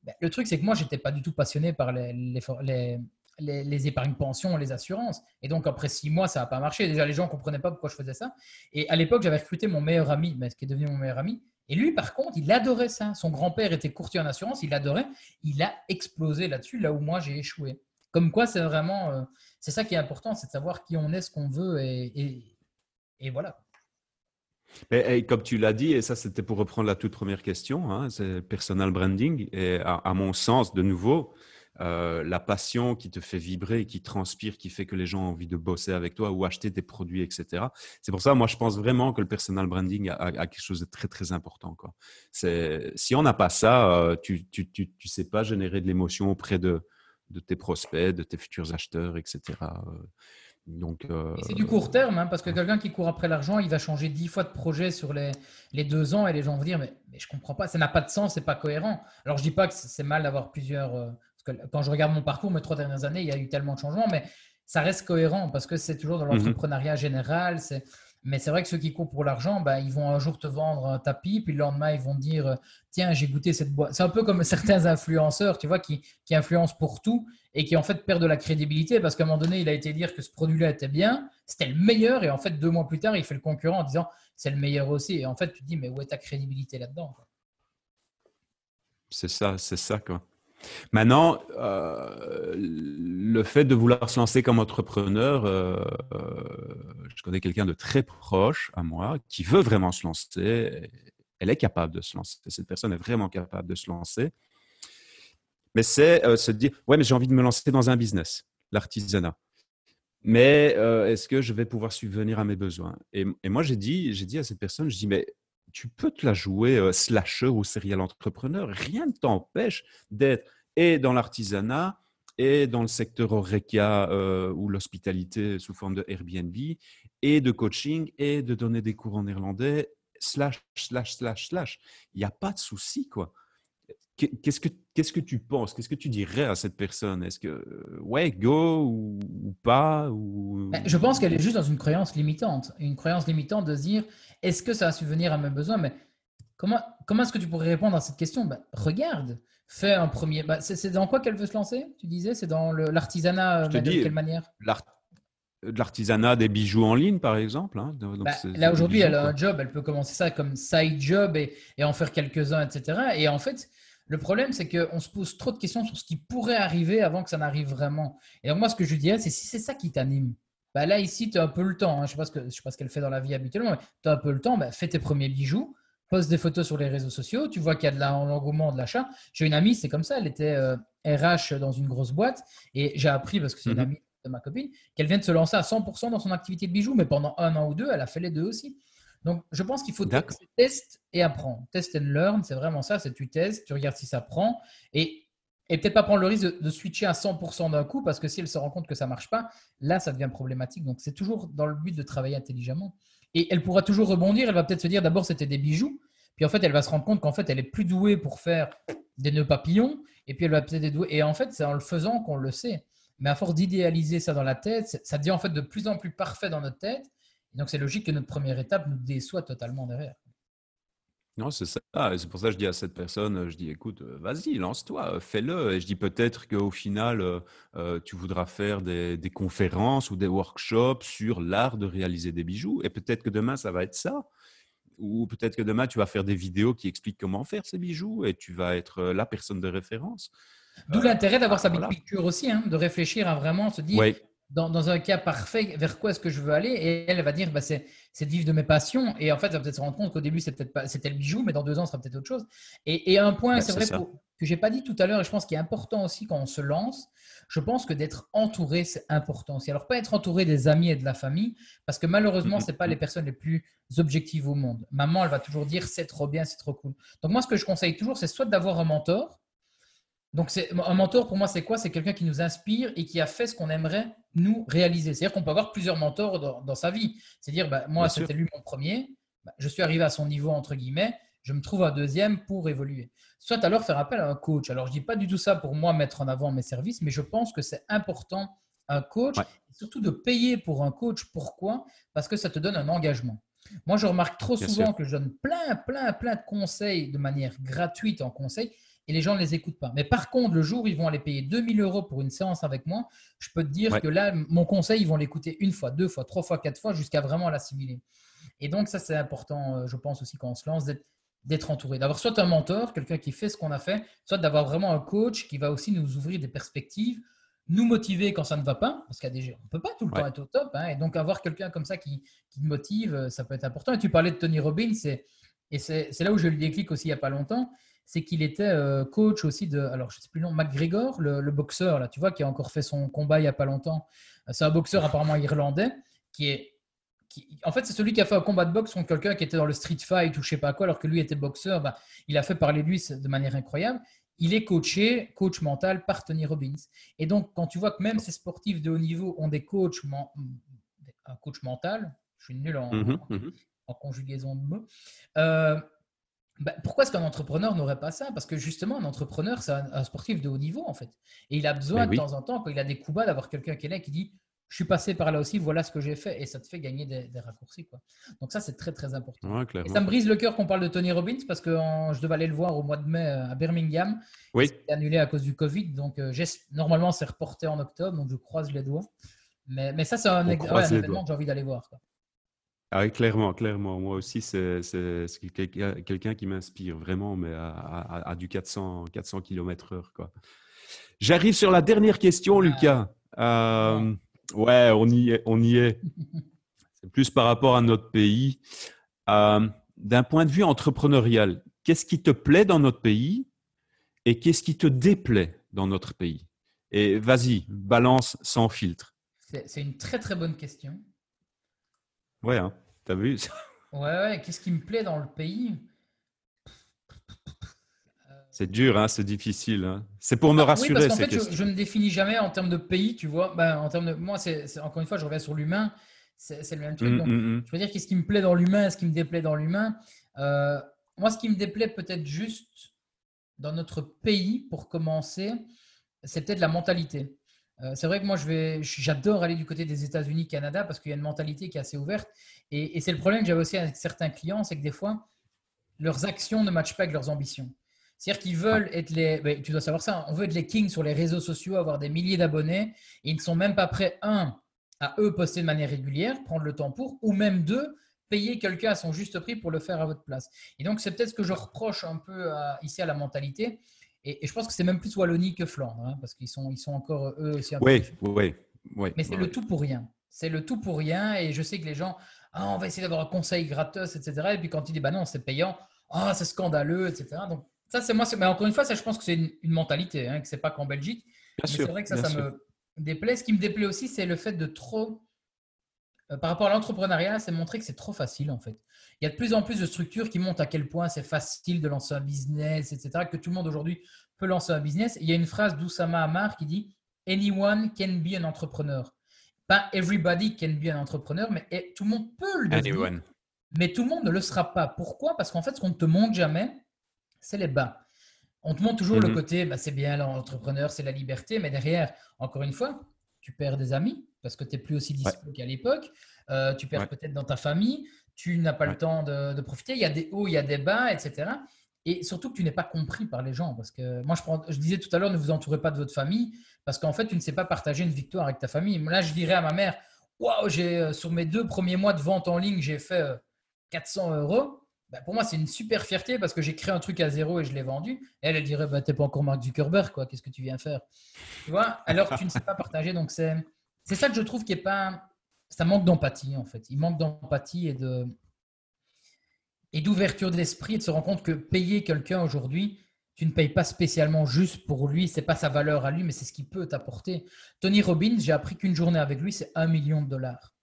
Ben, le truc, c'est que moi, j'étais pas du tout passionné par les, épargnes pensions, les assurances. Et donc, après six mois, ça n'a pas marché. Déjà, les gens ne comprenaient pas pourquoi je faisais ça. Et à l'époque, j'avais recruté mon meilleur ami, mais ce qui est devenu mon meilleur ami. Et lui, par contre, il adorait ça. Son grand-père était courtier en assurance, il adorait. Il a explosé là-dessus, là où moi, j'ai échoué. Comme quoi, c'est vraiment. Euh, c'est ça qui est important, c'est de savoir qui on est, ce qu'on veut. Et, et, voilà. Mais, comme tu l'as dit, et ça c'était pour reprendre la toute première question, hein, c'est personal branding. Et à, mon sens, de nouveau, euh, la passion qui te fait vibrer, qui transpire, qui fait que les gens ont envie de bosser avec toi ou acheter tes produits, etc. C'est pour ça, moi, je pense vraiment que le personal branding a, quelque chose de très, très important. Si on n'a pas ça, euh, tu ne sais pas générer de l'émotion auprès de, de, tes prospects, de tes futurs acheteurs, etc. Donc, euh, c'est du court terme, hein, parce que quelqu'un qui court après l'argent, il va changer dix fois de projet sur les, les, deux ans et les gens vont dire mais, mais je comprends pas, ça n'a pas de sens, c'est pas cohérent. Alors je dis pas que c'est mal d'avoir plusieurs, quand je regarde mon parcours, mes trois dernières années, il y a eu tellement de changements, mais ça reste cohérent parce que c'est toujours dans mhm. l'entrepreneuriat général. Mais c'est vrai que ceux qui courent pour l'argent, bah, ils vont un jour te vendre un tapis, puis le lendemain, ils vont dire Tiens, j'ai goûté cette boîte. C'est un peu comme certains influenceurs, tu vois, qui, qui influencent pour tout et qui en fait perdent de la crédibilité parce qu'à un moment donné, il a été dire que ce produit-là était bien, c'était le meilleur, et en fait, deux mois plus tard, il fait le concurrent en disant C'est le meilleur aussi. Et en fait, tu te dis Mais où est ta crédibilité là-dedans C'est ça, c'est ça, quoi. Maintenant, euh, le fait de vouloir se lancer comme entrepreneur, euh, euh, je connais quelqu'un de très proche à moi qui veut vraiment se lancer. Elle est capable de se lancer. Cette personne est vraiment capable de se lancer. Mais c'est se dire, ouais, mais j'ai envie de me lancer dans un business, l'artisanat. Mais est-ce que je vais pouvoir subvenir à mes besoins? Et, et, moi, j'ai dit, j'ai dit à cette personne, je dis, mais tu peux te la jouer euh, slasher ou serial entrepreneur. Rien ne t'empêche d'être et dans l'artisanat et dans le secteur Oreca euh, ou l'hospitalité sous forme de Airbnb et de coaching et de donner des cours en néerlandais, slash, slash, slash, slash. Il n'y a pas de souci, quoi. Qu'est-ce que, qu'est-ce que tu penses? Qu'est-ce que tu dirais à cette personne? Est-ce que, euh, ouais, go ou, pas ou... Ben, je pense qu'elle est juste dans une croyance limitante. Une croyance limitante de se dire est-ce que ça va subvenir à mes besoins? Mais comment, comment est-ce que tu pourrais répondre à cette question? Ben, Regarde, fais un premier. Ben, c'est, dans quoi qu'elle veut se lancer Tu disais? C'est dans l'artisanat De quelle manière? de l'artisanat des bijoux en ligne, par exemple. Hein, là, aujourd'hui, elle a un job, elle peut commencer ça comme side job et, et en faire quelques-uns, etc. Et en fait, le problème, c'est qu'on se pose trop de questions sur ce qui pourrait arriver avant que ça n'arrive vraiment. Et donc, moi, ce que je dirais, c'est si c'est ça qui t'anime, bah là, ici, tu as un peu le temps. Hein. Je ne sais pas ce qu'elle fait dans la vie habituellement, mais tu as un peu le temps. Bah, fais tes premiers bijoux, poste des photos sur les réseaux sociaux. Tu vois qu'il y a de l'engouement, de l'achat. J'ai une amie, c'est comme ça. Elle était RH euh, dans une grosse boîte. Et j'ai appris, parce que c'est une mmh amie de ma copine, qu'elle vient de se lancer à 100% dans son activité de bijoux. Mais pendant un an ou deux, elle a fait les deux aussi. Donc, je pense qu'il faut tester et apprendre. Test and learn, c'est vraiment ça. C'est tu testes, tu regardes si ça prend. Et, et peut-être pas prendre le risque de, switcher à 100% d'un coup parce que si elle se rend compte que ça marche pas, là, ça devient problématique. Donc, c'est toujours dans le but de travailler intelligemment. Et elle pourra toujours rebondir. Elle va peut-être se dire d'abord, c'était des bijoux. Puis en fait, elle va se rendre compte qu'en fait, elle est plus douée pour faire des nœuds papillons. Et puis, elle va peut-être être douée. Et en fait, c'est en le faisant qu'on le sait. Mais à force d'idéaliser ça dans la tête, ça devient en fait de plus en plus parfait dans notre tête. Donc, c'est logique que notre première étape nous déçoit totalement derrière. Non, c'est ça. Ah, c'est pour ça que je dis à cette personne, je dis, écoute, euh, vas-y, lance-toi, euh, fais-le. Et je dis peut-être qu'au final, euh, tu voudras faire des, conférences ou des workshops sur l'art de réaliser des bijoux. Et peut-être que demain, ça va être ça. Ou peut-être que demain, tu vas faire des vidéos qui expliquent comment faire ces bijoux et tu vas être la personne de référence. D'où l'intérêt d'avoir sa big picture aussi, hein, de réfléchir à vraiment se dire, dans, un cas parfait, vers quoi est-ce que je veux aller? Et elle va dire, bah, c'est de vivre de mes passions. Et en fait, elle va peut-être se rendre compte qu'au début, c'était le bijou, mais dans deux ans, ce sera peut-être autre chose. Et, et un point, c'est vrai, que j'ai pas dit tout à l'heure, et je pense qu'il est important aussi quand on se lance, je pense que d'être entouré, c'est important aussi. Alors, pas être entouré des amis et de la famille, parce que malheureusement, mm-hmm. ce n'est pas les personnes les plus objectives au monde. Maman, elle va toujours dire, c'est trop bien, c'est trop cool. Donc, moi, ce que je conseille toujours, c'est soit d'avoir un mentor, donc, un mentor, pour moi, c'est quoi? C'est quelqu'un qui nous inspire et qui a fait ce qu'on aimerait nous réaliser. C'est-à-dire qu'on peut avoir plusieurs mentors dans, sa vie. C'est-à-dire, bah, moi, c'était lui mon premier. Bah, je suis arrivé à son niveau, entre guillemets. Je me trouve un deuxième pour évoluer. Soit alors faire appel à un coach. Alors, je ne dis pas du tout ça pour moi mettre en avant mes services, mais je pense que c'est important un coach, surtout de payer pour un coach. Pourquoi? Parce que ça te donne un engagement. Moi, je remarque trop souvent que je donne plein, plein, plein de conseils de manière gratuite en conseil et les gens ne les écoutent pas. Mais par contre, le jour où ils vont aller payer 2000 euros pour une séance avec moi, je peux te dire que là, mon conseil, ils vont l'écouter une fois, deux fois, trois fois, quatre fois, jusqu'à vraiment l'assimiler. Et donc, ça, c'est important, euh, je pense aussi, quand on se lance, d'être entouré. D'avoir soit un mentor, quelqu'un qui fait ce qu'on a fait, soit d'avoir vraiment un coach qui va aussi nous ouvrir des perspectives, nous motiver quand ça ne va pas, parce qu'on ne peut pas tout le temps être au top. Hein. et donc, avoir quelqu'un comme ça qui, qui motive, euh, ça peut être important. Et tu parlais de Tony Robbins, et c'est là où je lui déclic aussi il n'y a pas longtemps c'est qu'il était euh, coach aussi de, alors je sais plus le nom, McGregor, le, boxeur, là, tu vois, qui a encore fait son combat il n'y a pas longtemps. C'est un boxeur apparemment irlandais qui est. Qui, en fait, c'est celui qui a fait un combat de boxe contre quelqu'un qui était dans le street fight ou je sais pas quoi, alors que lui était boxeur. Bah, il a fait parler de lui de manière incroyable. Il est coaché, coach mental par Tony Robbins. Et donc, quand tu vois que même ces sportifs de haut niveau ont des coachs, un coach mental, je suis nul en, mmh mmh en conjugaison de mots. Euh, bah, pourquoi est-ce qu'un entrepreneur n'aurait pas ça? Parce que justement, un entrepreneur, c'est un, sportif de haut niveau, en fait. Et il a besoin ben de temps en temps, quand il a des coups bas, d'avoir quelqu'un qui est là qui dit Je suis passé par là aussi, voilà ce que j'ai fait. Et ça te fait gagner des, raccourcis. Quoi. Donc, ça, c'est très, très important. et ça me brise le cœur qu'on parle de Tony Robbins parce que je devais aller le voir au mois de mai euh, à Birmingham. Oui. C'est annulé à cause du Covid. Donc, euh, normalement, c'est reporté en octobre. Donc, je croise les doigts. Mais, mais ça, c'est un, événement que j'ai envie d'aller voir. Quoi. Ah oui, clairement, clairement. Moi aussi, c'est quelqu'un qui m'inspire vraiment, mais à, du 400, 400 km/h. J'arrive sur la dernière question, ah. Lucas. Euh, ouais, on y est. On y est. C'est plus par rapport à notre pays. Euh, d'un point de vue entrepreneurial, qu'est-ce qui te plaît dans notre pays et qu'est-ce qui te déplaît dans notre pays? Et vas-y, balance sans filtre. C'est une très très bonne question. Ouais, hein, t'as vu Ouais, ouais. Qu'est-ce qui me plaît dans le pays? C'est dur, hein, c'est difficile. Hein. C'est pour me rassurer. Oui, parce qu'en fait, je, ne définis jamais en termes de pays, tu vois. Ben, en termes de, moi, c'est encore une fois, je reviens sur l'humain. C'est le même truc. Mmh, mmh, mmh. Je veux dire, qu'est-ce qui me plaît dans l'humain, ce qui me déplaît dans l'humain? Euh, moi, ce qui me déplaît peut-être juste dans notre pays, pour commencer, c'est peut-être la mentalité. Euh, c'est vrai que moi, j'adore aller du côté des États-Unis, Canada, parce qu'il y a une mentalité qui est assez ouverte. Et, c'est le problème que j'avais aussi avec certains clients, c'est que des fois, leurs actions ne matchent pas avec leurs ambitions. C'est-à-dire qu'ils veulent être les. Ben, tu dois savoir ça. On veut être les kings sur les réseaux sociaux, avoir des milliers d'abonnés. Et ils ne sont même pas prêts, un, à eux poster de manière régulière, prendre le temps pour, ou même deux, payer quelqu'un à son juste prix pour le faire à votre place. Et donc, c'est peut-être ce que je reproche un peu ici à la mentalité. Et, je pense que c'est même plus Wallonie que Flandre, hein, parce qu'ils sont, ils sont encore eux aussi un oui, peu. Oui, oui, Mais c'est le tout pour rien. C'est le tout pour rien. Et je sais que les gens, ah, on va essayer d'avoir un conseil gratos, etc. Et puis quand ils disent, bah non, c'est payant, ah, c'est scandaleux, etc. Donc, ça, c'est moi. Mais encore une fois, ça, je pense que c'est une, mentalité, hein, que c'est pas qu'en Belgique. mais c'est vrai que ça, ça me déplaît. Ce qui me déplaît aussi, c'est le fait de trop. Euh, par rapport à l'entrepreneuriat, c'est montrer que c'est trop facile, en fait il y a de plus en plus de structures qui montrent à quel point c'est facile de lancer un business, etc., que tout le monde aujourd'hui peut lancer un business. il y a une phrase d'Oussama Amar qui dit Anyone can be an entrepreneur. Pas everybody can be an entrepreneur, mais tout le monde peut le devenir. Mais tout le monde ne le sera pas. Pourquoi? Parce qu'en fait, ce qu'on ne te montre jamais, c'est les bas. On te montre toujours le mhm. côté, bah, c'est bien l'entrepreneur, c'est la liberté, mais derrière, encore une fois, tu perds des amis parce que tu n'es plus aussi dispo qu'à l'époque. Euh, tu perds peut-être dans ta famille tu n'as pas le temps de, profiter. Il y a des hauts, il y a des bas, etc. Et surtout que tu n'es pas compris par les gens. Parce que moi, je, je disais tout à l'heure, ne vous entourez pas de votre famille, parce qu'en fait, tu ne sais pas partager une victoire avec ta famille. Là, je dirais à ma mère, waouh, j'ai euh, sur mes deux premiers mois de vente en ligne, j'ai fait 400 euh, euros. Ben, pour moi, c'est une super fierté parce que j'ai créé un truc à zéro et je l'ai vendu. elle, elle dirait, bah, n'es pas encore Mark Zuckerberg, quoi. Qu'est-ce que tu viens faire? Tu vois? Alors, tu ne sais pas partager. Donc, c'est c'est ça que je trouve qui est pas. Ça manque d'empathie, en fait. Il manque d'empathie et de et d'ouverture d'esprit et de se rendre compte que payer quelqu'un aujourd'hui, tu ne payes pas spécialement juste pour lui, c'est pas sa valeur à lui, mais c'est ce qu'il peut t'apporter. Tony Robbins, j'ai appris qu'une journée avec lui, c'est un million de dollars.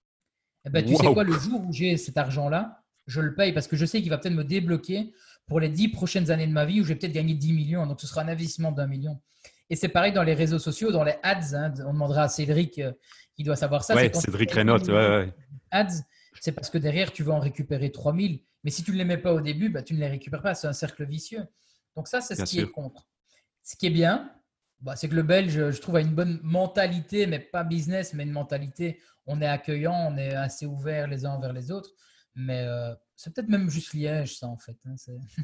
Eh ben, tu sais quoi, le jour où j'ai cet argent-là, je le paye parce que je sais qu'il va peut-être me débloquer pour les dix prochaines années de ma vie où je vais peut-être gagner 10 millions. Donc, ce sera un investissement d'un million. Et c'est pareil dans les réseaux sociaux, dans les ads. Hein, on demandera à Cédric euh, qui doit savoir ça. Ouais, Cédric. Ouais, ouais. Ads, c'est parce que derrière, tu vas en récupérer 3000. Mais si tu ne les mets pas au début, bah, tu ne les récupères pas. C'est un cercle vicieux. Donc ça, c'est ce qui est contre. Ce qui est bien, bah, c'est que le Belge, je trouve, a une bonne mentalité, mais pas business, mais une mentalité. On est accueillant, on est assez ouvert les uns envers les autres. Mais euh, c'est peut-être même juste Liège, ça, en fait. Hein,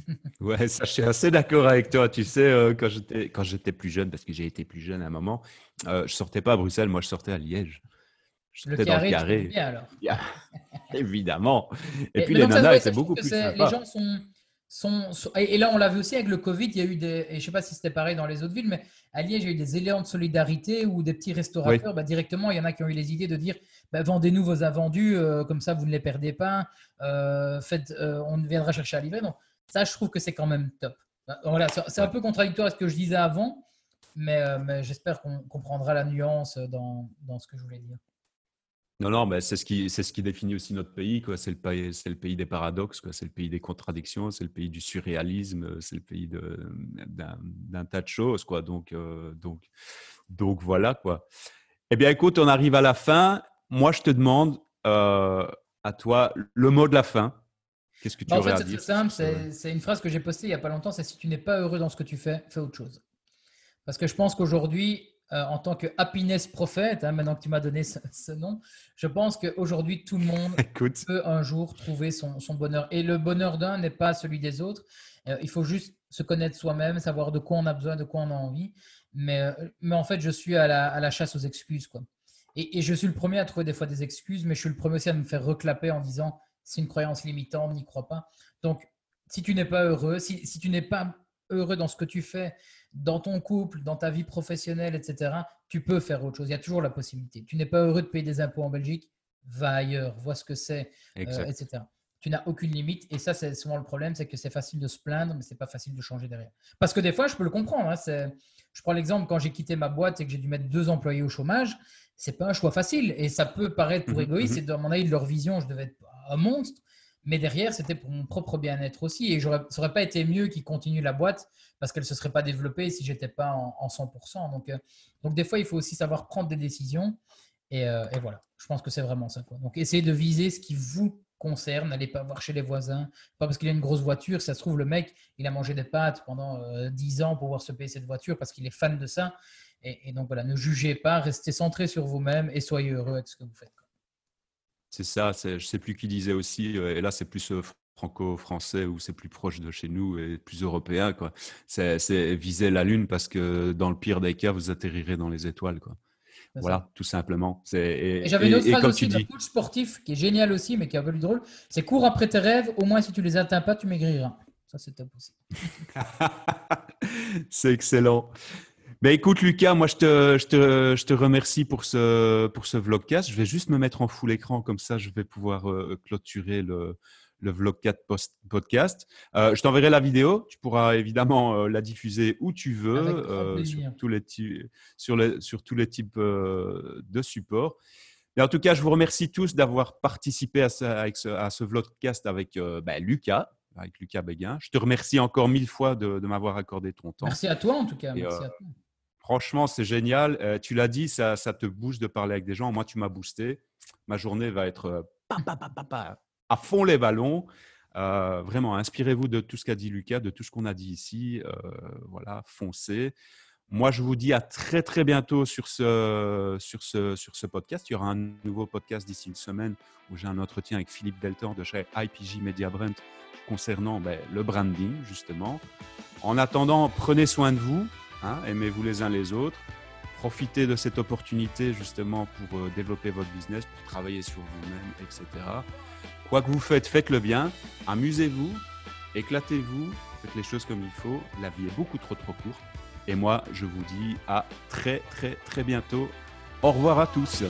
ouais, ça, je suis assez d'accord avec toi. Tu sais, euh, quand j'étais quand j'étais plus jeune, parce que j'ai été plus jeune à un moment, euh, je sortais pas à Bruxelles, moi, je sortais à Liège. Le carré, dans le carré. Bien, alors. Évidemment. Et, puis les nanas, c'est beaucoup plus sympa. Les gens sont, sont, Et là, on l'a vu aussi avec le Covid, il y a eu des. Et je ne sais pas si c'était pareil dans les autres villes, mais à Liège, il y a eu des élans de solidarité où des petits restaurateurs, bah, directement, il y en a qui ont eu les idées de dire bah, vendez-nous vos invendus, euh, comme ça, vous ne les perdez pas. Euh, faites, euh, on viendra chercher à livrer. Donc, ça, je trouve que c'est quand même top. Bah, voilà, c'est un peu contradictoire à ce que je disais avant, mais, mais j'espère qu'on comprendra la nuance dans, dans ce que je voulais dire. Non, non, mais c'est ce qui, c'est ce qui définit aussi notre pays. Quoi. C'est le pays, c'est le pays des paradoxes. Quoi. C'est le pays des contradictions. C'est le pays du surréalisme. C'est le pays de, d'un, tas de choses. Quoi. Donc, euh, donc, donc voilà quoi. Eh bien, écoute, on arrive à la fin. Moi, je te demande euh, à toi le mot de la fin. Qu'est-ce que tu bah, aurais à dire C'est simple. C'est, c'est une phrase que j'ai postée il y a pas longtemps. C'est si tu n'es pas heureux dans ce que tu fais, fais autre chose. Parce que je pense qu'aujourd'hui, euh, en tant que happiness prophète, hein, maintenant que tu m'as donné ce, nom, je pense qu'aujourd'hui, tout le monde peut un jour trouver son, bonheur. Et le bonheur d'un n'est pas celui des autres. Euh, il faut juste se connaître soi-même, savoir de quoi on a besoin, de quoi on a envie. Mais, euh, mais en fait, je suis à la, chasse aux excuses. Quoi. Et, je suis le premier à trouver des fois des excuses, mais je suis le premier aussi à me faire reclaper en disant c'est une croyance limitante, n'y crois pas. Donc, si tu n'es pas heureux, si, si tu n'es pas heureux dans ce que tu fais, dans ton couple, dans ta vie professionnelle, etc., tu peux faire autre chose. Il y a toujours la possibilité. Tu n'es pas heureux de payer des impôts en Belgique, va ailleurs, vois ce que c'est, euh, etc. Tu n'as aucune limite. Et ça, c'est souvent le problème, c'est que c'est facile de se plaindre, mais c'est pas facile de changer derrière. Parce que des fois, je peux le comprendre. Hein, je prends l'exemple quand j'ai quitté ma boîte et que j'ai dû mettre deux employés au chômage, c'est pas un choix facile. Et ça peut paraître pour mmh égoïste. Et mmh dans mon avis, de leur vision, je devais être un monstre. Mais derrière, c'était pour mon propre bien-être aussi. Et ça n'aurait pas été mieux qu'ils continuent la boîte parce qu'elle ne se serait pas développée si je n'étais pas en, 100%. Donc, euh, donc, des fois, il faut aussi savoir prendre des décisions. Euh, et, voilà, je pense que c'est vraiment ça. Donc, essayez de viser ce qui vous concerne. N'allez pas voir chez les voisins. Pas parce qu'il a une grosse voiture. Ça se trouve, le mec, il a mangé des pâtes pendant euh, 10 ans pour pouvoir se payer cette voiture parce qu'il est fan de ça. Et, et, donc, voilà, ne jugez pas. Restez centré sur vous-même et soyez heureux avec ce que vous faites. C'est ça, je ne sais plus qui disait aussi, euh, et là c'est plus euh, franco-français ou c'est plus proche de chez nous et plus européen. Quoi. C'est, viser la Lune parce que dans le pire des cas, vous atterrirez dans les étoiles. Quoi. Voilà, tout simplement. et, j'avais une autre phrase aussi d'un coach sportif qui est génial aussi, mais qui est un peu drôle. C'est cours après tes rêves, au moins si tu les atteins pas, tu maigriras. Ça, c'est top aussi. c'est excellent. Ben écoute Lucas, moi je te, je te, je te remercie pour ce, pour ce vlogcast. Je vais juste me mettre en full écran, comme ça je vais pouvoir euh, clôturer le, le vlogcast podcast. Euh, je t'enverrai la vidéo, tu pourras évidemment euh, la diffuser où tu veux, sur, tous les sur, les, sur tous les types de supports. Mais en tout cas, je vous remercie tous d'avoir participé à ce, à ce vlogcast avec ben, Lucas avec Lucas Béguin. Je te remercie encore mille fois de, de m'avoir accordé ton temps. Merci à toi en tout cas. Merci à toi. Franchement, c'est génial. Euh, tu l'as dit, ça, te booste de parler avec des gens. Moi, tu m'as boosté. Ma journée va être euh, à fond les ballons. Euh, vraiment, inspirez-vous de tout ce qu'a dit Lucas, de tout ce qu'on a dit ici. voilà, foncez. Moi, je vous dis à très très bientôt sur ce, sur ce, sur ce podcast. Il y aura un nouveau podcast d'ici une semaine où j'ai un entretien avec Philippe Deltan de chez IPG Media Brand concernant ben, le branding, justement. En attendant, prenez soin de vous. Hein, aimez-vous les uns les autres. Profitez de cette opportunité justement pour euh, développer votre business, pour travailler sur vous-même, etc. Quoi que vous faites, faites-le bien. Amusez-vous, éclatez-vous, faites les choses comme il faut. La vie est beaucoup trop trop courte. Et moi, je vous dis à très très très bientôt. Au revoir à tous.